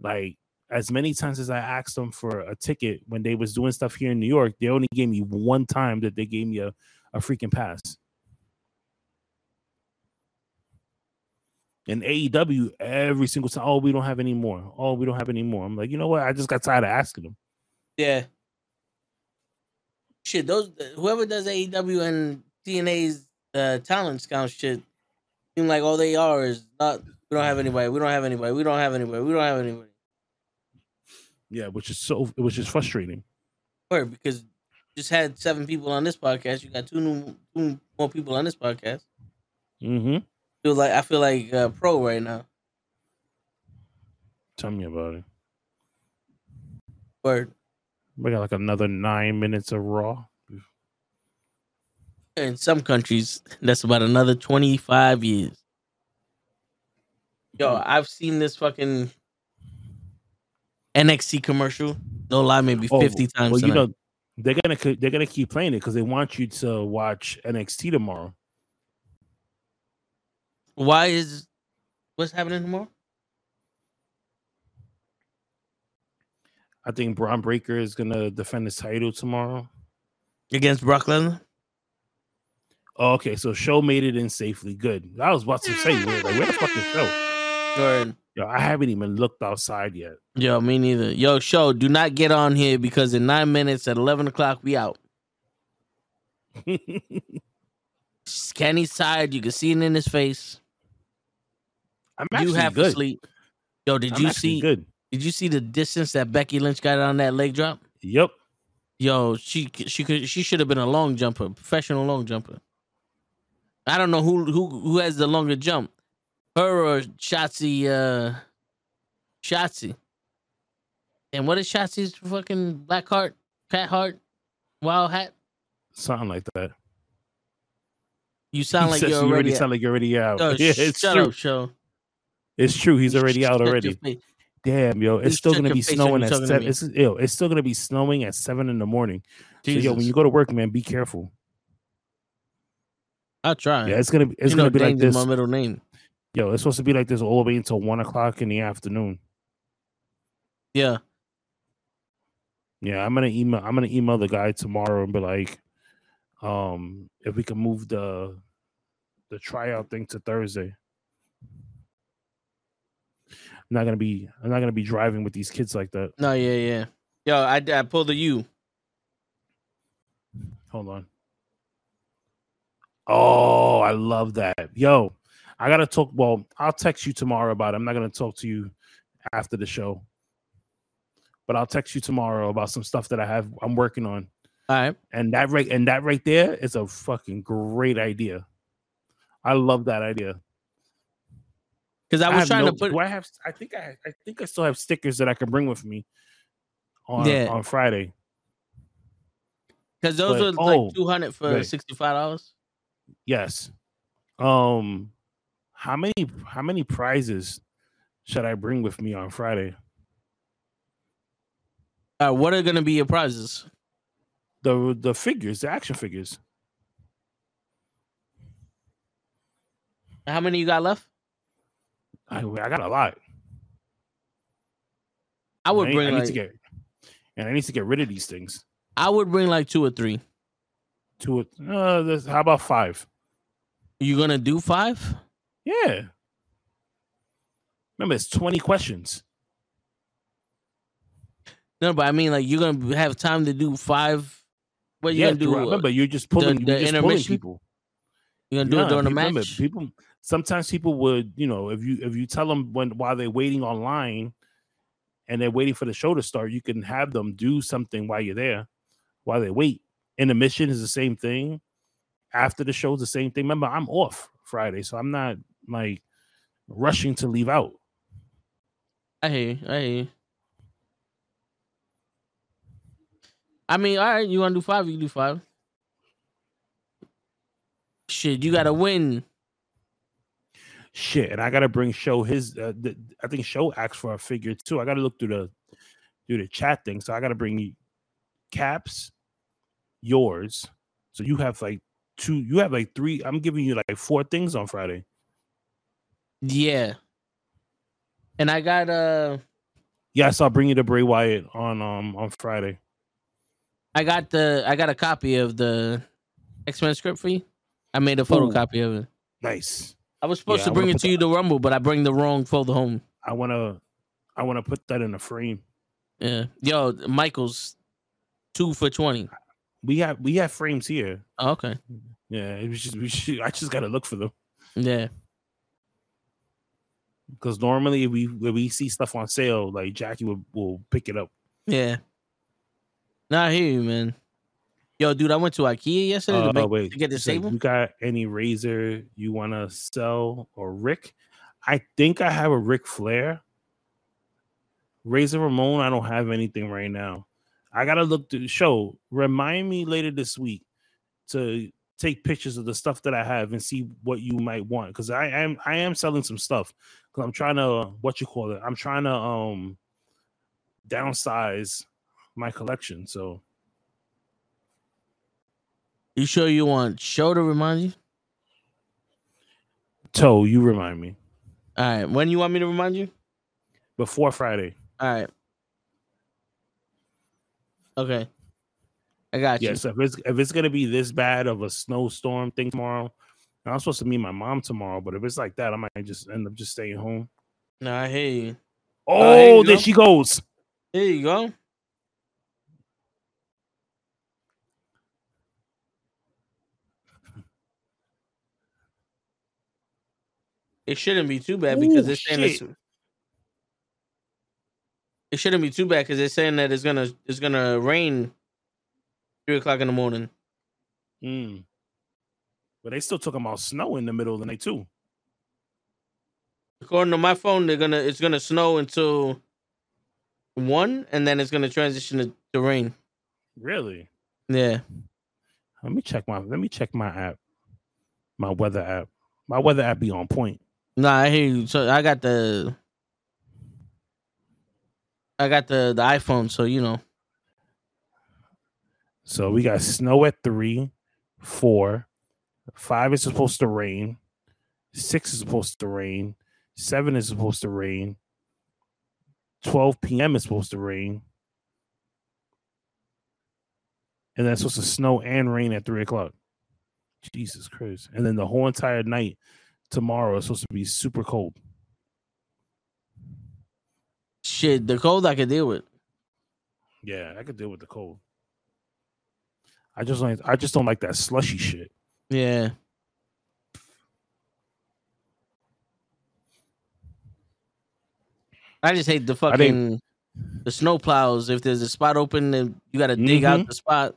Speaker 1: like as many times as I asked them for a ticket when they was doing stuff here in New York, they only gave me one time that they gave me a, a freaking pass. And AEW every single time, oh, we don't have any more. Oh, we don't have any more. I'm like, you know what? I just got tired of asking them.
Speaker 2: Yeah. Shit, those whoever does AEW and TNA's uh, talent scout shit seem like all they are is not. We don't have anybody. We don't have anybody. We don't have anybody. We don't have anybody.
Speaker 1: Yeah, which is so which is frustrating.
Speaker 2: Word, because just had seven people on this podcast. You got two new, two more people on this podcast.
Speaker 1: Mm-hmm.
Speaker 2: Feel like I feel like uh, pro right now.
Speaker 1: Tell me about it.
Speaker 2: Word.
Speaker 1: We got like another nine minutes of raw.
Speaker 2: In some countries, that's about another twenty five years. Yo, mm. I've seen this fucking NXT commercial. No lie, maybe
Speaker 1: Oh,
Speaker 2: fifty times.
Speaker 1: Well, you know, they're gonna they're gonna keep playing it because they want you to watch NXT tomorrow.
Speaker 2: why is what's happening tomorrow?
Speaker 1: I think Bron Breakker is gonna defend his title tomorrow.
Speaker 2: Against Brock Lesnar?
Speaker 1: Oh, okay, so show made it in safely. Good. I was about to say, where, like, where the fuck is show?
Speaker 2: Word.
Speaker 1: Yo, I haven't even looked outside yet.
Speaker 2: Yo, me neither. Yo, show, do not get on here because in nine minutes at eleven o'clock we out. [LAUGHS] Kenny's tired. You can see it in his face.
Speaker 1: I'm
Speaker 2: You have
Speaker 1: good.
Speaker 2: to sleep. Yo, did
Speaker 1: I'm
Speaker 2: you see?
Speaker 1: good?
Speaker 2: Did you see the distance that Becky Lynch got on that leg drop?
Speaker 1: Yep.
Speaker 2: Yo, she she could she should have been a long jumper, professional long jumper. I don't know who who who has the longer jump, her or Shotzi. Uh, Shotzi. And what is Shotzi's fucking black heart, cat heart, wild hat?
Speaker 1: Something like that.
Speaker 2: You sound
Speaker 1: He
Speaker 2: like you're
Speaker 1: you
Speaker 2: already.
Speaker 1: sound like you're already out.
Speaker 2: Oh, [LAUGHS]
Speaker 1: yeah, it's
Speaker 2: shut
Speaker 1: true.
Speaker 2: up, show.
Speaker 1: It's true. He's already out already. Damn, yo, it's
Speaker 2: Just
Speaker 1: still gonna be snowing at seven. It's yo, it's still gonna be snowing at seven in the morning. So yo, when you go to work, man, be careful.
Speaker 2: I'll try.
Speaker 1: Yeah, it's gonna be it's
Speaker 2: you
Speaker 1: gonna be like this.
Speaker 2: my middle name.
Speaker 1: Yo, it's supposed to be like this all the way until one o'clock in the afternoon.
Speaker 2: Yeah.
Speaker 1: Yeah, I'm gonna email. I'm gonna email the guy tomorrow and be like, um, if we can move the the tryout thing to Thursday. I'm not gonna be. I'm not gonna be driving with these kids like that.
Speaker 2: No, yeah, yeah. Yo, I, I pulled the U.
Speaker 1: Hold on. Oh, I love that. Yo, I gotta talk. Well, I'll text you tomorrow about it. I'm not gonna talk to you after the show, but I'll text you tomorrow about some stuff that I have. I'm working on.
Speaker 2: All right.
Speaker 1: And that right and that right there is a fucking great idea. I love that idea.
Speaker 2: Because I was
Speaker 1: have
Speaker 2: trying
Speaker 1: no-
Speaker 2: to put
Speaker 1: I have? I think I. I think I still have stickers that I can bring with me on
Speaker 2: Yeah.
Speaker 1: on Friday.
Speaker 2: because those
Speaker 1: but-
Speaker 2: are like
Speaker 1: oh,
Speaker 2: two hundred for sixty five dollars.
Speaker 1: Yes. Um, how many how many prizes should I bring with me on Friday?
Speaker 2: Uh, what are gonna be your prizes?
Speaker 1: The the figures, the action figures.
Speaker 2: How many you got left?
Speaker 1: I, I got a lot.
Speaker 2: I would
Speaker 1: I, need-
Speaker 2: bring
Speaker 1: I need
Speaker 2: like
Speaker 1: to get, and I need to get rid of these things.
Speaker 2: I would bring like two or three.
Speaker 1: To it. Uh, this, how about five?
Speaker 2: You gonna do five?
Speaker 1: Yeah. Remember, it's twenty questions.
Speaker 2: No, but I mean like you're gonna have time to do five. What you
Speaker 1: yeah,
Speaker 2: gonna do?
Speaker 1: throughout- remember, you're just pulling.
Speaker 2: the
Speaker 1: you're just pulling people.
Speaker 2: You're gonna do it during the match?
Speaker 1: remember, people sometimes people would, you know, if you if you tell them when while they're waiting online and they're waiting for the show to start, you can have them do something while you're there, while they wait. Intermission is the same thing. After the show's the same thing. Remember, I'm off Friday, so I'm not like rushing to leave out.
Speaker 2: I hear you. I hear you. I mean, all right, you want to do five? You can do five. Shit, you got to win.
Speaker 1: Shit, and I gotta bring show his. Uh, the, I think show asked for a figure too. I gotta look through the through the chat thing. So I gotta bring caps, yours. So you have like two. You have like three. I'm giving you like four things on Friday.
Speaker 2: Yeah. And I got uh
Speaker 1: Yes, I'll bring you to Bray Wyatt on um on Friday.
Speaker 2: I got the I got a copy of the X Men script for you. I made a photocopy of it.
Speaker 1: Nice.
Speaker 2: I was supposed
Speaker 1: Yeah,
Speaker 2: to bring it to you to Rumble, but I bring the wrong folder home.
Speaker 1: I wanna I wanna put that in a frame.
Speaker 2: Yeah. Yo, Michael's two for twenty.
Speaker 1: We have we have frames here.
Speaker 2: Oh, okay.
Speaker 1: Yeah, it was just we should, [LAUGHS] I just gotta look for them
Speaker 2: Yeah.
Speaker 1: because normally if we if we see stuff on sale, like Jackie will will pick it up.
Speaker 2: Yeah. I hear you, man. Yo, dude, I went to IKEA yesterday to,
Speaker 1: Uh,
Speaker 2: make,
Speaker 1: wait,
Speaker 2: to get this
Speaker 1: said,
Speaker 2: table.
Speaker 1: You got any razor you want to sell or Rick? I think I have a Ric Flair. Razor Ramon, I don't have anything right now. I gotta look to the show. Remind me later this week to take pictures of the stuff that I have and see what you might want because I am I am selling some stuff because I'm trying to what you call it. I'm trying to um downsize my collection. So
Speaker 2: You sure you want show to remind you?
Speaker 1: Toe, you remind me
Speaker 2: All right. When you want me to remind you?
Speaker 1: before Friday.
Speaker 2: All right. Okay. I got you.
Speaker 1: Yeah, so if it's if it's gonna be this bad of a snowstorm thing tomorrow, I'm supposed to meet my mom tomorrow, but if it's like that, I might just end up just staying home.
Speaker 2: No, I hear you.
Speaker 1: Oh,
Speaker 2: here you
Speaker 1: there
Speaker 2: go.
Speaker 1: she goes.
Speaker 2: There you go. It shouldn't be too bad because
Speaker 1: Ooh,
Speaker 2: it's saying it's
Speaker 1: shit.
Speaker 2: It shouldn't be too bad because they're saying that it's gonna it's gonna rain three o'clock in the morning.
Speaker 1: Mm. But they still talking about snow in the middle of the night too.
Speaker 2: According to my phone, they're gonna it's gonna snow until one, and then it's gonna transition to, to rain.
Speaker 1: Really?
Speaker 2: Yeah.
Speaker 1: Let me check my let me check my app. My weather app. My weather app be on point.
Speaker 2: Nah, I hear you. So I got the I got the the iPhone, so you know.
Speaker 1: So we got snow at three, four, five is supposed to rain, six is supposed to rain, seven is supposed to rain, 12 p.m. is supposed to rain. And then it's supposed to snow and rain at three o'clock. Jesus Christ. And then the whole entire night tomorrow is supposed to be super cold.
Speaker 2: Shit, the cold I could deal with.
Speaker 1: Yeah, I could deal with the cold. I just like I just don't like that slushy shit.
Speaker 2: Yeah. I just hate the fucking the snow plows. If there's a spot open, then you got to dig
Speaker 1: Mhm.
Speaker 2: out the spot.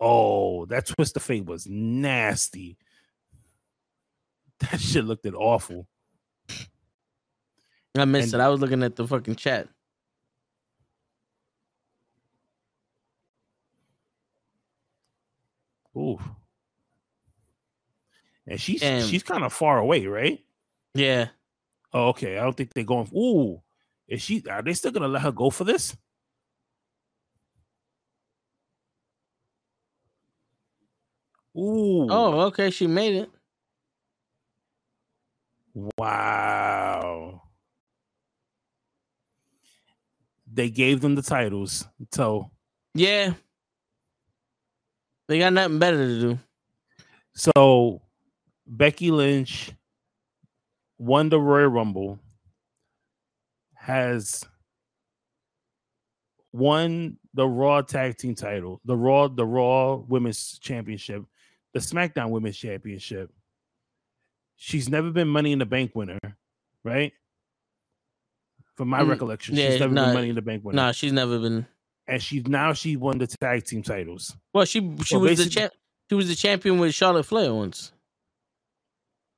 Speaker 1: Oh, that twist of fate was nasty. That shit looked it awful.
Speaker 2: I missed
Speaker 1: And-
Speaker 2: it. I was looking at the fucking chat.
Speaker 1: Ooh. And she's
Speaker 2: Damn.
Speaker 1: she's kind of far away, right?
Speaker 2: Yeah.
Speaker 1: Oh, okay. I don't think they're going. Ooh, is she? Are they still gonna let her go for this? Ooh.
Speaker 2: Oh, okay. She made it.
Speaker 1: Wow. They gave them the titles. So
Speaker 2: Yeah. They got nothing better to do.
Speaker 1: so Becky Lynch won the Royal Rumble. Has won the Raw Tag Team title, the Raw, the Raw Women's Championship, the SmackDown Women's Championship. She's never been Money in the Bank winner, right? From my
Speaker 2: Mm,
Speaker 1: recollection,
Speaker 2: yeah,
Speaker 1: she's never
Speaker 2: nah,
Speaker 1: been Money in the Bank winner,
Speaker 2: Nah, she's never been.
Speaker 1: and she's now she won the tag team titles.
Speaker 2: Well, she she
Speaker 1: Well,
Speaker 2: was the champ. She was the champion with Charlotte Flair once.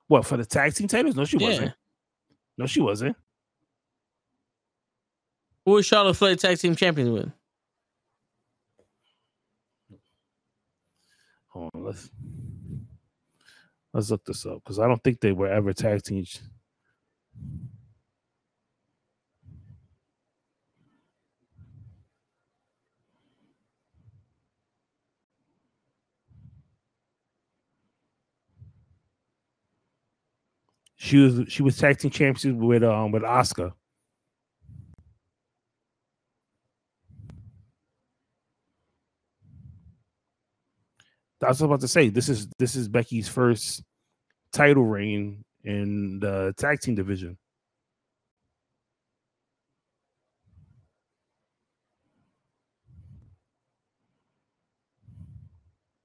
Speaker 1: What for the tag team titles? No, she
Speaker 2: Yeah.
Speaker 1: wasn't. No, she wasn't.
Speaker 2: Who was Charlotte Flair tag team champion with?
Speaker 1: Hold on, let's let's look this up because I don't think they were ever tag teams. She was she was tag team champions with um with Asuka. I was about to say this is this is Becky's first title reign in the tag team division.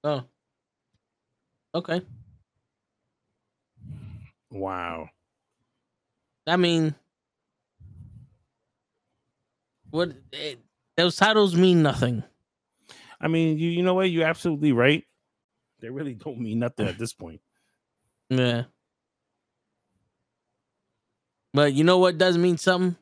Speaker 2: Oh. Okay.
Speaker 1: Wow.
Speaker 2: I mean, what it, those titles mean nothing.
Speaker 1: I mean, you you know what? You're absolutely right. They really don't mean nothing at this [LAUGHS] point.
Speaker 2: Yeah. But you know what does mean something?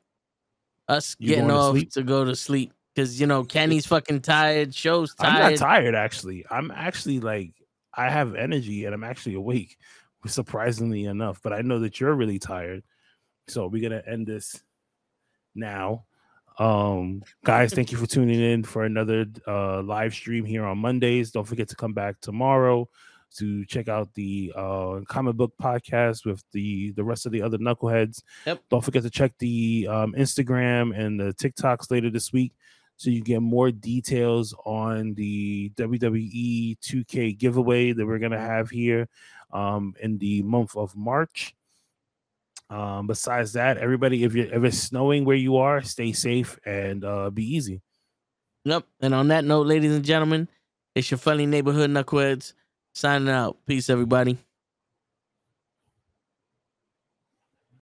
Speaker 2: Us
Speaker 1: You
Speaker 2: getting
Speaker 1: going to
Speaker 2: off to go to sleep. Because you know, Kenny's fucking tired, show's tired.
Speaker 1: I'm not tired actually. I'm actually like I have energy and I'm actually awake, surprisingly enough. But I know that you're really tired. So we're gonna end this now. Um guys, thank you for tuning in for another uh live stream here on Mondays. Don't forget to come back tomorrow to check out the uh comic book podcast with the the rest of the other knuckleheads.
Speaker 2: Yep.
Speaker 1: Don't forget to check the um Instagram and the TikToks later this week so you get more details on the WWE 2K giveaway that we're gonna have here um, in the month of March. Um, besides that, everybody, if you if it's snowing where you are, stay safe and uh, be easy.
Speaker 2: Yep. And on that note, ladies and gentlemen, it's your friendly neighborhood knuckleheads signing out. Peace, everybody.